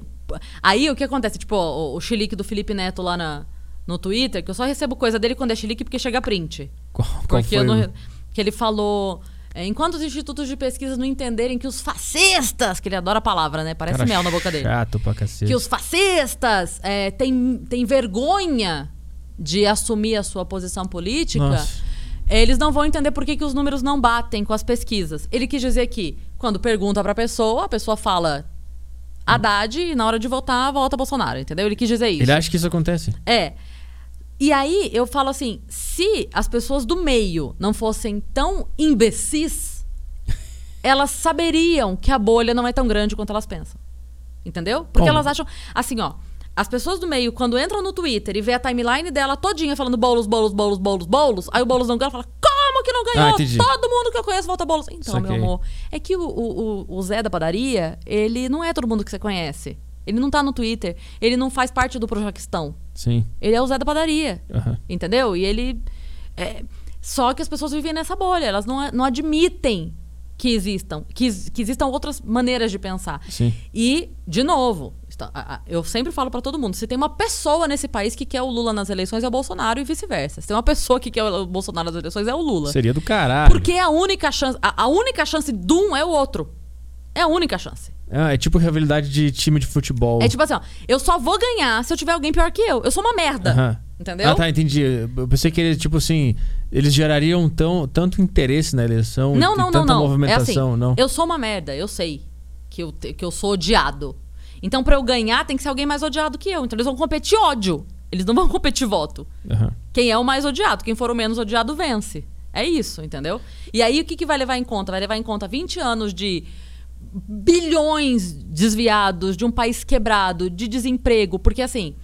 aí o que acontece? Tipo, o, o chilique do Felipe Neto lá na, no Twitter, que eu só recebo coisa dele quando é chilique porque chega print. qual, qual Porque foi não que ele falou. É, enquanto os institutos de pesquisa não entenderem que os fascistas, que ele adora a palavra, né? Parece Cara mel na boca dele. Chato pra cacete. Que os fascistas é, têm, têm vergonha de assumir a sua posição política. Nossa. eles não vão entender por que, que os números não batem com as pesquisas. Ele quis dizer que, quando pergunta pra pessoa, a pessoa fala Haddad e na hora de votar, volta Bolsonaro, entendeu? Ele quis dizer isso. Ele acha que isso acontece. É. E aí eu falo assim: se as pessoas do meio não fossem tão imbecis, elas saberiam que a bolha não é tão grande quanto elas pensam. Entendeu? Porque Como? elas acham. Assim, ó. As pessoas do meio, quando entram no Twitter e vê a timeline dela todinha falando bolos, bolos, bolos, bolos, bolos, aí o bolos não ganha, fala: Como que não ganhou? Ah. Todo mundo que eu conheço vota bolos. Então, Saquei. meu amor, é que o, o- o Zé da padaria, ele não é todo mundo que você conhece. Ele não tá no Twitter. Ele não faz parte do Projaquistão. Sim. Ele é o Zé da padaria. Aham. Entendeu? E ele. é, só que as pessoas vivem nessa bolha. Elas não, não admitem que existam. Que, que existam outras maneiras de pensar. Sim. E, de novo, eu sempre falo pra todo mundo: se tem uma pessoa nesse país que quer o Lula nas eleições, é o Bolsonaro e vice-versa. Se tem uma pessoa que quer o Bolsonaro nas eleições, é o Lula. Seria do caralho. Porque a única chance. A, a única chance de um é o outro. É a única chance. Ah, é tipo rivalidade de time de futebol. É tipo assim, ó, eu só vou ganhar se eu tiver alguém pior que eu. Eu sou uma merda. Aham. Entendeu? Ah, tá, entendi. Eu pensei que eles, tipo assim, eles gerariam tão, tanto interesse na eleição Não, e não, não, tanta não. É assim, movimentação, não. eu sou uma merda, eu sei que eu, que eu sou odiado. Então, pra eu ganhar, tem que ser alguém mais odiado que eu. Então, eles vão competir ódio. Eles não vão competir voto. Aham. Quem é o mais odiado? Quem for o menos odiado vence. É isso, entendeu? E aí, o que, que vai levar em conta? Vai levar em conta 20 anos de bilhões desviados, de um país quebrado, de desemprego. Porque, assim,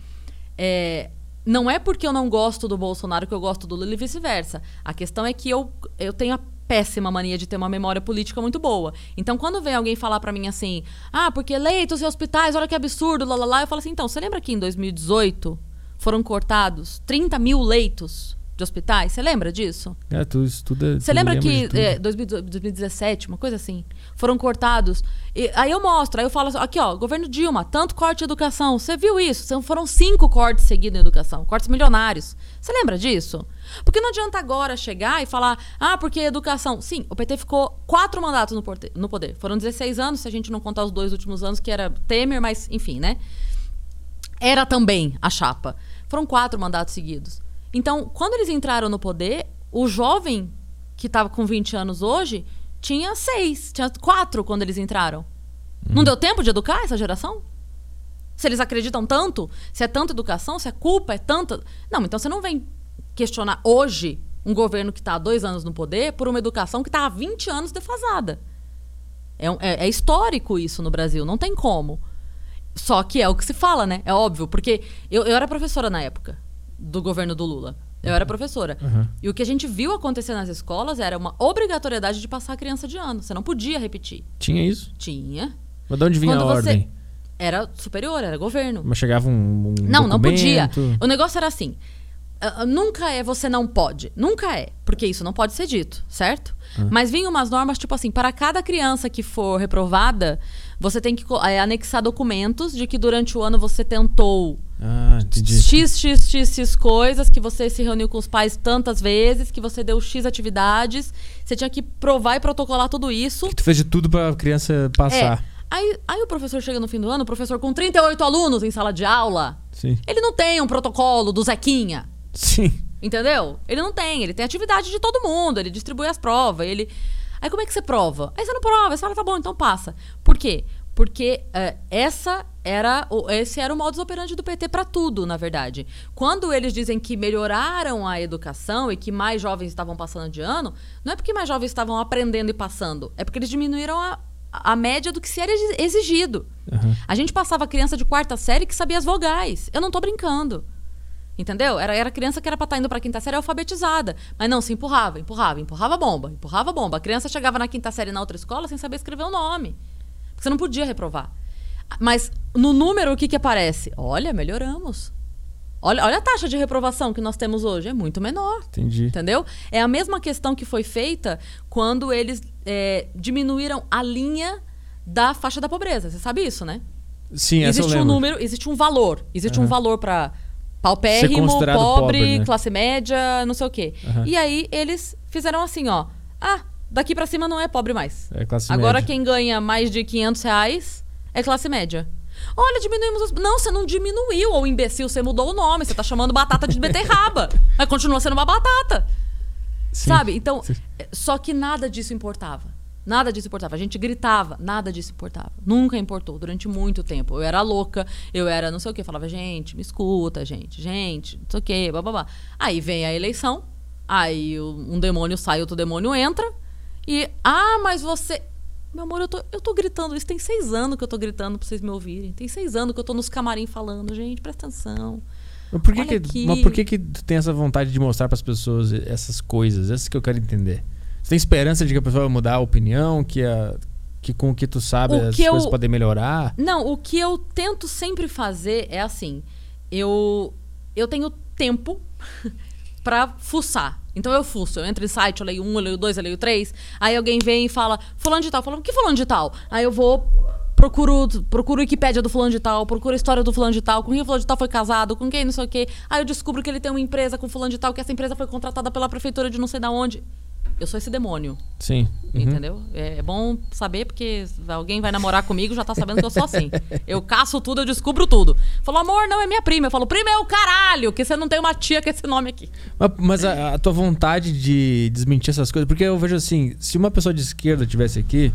é, não é porque eu não gosto do Bolsonaro que eu gosto do Lula e vice-versa. A questão é que eu, eu tenho a péssima mania de ter uma memória política muito boa. Então, quando vem alguém falar pra mim assim, ah, porque leitos e hospitais, olha que absurdo, lá, lá, lá, eu falo assim, então, você lembra que em 2018 foram cortados 30 mil leitos de hospitais? Você lembra disso? É, tu estuda. Você lembra que é, 2018, 2017, uma coisa assim, foram cortados. E aí eu mostro, aí eu falo assim, aqui ó, governo Dilma, tanto corte de educação. Você viu isso? São- Foram cinco cortes seguidos em educação, cortes milionários. Você lembra disso? Porque não adianta agora chegar e falar, ah, porque educação. Sim, o PT ficou quatro mandatos no, no poder. Foram 16 anos, se a gente não contar os dois últimos anos, que era Temer, mas enfim, né? era também a chapa. Foram quatro mandatos seguidos. Então, quando eles entraram no poder, o jovem que estava com 20 anos hoje tinha seis, tinha quatro quando eles entraram. Não deu tempo de educar essa geração? Se eles acreditam tanto, se é tanta educação, se a culpa é tanta. Não, então você não vem questionar hoje um governo que está há dois anos no poder por uma educação que está há 20 anos defasada. É, é- é histórico isso no Brasil, não tem como. Só que é o que se fala, né? É óbvio, porque eu, eu era professora na época do governo do Lula. Eu era professora. Uhum. E o que a gente viu acontecer nas escolas era uma obrigatoriedade de passar a criança de ano. Você não podia repetir. Tinha isso? Tinha. Mas de onde vinha Quando a você- ordem? Era superior, era governo. Mas chegava um. um Não, não podia. documento? O negócio era assim. ah, nunca é você não pode. Nunca é. Porque isso não pode ser dito, certo? Mas vinham umas normas, tipo assim, para cada criança que for reprovada, você tem que eh, anexar documentos de que durante o ano você tentou Ah. X, X, X, X coisas, que você se reuniu com os pais tantas vezes, que você deu X atividades. Você tinha que provar e protocolar tudo isso. Que tu fez de tudo pra criança passar. É. Aí, aí o professor chega no fim do ano, o professor com 38 alunos em sala de aula, Sim. ele não tem um protocolo do Zequinha. Sim. Entendeu? Ele não tem, ele tem atividade de todo mundo, ele distribui as provas, ele. Aí como é que você prova? Aí você não prova, você fala, tá bom, então passa. Por quê? Porque é, essa era o- esse era o modus operandi do PT pra tudo, na verdade. Quando eles dizem que melhoraram a educação e que mais jovens estavam passando de ano, não é porque mais jovens estavam aprendendo e passando, é porque eles diminuíram a, a média do que se era exi- exigido. Aham. A gente passava criança de quarta série que sabia as vogais. Eu não tô brincando. Entendeu? Era, era criança que era pra estar indo pra quinta série alfabetizada. Mas não, se empurrava, empurrava, empurrava bomba, empurrava bomba. A criança chegava na quinta série na outra escola sem saber escrever o nome. Porque você não podia reprovar. Mas no número, o que, que aparece? Olha, melhoramos. Olha, olha a taxa de reprovação que nós temos hoje. É muito menor. Entendi. Entendeu? É a mesma questão que foi feita quando eles é, diminuíram a linha da faixa da pobreza. Você sabe isso, né? Sim, existe um número, existe um valor. Existe um Aham. valor Ser paupérrimo, pobre, pobre, né? classe média, não sei o quê. Aham. E aí eles fizeram assim, ó. Ah, daqui pra cima não é pobre mais. É classe Agora média. quem ganha mais de 500 reais é classe média. Olha, diminuímos os... Não, você não diminuiu, ô imbecil, você mudou o nome. Você tá chamando batata de beterraba. Mas continua sendo uma batata. Sim. Sabe? Então, Sim. é, só que nada disso importava. Nada disso importava. A gente gritava, nada disso importava. Nunca importou, durante muito tempo. Eu era louca, eu era não sei o quê. Falava, gente, me escuta, gente, gente, não sei o quê, babá. Aí vem a eleição, aí um demônio sai, outro demônio entra. E, ah, mas você. Meu amor, eu tô, eu tô gritando isso. Tem seis anos que eu tô gritando pra vocês me ouvirem. Tem seis anos que eu tô nos camarim falando, gente, presta atenção. Mas por que, Olha que, aqui. mas por que, que tu tem essa vontade de mostrar pras pessoas essas coisas? Essas que eu quero entender. Você tem esperança de que a pessoa vai mudar a opinião, que, a, que com o que tu sabe O as que eu- coisas podem melhorar? Não, o que eu tento sempre fazer é assim: eu, eu tenho tempo pra fuçar. Então eu fuço, eu entro em site, eu leio um, eu leio dois, eu leio três. Aí alguém vem e fala, fulano de tal, fala, que fulano de tal? Aí eu vou, procuro, procuro Wikipédia do fulano de tal, procuro a história do fulano de tal, com quem o fulano de tal foi casado, com quem não sei o quê. Aí eu descubro que ele tem uma empresa com fulano de tal, que essa empresa foi contratada pela prefeitura de não sei da onde. Eu sou esse demônio. Sim. Uhum. Entendeu? É, é bom saber, porque alguém vai namorar comigo já tá sabendo que eu sou assim. Eu caço tudo, eu descubro tudo. Falou, amor, não é minha prima. Eu falo, prima é o caralho, que você não tem uma tia com esse nome aqui. Mas, mas a, a tua vontade de desmentir essas coisas, porque eu vejo assim, se uma pessoa de esquerda tivesse aqui,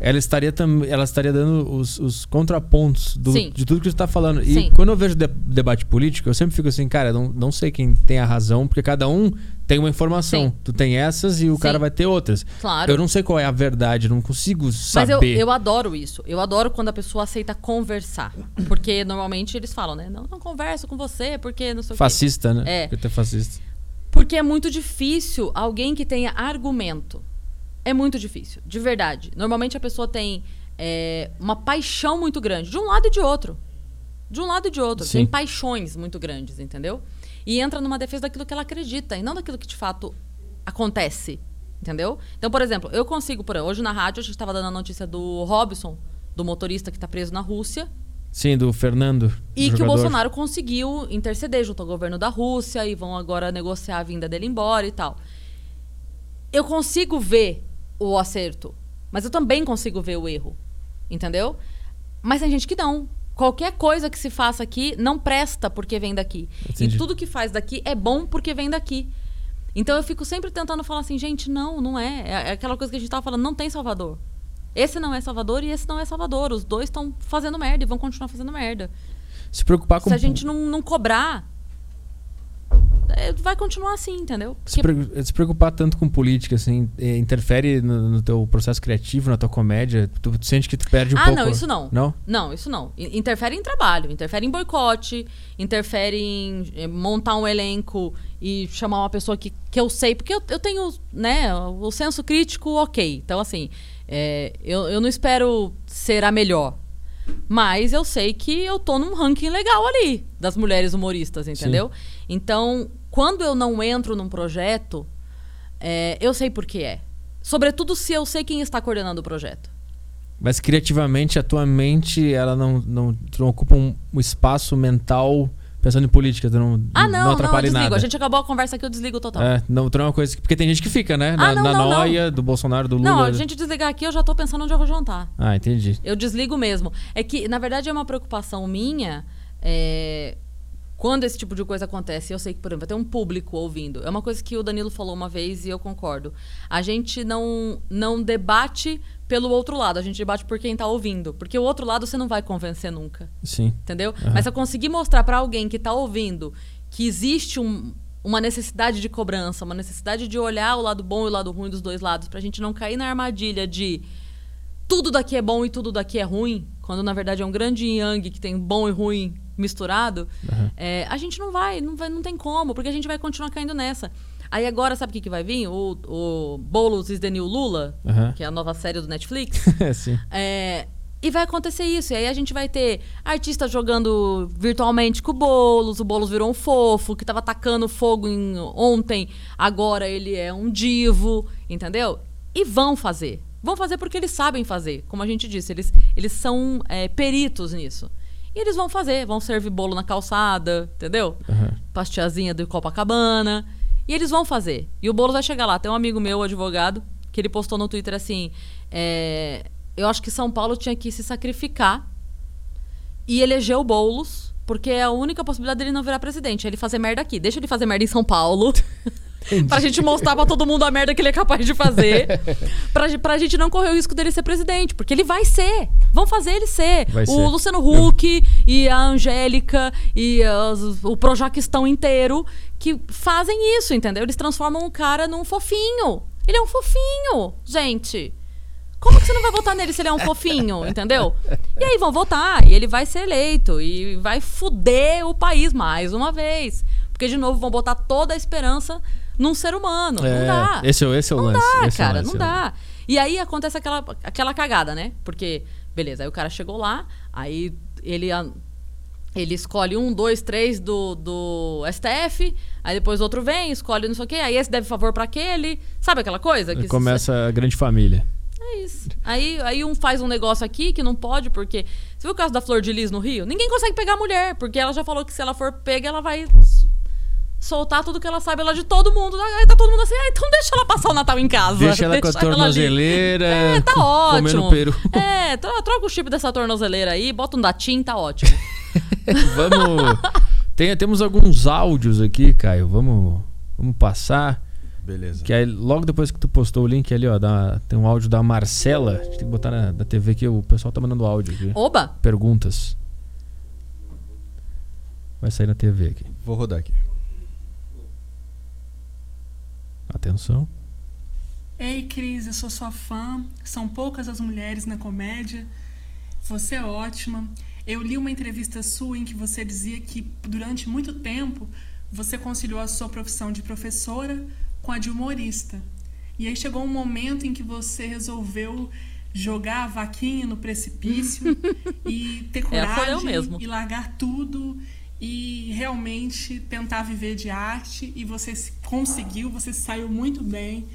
ela estaria também, ela estaria dando os, os contrapontos do- de tudo que você está falando. E Sim. quando eu vejo de- debate político, eu sempre fico assim, cara, não, não sei quem tem a razão, porque cada um tem uma informação. Sim. Tu tem essas e o Sim. cara vai ter outras. Claro. Eu não sei qual é a verdade, não consigo Mas saber. eu, eu adoro isso. Eu adoro quando a pessoa aceita conversar. Porque normalmente eles falam, né? Não, não converso com você, porque não sei o quê. Fascista, né? É. Porque tu é fascista. Porque é muito difícil alguém que tenha argumento. É muito difícil, de verdade. Normalmente a pessoa tem é, uma paixão muito grande, de um lado e de outro. De um lado e de outro. Sim. Tem paixões muito grandes, entendeu? E entra numa defesa daquilo que ela acredita e não daquilo que de fato acontece. Entendeu? Então, por exemplo, eu consigo, por hoje na rádio, a gente estava dando a notícia do Robson, do motorista que está preso na Rússia. Sim, do Fernando. E do que o. Bolsonaro conseguiu interceder junto ao governo da Rússia e vão agora negociar a vinda dele embora e tal. Eu consigo ver o acerto, mas eu também consigo ver o erro. Entendeu? Mas tem gente que não. Qualquer coisa que se faça aqui não presta porque vem daqui. Entendi. E tudo que faz daqui é bom porque vem daqui. Então eu fico sempre tentando falar assim, gente, não, não é. É é aquela coisa que a gente tava falando, não tem Salvador. Esse não é Salvador e esse não é Salvador. Os dois estão fazendo merda e vão continuar fazendo merda. Se preocupar com Se a gente não, não cobrar, vai continuar assim, entendeu? Se, Porque- se preocupar tanto com política, assim, eh, interfere no, no teu processo criativo, na tua comédia? Tu, tu sente que tu perde um ah, pouco? não, isso não. Não? Não, isso não. Interfere em trabalho, interfere em boicote, interfere em eh, montar um elenco e chamar uma pessoa que, que eu sei, porque eu, eu tenho, né, o senso crítico ok. Então, assim, é, eu, eu não espero ser a melhor. Mas eu sei que eu tô num ranking legal ali das mulheres humoristas, entendeu? Então, quando eu não entro num projeto, é, eu sei por que é. Sobretudo se eu sei quem está coordenando o projeto. Mas criativamente, a tua mente, ela não, não, não ocupa um, um espaço mental pensando em política, tu não, Ah, não, não, eu atrapalha em desligo. nada. A gente acabou a conversa aqui, eu desligo total. É, não, tu não é uma coisa que, porque tem gente que fica, né? Na, Ah, não, na não, não. noia do Bolsonaro, do Lula. Não, a gente desligar aqui, eu já tô pensando onde eu vou jantar. Ah, entendi. Eu desligo mesmo. É que, na verdade, é uma preocupação minha. é, Quando esse tipo de coisa acontece, eu sei que, por exemplo, vai ter um público ouvindo. É uma coisa que o Danilo falou uma vez e eu concordo. A gente não, não debate pelo outro lado, a gente debate por quem tá ouvindo. Porque o outro lado você não vai convencer nunca. Sim. Entendeu? Aham. Mas se eu conseguir mostrar pra alguém que tá ouvindo que existe um- uma necessidade de cobrança, uma necessidade de olhar o lado bom e o lado ruim dos dois lados, pra gente não cair na armadilha de tudo daqui é bom e tudo daqui é ruim, quando na verdade é um grande yang que tem bom e ruim misturado, Aham. é, a gente não vai, não vai, não tem como, porque a gente vai continuar caindo nessa. Aí agora, sabe o que, que vai vir? O, o Boulos is the New Lula, Aham. que é a nova série do Netflix. Sim. É, e vai acontecer isso. E aí a gente vai ter artistas jogando virtualmente com o Boulos. O Boulos virou um fofo, que tava atacando fogo em- ontem. Agora ele é um divo, entendeu? E vão fazer. Vão fazer porque eles sabem fazer. Como a gente disse, eles, eles são é, peritos nisso. E eles vão fazer. Vão servir bolo na calçada, entendeu? Aham. Pastiazinha do Copacabana. E eles vão fazer. E o Boulos vai chegar lá. Tem um amigo meu, advogado, que ele postou no Twitter assim: é, Eu acho que São Paulo tinha que se sacrificar e eleger o Boulos, porque é a única possibilidade dele não virar presidente. é Ele fazer merda aqui. Deixa ele fazer merda em São Paulo. pra gente mostrar pra todo mundo a merda que ele é capaz de fazer. pra, pra gente não correr o risco dele ser presidente. Porque ele vai ser. Vão fazer ele ser. Vai o ser. Luciano Huck e a Angélica e as- o Projaquistão inteiro que fazem isso, entendeu? Eles transformam o cara num fofinho. Ele é um fofinho, gente. Como que você não vai votar nele se ele é um fofinho, entendeu? E aí vão votar, e ele vai ser eleito, e vai fuder o país mais uma vez. Porque, de novo, vão botar toda a esperança num ser humano. não É, dá. esse, é- esse é o Não lance. dá, esse é cara, lance, não é o dá. E aí acontece aquela, aquela cagada, né? Porque, beleza, aí o cara chegou lá, aí ele, ele escolhe um, dois, três do, do STF, aí depois outro vem, escolhe não sei o quê, aí esse deve favor pra aquele. Sabe aquela coisa? Que Começa a grande família. é isso. Aí, aí um faz um negócio aqui que não pode, porque. Você viu o caso da Flor de Lis no Rio? Ninguém consegue pegar a mulher, porque ela já falou que se ela for pega, ela vai soltar tudo que ela sabe lá de todo mundo. Aí tá todo mundo assim, ah, então deixa ela passar o Natal em casa. Deixa ela com a ali." tornozeleira. É, tá co- Comendo ótimo. peru. É, tro- troca o chip dessa tornozeleira aí, bota um datim, tá ótimo. Vamos. Tem, temos alguns áudios aqui, Caio. Vamos, vamos passar. Beleza. Que aí, logo depois que tu postou o link ali, ó, da- tem um áudio da Marcela. A gente tem que botar na, na TV aqui, o pessoal tá mandando áudio aqui. Oba! Perguntas. Vai sair na TV aqui. Vou rodar aqui. Atenção. Ei, Cris, eu sou sua fã. São poucas as mulheres na comédia. Você é ótima. Eu li uma entrevista sua em que você dizia que durante muito tempo você conciliou a sua profissão de professora com a de humorista. E aí chegou um momento em que você resolveu jogar a vaquinha no precipício e ter É, coragem mesmo. e largar tudo e realmente tentar viver de arte e você se- conseguiu, você saiu muito bem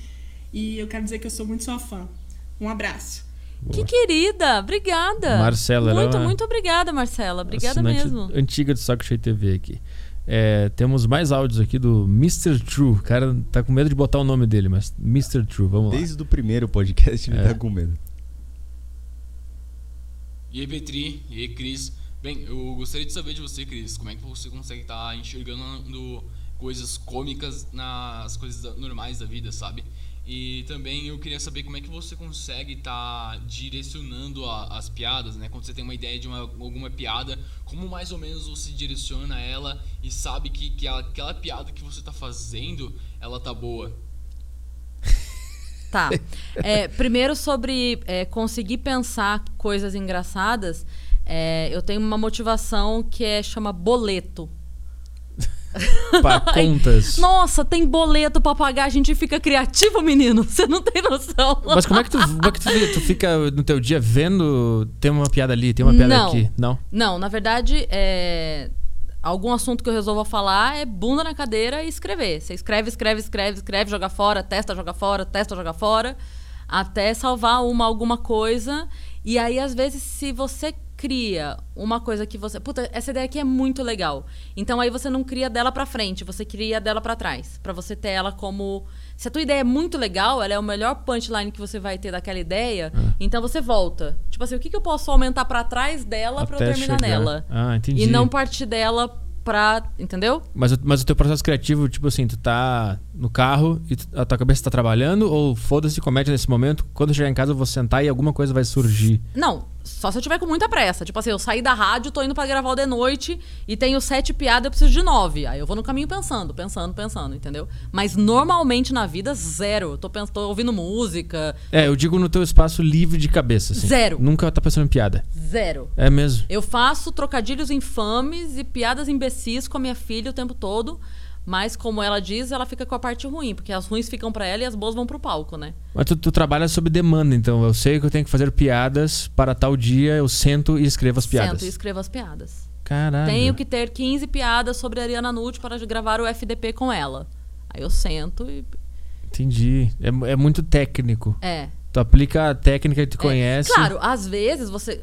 e eu quero dizer que eu sou muito sua fã. Um abraço. Que querida! Obrigada! Marcela, ela é Muito, uma- muito obrigada, Marcela. Obrigada mesmo. Antiga do Saco Cheio TV aqui. É, temos mais áudios aqui do Mr. True. O cara tá com medo de botar o nome dele, mas Mr. True, vamos lá. Desde o primeiro podcast ele É. tá com medo. E aí, Petri, e aí, Cris. Bem, eu gostaria de saber de você, Cris, como é que você consegue estar enxergando coisas cômicas nas coisas normais da vida, sabe? E também eu queria saber como é que você consegue estar direcionando a- as piadas, né? Quando você tem uma ideia de uma, alguma piada, como mais ou menos você direciona ela e sabe que, que aquela piada que você tá fazendo, ela tá boa. Tá. É, primeiro sobre é, conseguir pensar coisas engraçadas, é, eu tenho uma motivação que é chama boleto. Pra contas. Nossa, tem boleto pra pagar, a gente fica criativo, menino. Você não tem noção. Mas como é que tu, como é que tu, tu fica no teu dia vendo tem uma piada ali, tem uma piada Não. aqui? Não. Não, na verdade, é, algum assunto que eu resolva falar é bunda na cadeira e escrever. Você escreve, escreve, escreve, escreve, joga fora, testa, joga fora, testa, joga fora, até salvar uma alguma coisa. E aí, às vezes, se você cria uma coisa que você. Puta, essa ideia aqui é muito legal. Então aí você não cria dela pra frente, você cria dela pra trás. Pra você ter ela como. Se a tua ideia é muito legal, ela é o melhor punchline que você vai ter daquela ideia, então você volta. Tipo assim, o que, que eu posso aumentar pra trás dela pra eu Até terminar chegar. nela? Ah, entendi. E não partir dela pra. Entendeu? Mas, o- mas o teu processo criativo, tipo assim, tu tá no carro e a tua cabeça tá trabalhando ou foda-se comédia nesse momento? Quando chegar em casa eu vou sentar e alguma coisa vai surgir. Não, só se eu tiver com muita pressa. Tipo assim, eu saí da rádio, tô indo pra gravar de noite e tenho sete piadas, eu preciso de nove. Aí eu vou no caminho pensando, pensando, pensando, entendeu? Mas normalmente na vida, zero. Tô, pens- tô ouvindo música, É, eu digo no teu espaço livre de cabeça, assim. Zero. Nunca tá pensando em piada. zero. É mesmo. Eu faço trocadilhos infames e piadas imbecis com a minha filha o tempo todo. Mas, como ela diz, ela fica com a parte ruim, porque as ruins ficam pra ela e as boas vão pro palco, né? Mas tu, tu trabalha sob demanda, então. Eu sei que eu tenho que fazer piadas para tal dia, eu sento e escrevo as piadas. Sento e escrevo as piadas. Caralho. Tenho que ter 15 piadas sobre a Ariana Nutt para gravar o FDP com ela. Aí eu sento e. Entendi. É, é muito técnico. É. Tu aplica a técnica que tu É, conhece. Claro, às vezes você.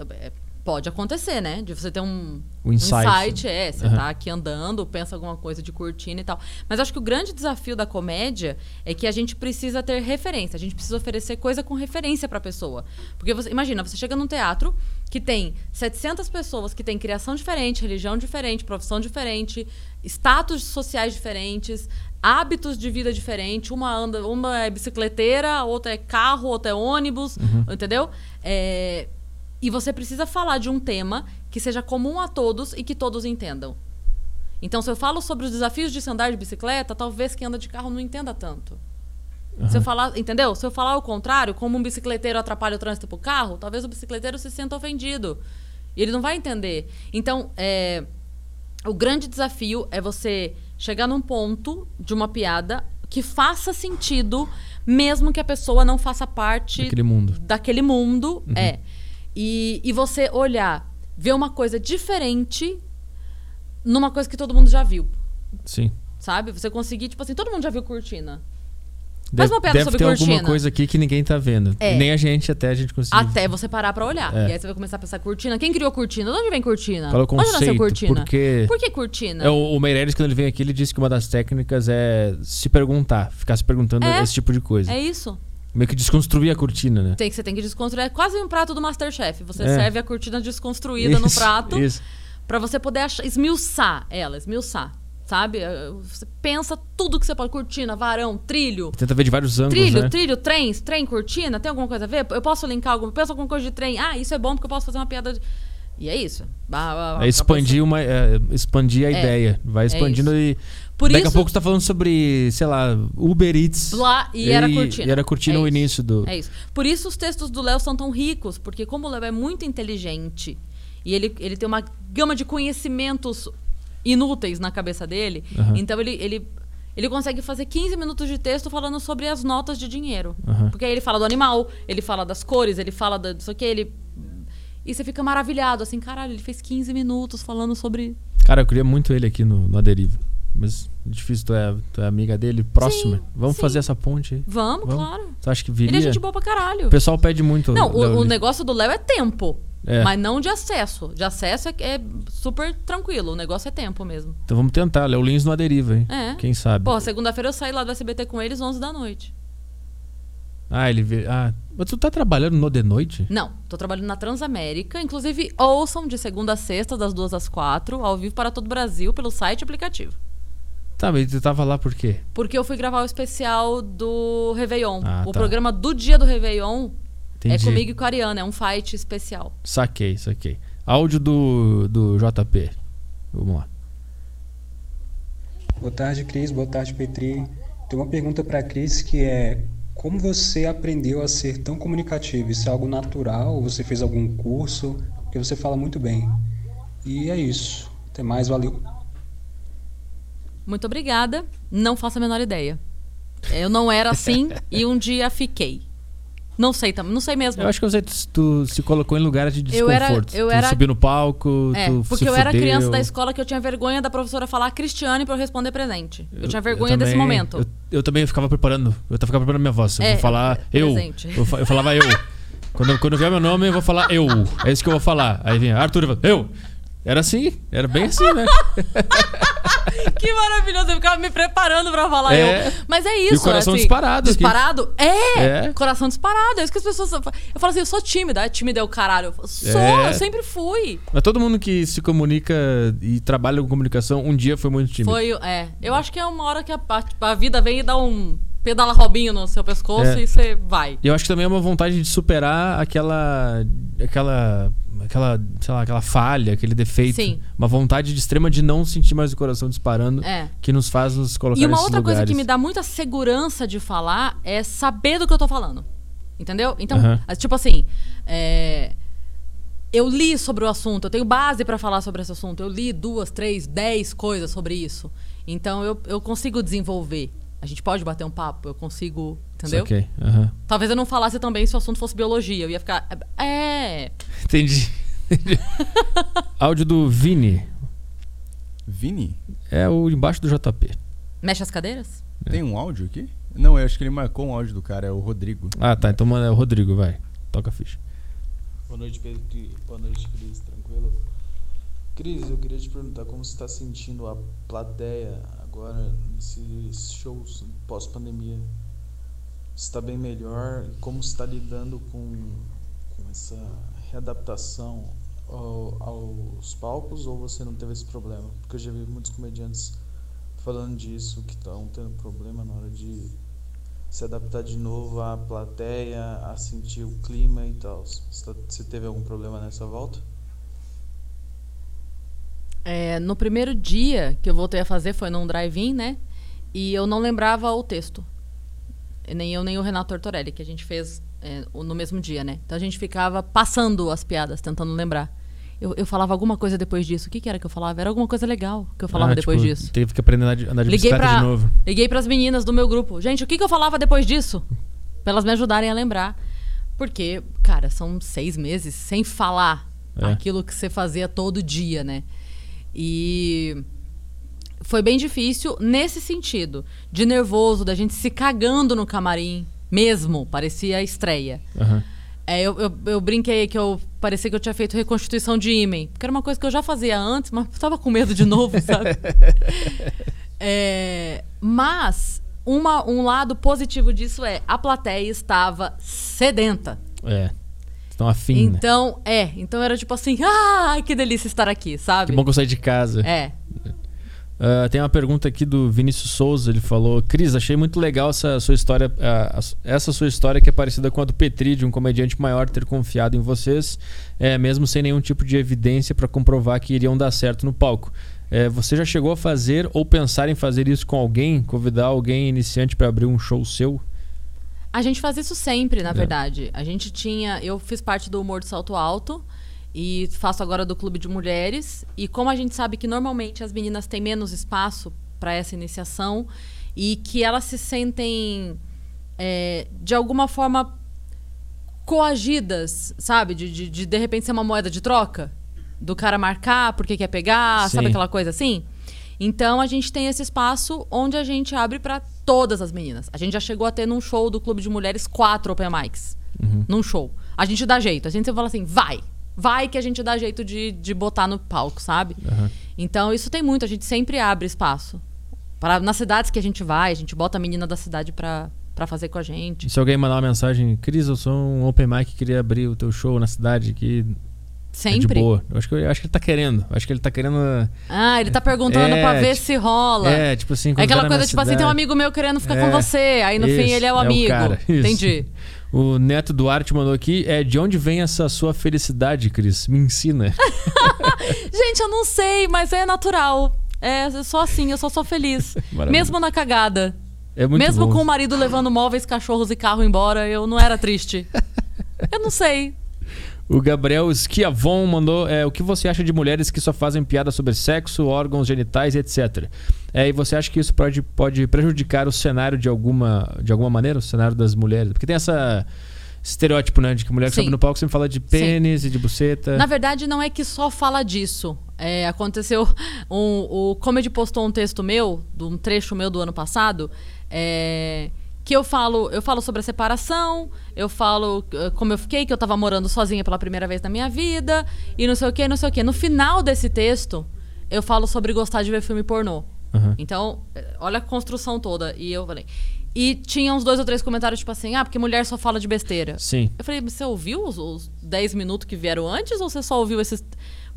Pode acontecer, né? De você ter um, O insight. é, você Aham. tá aqui andando, pensa alguma coisa de cortina e tal. Mas acho que o grande desafio da comédia é que a gente precisa ter referência, a gente precisa oferecer coisa com referência pra pessoa. Porque você, imagina, você chega num teatro que tem 700 pessoas que têm criação diferente, religião diferente, profissão diferente, status sociais diferentes, hábitos de vida diferentes. Uma anda, uma é bicicleteira, a outra é carro, outra é ônibus, entendeu? É, e você precisa falar de um tema que seja comum a todos e que todos entendam. Então, se eu falo sobre os desafios de se andar de bicicleta, talvez quem anda de carro não entenda tanto. Se eu falar, entendeu? Se eu falar o contrário, como um bicicleteiro atrapalha o trânsito pro carro, talvez o bicicleteiro se sinta ofendido. E ele não vai entender. Então, é, o grande desafio é você chegar num ponto de uma piada que faça sentido, mesmo que a pessoa não faça parte Daquele mundo. daquele mundo. É. E, e você olhar, ver uma coisa diferente numa coisa que todo mundo já viu. Sim. Sabe? Você conseguir, tipo assim, todo mundo já viu cortina. Deve, Faz uma piada deve sobre ter alguma cortina. coisa aqui que ninguém tá vendo. É. Nem a gente, até a gente conseguir. Até você parar pra olhar. É. E aí você vai começar a pensar, cortina? Quem criou cortina? De onde vem cortina? Qual é o Onde nasceu conceito? cortina? Porque- Por que cortina? É, o, o Meirelles, quando ele vem aqui, ele disse que uma das técnicas é se perguntar, ficar se perguntando É. esse tipo de coisa. É isso. Meio que desconstruir a cortina, né? Tem que, você tem que desconstruir. É quase um prato do Masterchef. Você É. serve a cortina desconstruída no Isso, prato Isso. pra você poder achar, esmiuçar ela, esmiuçar. Sabe? Eh, Você pensa tudo que você pode. Cortina, varão, trilho. Tenta ver de vários ângulos, Trilho, né? trilho, trem, trem, cortina, tem alguma coisa a ver? Eu posso linkar alguma, pensa alguma coisa de trem. Ah, isso é bom porque eu posso fazer uma piada de... E é isso. Ba- ba- ba- É expandir, uma, é, expandir a É, ideia. Vai expandindo e. Por Daqui isso, a pouco você tá falando sobre, sei lá, Uber Eats. Lá, e era cortina. E era cortina É no isso. início do. É isso. Por isso os textos do Léo são tão ricos, porque como o Léo é muito inteligente e ele, ele tem uma gama de conhecimentos inúteis na cabeça dele, Aham. então ele, ele, ele consegue fazer 15 minutos de texto falando sobre as notas de dinheiro. Aham. Porque aí ele fala do animal, ele fala das cores, ele fala da- disso aqui, ele... E você fica maravilhado, assim, caralho, ele fez 15 minutos falando sobre... Cara, eu queria muito ele aqui no, no Aderiva. Mas difícil, tu é, tu é amiga dele, próxima. Sim, Vamos sim. fazer essa ponte aí. Vamos, Vamos. claro. Tu acha que Ele viria? é gente boa pra caralho. O pessoal pede muito. Não, o, Léo o negócio do Léo é tempo. É. Mas não de acesso. De acesso é, é super tranquilo. O negócio é tempo mesmo. Então vamos tentar, Léo Lins no Aderiva, hein? É. Quem sabe? Porra, segunda-feira eu saí lá do SBT com eles 11 da noite. Ah, ele vê. Ah, mas tu tá trabalhando no de noite? Não, tô trabalhando na Transamérica. Inclusive, ouçam de segunda a sexta, das duas às quatro, ao vivo para todo o Brasil, pelo site e aplicativo. Tá, mas tu tava lá por quê? Porque eu fui gravar o especial do Réveillon. Ah, o tá. programa do dia do Réveillon é Entendi. comigo e com a Ariana. É um fight especial. Saquei, saquei. Áudio do, do JP. Vamos lá. Boa tarde, Cris. Boa tarde, Petri. Tem uma pergunta para a Cris que é: como você aprendeu a ser tão comunicativo? Isso é algo natural? Você fez algum curso? Porque você fala muito bem. E é isso. Até mais, valeu. Muito obrigada. Não faço a menor ideia. Eu não era assim e um dia fiquei. Não sei também, não sei mesmo. Eu acho que você tu se colocou em lugares de Eu era- desconforto. eu tu era- subiu no palco, É, tu porque eu era fudeu. criança da escola que eu tinha vergonha da professora falar Cristiane pra eu responder presente. Eu, tinha Eu vergonha desse também- momento. Eu, eu também ficava preparando. Eu ficava preparando minha voz. Eu É, vou falar eu. Eu, eu falava eu. Quando, eu- quando eu vier meu nome, eu vou falar eu. É isso que eu vou falar. Aí vinha Arthur, eu, falo, eu. Era assim, era bem assim, né? que maravilhoso, eu ficava me preparando pra falar É. eu. Mas é isso. E o coração assim, disparado. Disparado? É. É. Coração disparado. É isso que as pessoas. Eu falo assim, eu sou tímida. É tímida é o caralho. Eu falo, sou, É. eu sempre fui. Mas todo mundo que se comunica e trabalha com comunicação, um dia foi muito tímido. Foi, é. Eu acho que é uma hora que a, a vida vem e dá um pedala robinho no seu pescoço É. e você vai. Eu acho que também é uma vontade de superar aquela. aquela. Aquela. sei lá, aquela falha, aquele defeito. Sim. Uma vontade de extrema de não sentir mais o coração disparando É. que nos faz nos colocar E uma outra lugares. coisa que me dá muita segurança de falar é saber do que eu tô falando. Entendeu? Então, tipo assim, é, eu li sobre o assunto, eu tenho base pra falar sobre esse assunto. Eu li duas, três, dez coisas sobre isso. Então eu, eu consigo desenvolver. A gente pode bater um papo, eu consigo. Entendeu? Ok, aham. Talvez eu não falasse também se o assunto fosse biologia. Eu ia ficar. É. Entendi. Entendi. Áudio do Vini. Vini? É o embaixo do JP. Mexe as cadeiras? Tem um áudio aqui? Não, eu acho que ele marcou um áudio do cara, é o Rodrigo. Ah, tá. Então manda é o Rodrigo, vai. Toca a ficha. Boa noite, Pedro. Boa noite, Cris. Tranquilo? Cris, eu queria te perguntar como você está sentindo a plateia agora nesses shows pós-pandemia. Está bem melhor? Como está lidando com, com essa readaptação ao, aos palcos ou você não teve esse problema? Porque eu já vi muitos comediantes falando disso, que estão tendo problema na hora de se adaptar de novo à plateia, a sentir o clima e tal. Você tá, teve algum problema nessa volta? É, no primeiro dia que eu voltei a fazer foi num drive-in, né? E eu não lembrava o texto. Nem eu, nem o Renato Tortorelli, que a gente fez é, no mesmo dia, né? Então a gente ficava passando as piadas, tentando lembrar. Eu, eu falava alguma coisa depois disso. O que, que era que eu falava? Era alguma coisa legal que eu falava ah, depois tipo, disso. Teve que aprender a andar de, andar de liguei pra, de novo. Liguei pras meninas do meu grupo. Gente, o que, que eu falava depois disso? Pra elas me ajudarem a lembrar. Porque, cara, são seis meses sem falar é. aquilo que você fazia todo dia, né? E foi bem difícil nesse sentido, de nervoso, da gente se cagando no camarim, mesmo, parecia a estreia. Uhum. É, eu, eu, eu, brinquei que eu parecia que eu tinha feito reconstituição de ímã, porque era uma coisa que eu já fazia antes, mas estava com medo de novo, sabe? é, mas uma, um lado positivo disso é a plateia estava sedenta. É. Estão afim. Né? Então, né? é. Então era tipo assim, ai, que delícia estar aqui, sabe? Que bom que eu saí de casa. É. Uh, tem uma pergunta aqui do Vinícius Souza. Ele falou: Cris, achei muito legal essa sua história, uh, essa sua história que é parecida com a do Petri, de um comediante maior ter confiado em vocês, é, mesmo sem nenhum tipo de evidência para comprovar que iriam dar certo no palco. É, você já chegou a fazer ou pensar em fazer isso com alguém? Convidar alguém iniciante para abrir um show seu? A gente faz isso sempre, na é. verdade. A gente tinha. Eu fiz parte do Humor de Salto Alto e faço agora do Clube de Mulheres. E como a gente sabe que normalmente as meninas têm menos espaço para essa iniciação e que elas se sentem é, de alguma forma coagidas, sabe? De, de, de, de repente ser uma moeda de troca. Do cara marcar porque quer pegar, Sim. sabe aquela coisa assim? Então a gente tem esse espaço onde a gente abre para todas as meninas. A gente já chegou a ter num show do Clube de Mulheres quatro open mics. Uhum. Num show. A gente dá jeito. A gente sempre fala assim, vai. Vai que a gente dá jeito de, de botar no palco, sabe? Uhum. Então isso tem muito. A gente sempre abre espaço. Pra, nas cidades que a gente vai, a gente bota a menina da cidade pra, pra fazer com a gente. E se alguém mandar uma mensagem, Cris, eu sou um open mic que queria abrir o teu show na cidade que Sempre. É de boa. Eu acho, que, eu acho que ele tá querendo. Acho que ele tá querendo. Ah, ele tá perguntando é, pra ver tipo, se rola. É, tipo assim. É aquela coisa, tipo cidade. assim, tem um amigo meu querendo ficar é, com você. Aí no fim ele é o amigo. É o cara, Entendi. O Neto Duarte mandou aqui. É, de onde vem essa sua felicidade, Cris? Me ensina. Gente, eu não sei, mas é natural. É, sou assim, eu só sou feliz. Mesmo na cagada. É muito Mesmo bom. com o marido levando móveis, cachorros e carro embora, eu não era triste. eu não sei. O Gabriel Schiavon mandou é, o que você acha de mulheres que só fazem piada sobre sexo, órgãos genitais, etc. É, e você acha que isso pode, pode prejudicar o cenário de alguma, de alguma maneira, o cenário das mulheres? Porque tem essa estereótipo, né? De que mulher que sobe no palco sempre fala de pênis Sim. e de buceta. Na verdade, não é que só fala disso. É, aconteceu. Um, o Comedy postou um texto meu, de um trecho meu do ano passado. É, que eu falo, eu falo sobre a separação, eu falo uh, como eu fiquei, que eu tava morando sozinha pela primeira vez na minha vida, e não sei o que, não sei o que. No final desse texto, eu falo sobre gostar de ver filme pornô. Uhum. Então, eh, olha a construção toda. E eu falei. E tinha uns dois ou três comentários, tipo assim, ah, porque mulher só fala de besteira. Sim. Eu falei, você ouviu os, os 10 minutos que vieram antes ou você só ouviu esses.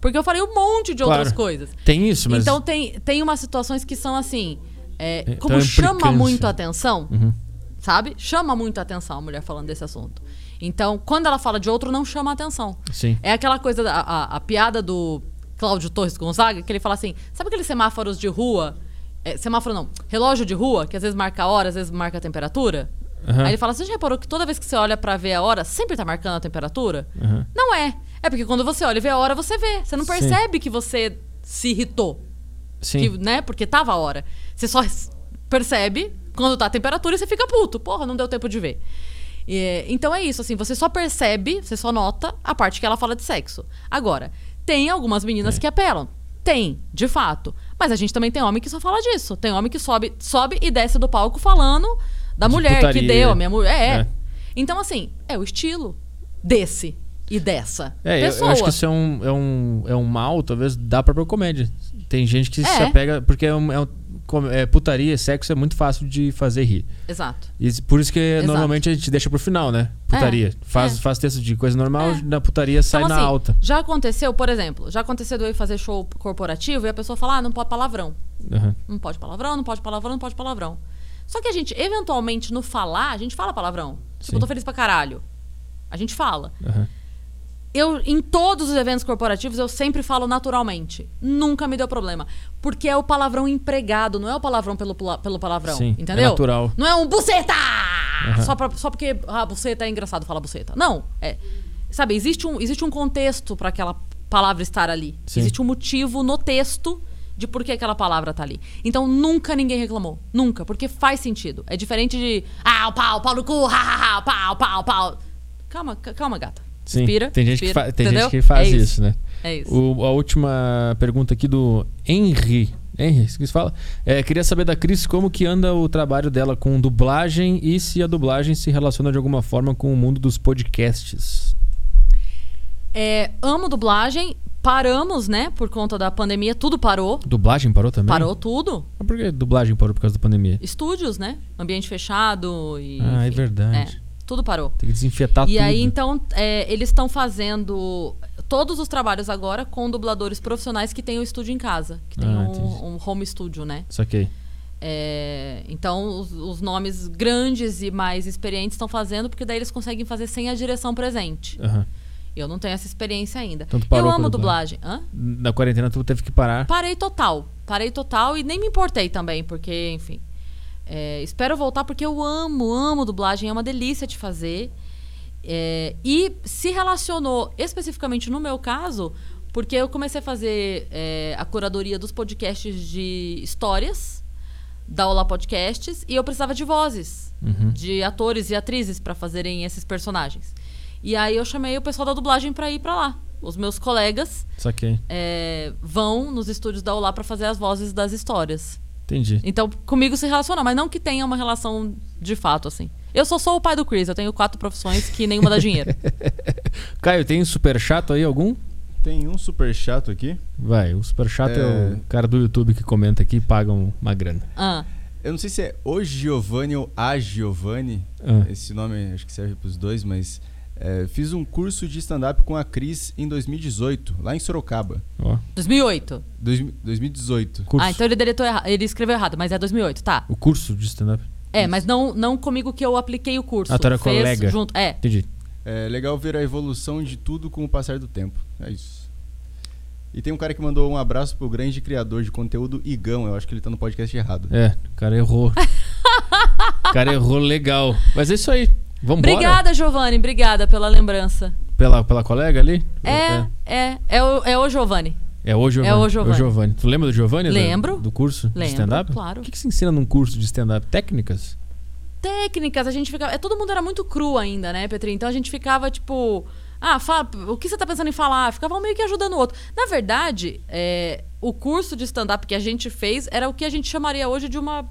Porque eu falei um monte de claro. outras coisas. Tem isso, mas. Então tem, tem umas situações que são assim. É, então, como chama muito a atenção. Uhum sabe? Chama muito a atenção a mulher falando desse assunto. Então, quando ela fala de outro, não chama a atenção. Sim. É aquela coisa, a, a, a piada do Cláudio Torres Gonzaga, que ele fala assim: sabe aqueles semáforos de rua? É, semáforo não, relógio de rua, que às vezes marca a hora, às vezes marca a temperatura? Uhum. Aí ele fala: você já reparou que toda vez que você olha para ver a hora, sempre tá marcando a temperatura? Uhum. Não é. É porque quando você olha e vê a hora, você vê. Você não percebe Sim. que você se irritou. Sim. Que, né? Porque tava a hora. Você só percebe quando tá a temperatura, você fica puto. Porra, não deu tempo de ver. E, então é isso, assim, você só percebe, você só nota a parte que ela fala de sexo. Agora, tem algumas meninas é. que apelam. Tem, de fato. Mas a gente também tem homem que só fala disso. Tem homem que sobe, sobe e desce do palco falando da de mulher putaria. que deu, a minha mulher. É. é. Então, assim, é o estilo desse. e dessa É, eu, eu pessoa. acho que isso é um, é, um, é um mal, talvez, da própria comédia. Tem gente que se É. apega. Porque é, um, é, um- é putaria, sexo é muito fácil de fazer rir. Exato. E por isso que Exato. normalmente a gente deixa pro final, né? Putaria. faz, é. faz texto de coisa normal, É. na putaria sai Então, na assim, alta. Já aconteceu, por exemplo, já aconteceu de eu ir fazer show corporativo e a pessoa falar, ah, não pode palavrão. Aham. Não pode palavrão, não pode palavrão, não pode palavrão. Só que a gente, eventualmente, no falar, a gente fala palavrão. Tipo, eu tô feliz pra caralho. A gente fala. Aham. Eu, em todos os eventos corporativos, eu sempre falo naturalmente. Nunca me deu problema. Porque é o palavrão empregado, não é o palavrão pelo, pelo palavrão. Sim, é entendeu? natural. Não é um buceta! Só, pra- só porque ah, buceta é engraçado falar buceta. Não. É. Sabe, existe um, existe um contexto pra aquela palavra estar ali. Sim. Existe um motivo no texto de por que aquela palavra tá ali. Então nunca ninguém reclamou. Nunca. Porque faz sentido. É diferente de. Ah, o pau, pau no cu, ha, ha, ha, pau, pau, pau. Calma, ca- calma, gata. Sim. Respira. tem gente, que, respira, fa- tem entendeu? gente que faz É isso. né? É isso. O- a última pergunta aqui do Henry. Henry, isso que se fala? É, queria saber da Cris como que anda o trabalho dela com dublagem e se a dublagem se relaciona de alguma forma com o mundo dos podcasts. É, amo dublagem. Paramos, né? Por conta da pandemia, tudo parou. Dublagem parou também? Parou tudo. Mas por que dublagem parou por causa da pandemia? Estúdios, né? Ambiente fechado e. Ah, é enfim. verdade. É, tudo parou. Tem que desinfetar e tudo. aí, então, é, eles estão fazendo todos os trabalhos agora com dubladores profissionais que têm o estúdio em casa. Que tem Ah, um, um home studio, né? Saquei. É, então, os, os nomes grandes e mais experientes estão fazendo, porque daí eles conseguem fazer sem a direção presente. Aham. Eu não tenho essa experiência ainda. Então Eu amo dublagem. dublagem. Hã? Na quarentena tu teve que parar. Parei total. Parei total e nem me importei também, porque, enfim. É, espero voltar porque eu amo, amo dublagem, é uma delícia de fazer. É, e se relacionou especificamente no meu caso, porque eu comecei a fazer é, a curadoria dos podcasts de histórias da Olá Podcasts e eu precisava de vozes Uhum. de atores e atrizes para fazerem esses personagens. E aí eu chamei o pessoal da dublagem para ir para lá. Os meus colegas é, vão nos estúdios da Olá para fazer as vozes das histórias. Entendi. Então, comigo se relaciona, mas não que tenha uma relação de fato, assim. Eu só sou o pai do Chris, eu tenho quatro profissões que nenhuma dá dinheiro. Caio, tem super chato aí algum? Tem um super chato aqui. Vai, o super chato é... É. o cara do YouTube que comenta aqui e paga um- uma grana. Ah, Eu não sei se é o Giovanni ou a Giovanni. Ah. Esse nome acho que serve pros dois, mas é, fiz um curso de stand-up com a Cris em 2018, lá em Sorocaba. Ó, 2008. Dois- 2018. curso. Ah, então ele deletou errado. Ele escreveu errado, mas é 2008, tá. O curso de stand-up. É, mas não, não comigo que eu apliquei o curso. Ah, tu era Fez colega. Junto, é. Entendi. É legal ver a evolução de tudo com o passar do tempo. É isso. E tem um cara que mandou um abraço pro grande criador de conteúdo Igão. Eu acho que ele tá no podcast errado. É, o cara errou. o cara errou legal. Mas é isso aí. Vambora. Obrigada, Giovanni. Obrigada pela lembrança. Pela, pela colega ali? É, é. É, o, é o Giovanni. É o Giovanni. É o Giovanni. Tu lembra do Giovanni? do- Lembro. Do, curso de Lembro, stand-up? claro. O que, que se ensina num curso de stand-up? Técnicas? Técnicas, a gente ficava. é, Todo mundo era muito cru ainda, né, Petri? Então a gente ficava, tipo. Ah, fala, o que você tá pensando em falar? Ficava meio que ajudando o outro. Na verdade, é, o curso de stand-up que a gente fez era o que a gente chamaria hoje de uma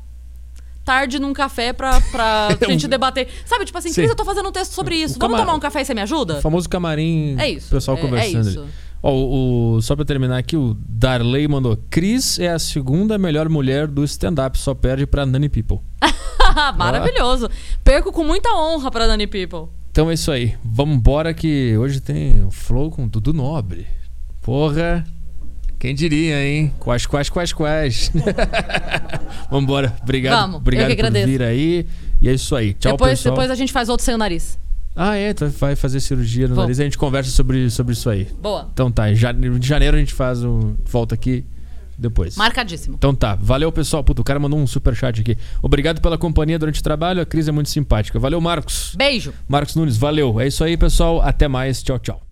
tarde num café pra, pra gente debater. Sabe, tipo assim, Sim. Cris, eu tô fazendo um texto sobre isso. o Vamos cama- tomar um café e você me ajuda? O famoso camarim. É isso. Pessoal é, conversando É isso. Ó, o, o- só pra terminar aqui, o Darley mandou: Cris é a segunda melhor mulher do stand-up, só perde pra Nani People. Maravilhoso. Perco com muita honra pra Dani People. Então é isso aí. Vambora que hoje tem o Flow com Dudu Nobre. Porra. Quem diria, hein? Quais, quais, quais, quais. Vambora. Obrigado. Vamos, eu Obrigado por vir aí. E é isso aí. Tchau, depois, pessoal. depois a gente faz outro sem o nariz. Ah, é. Tu vai fazer cirurgia no Vou. nariz e a gente conversa sobre, sobre isso aí. Boa. Então tá. Em janeiro a gente faz o... Volta aqui depois. Marcadíssimo. Então tá, valeu pessoal. Puta, o cara mandou um super chat aqui. Obrigado pela companhia durante o trabalho. A Cris é muito simpática. Valeu, Marcos. Beijo. Marcos Nunes, valeu. É isso aí, pessoal. Até mais. Tchau, tchau.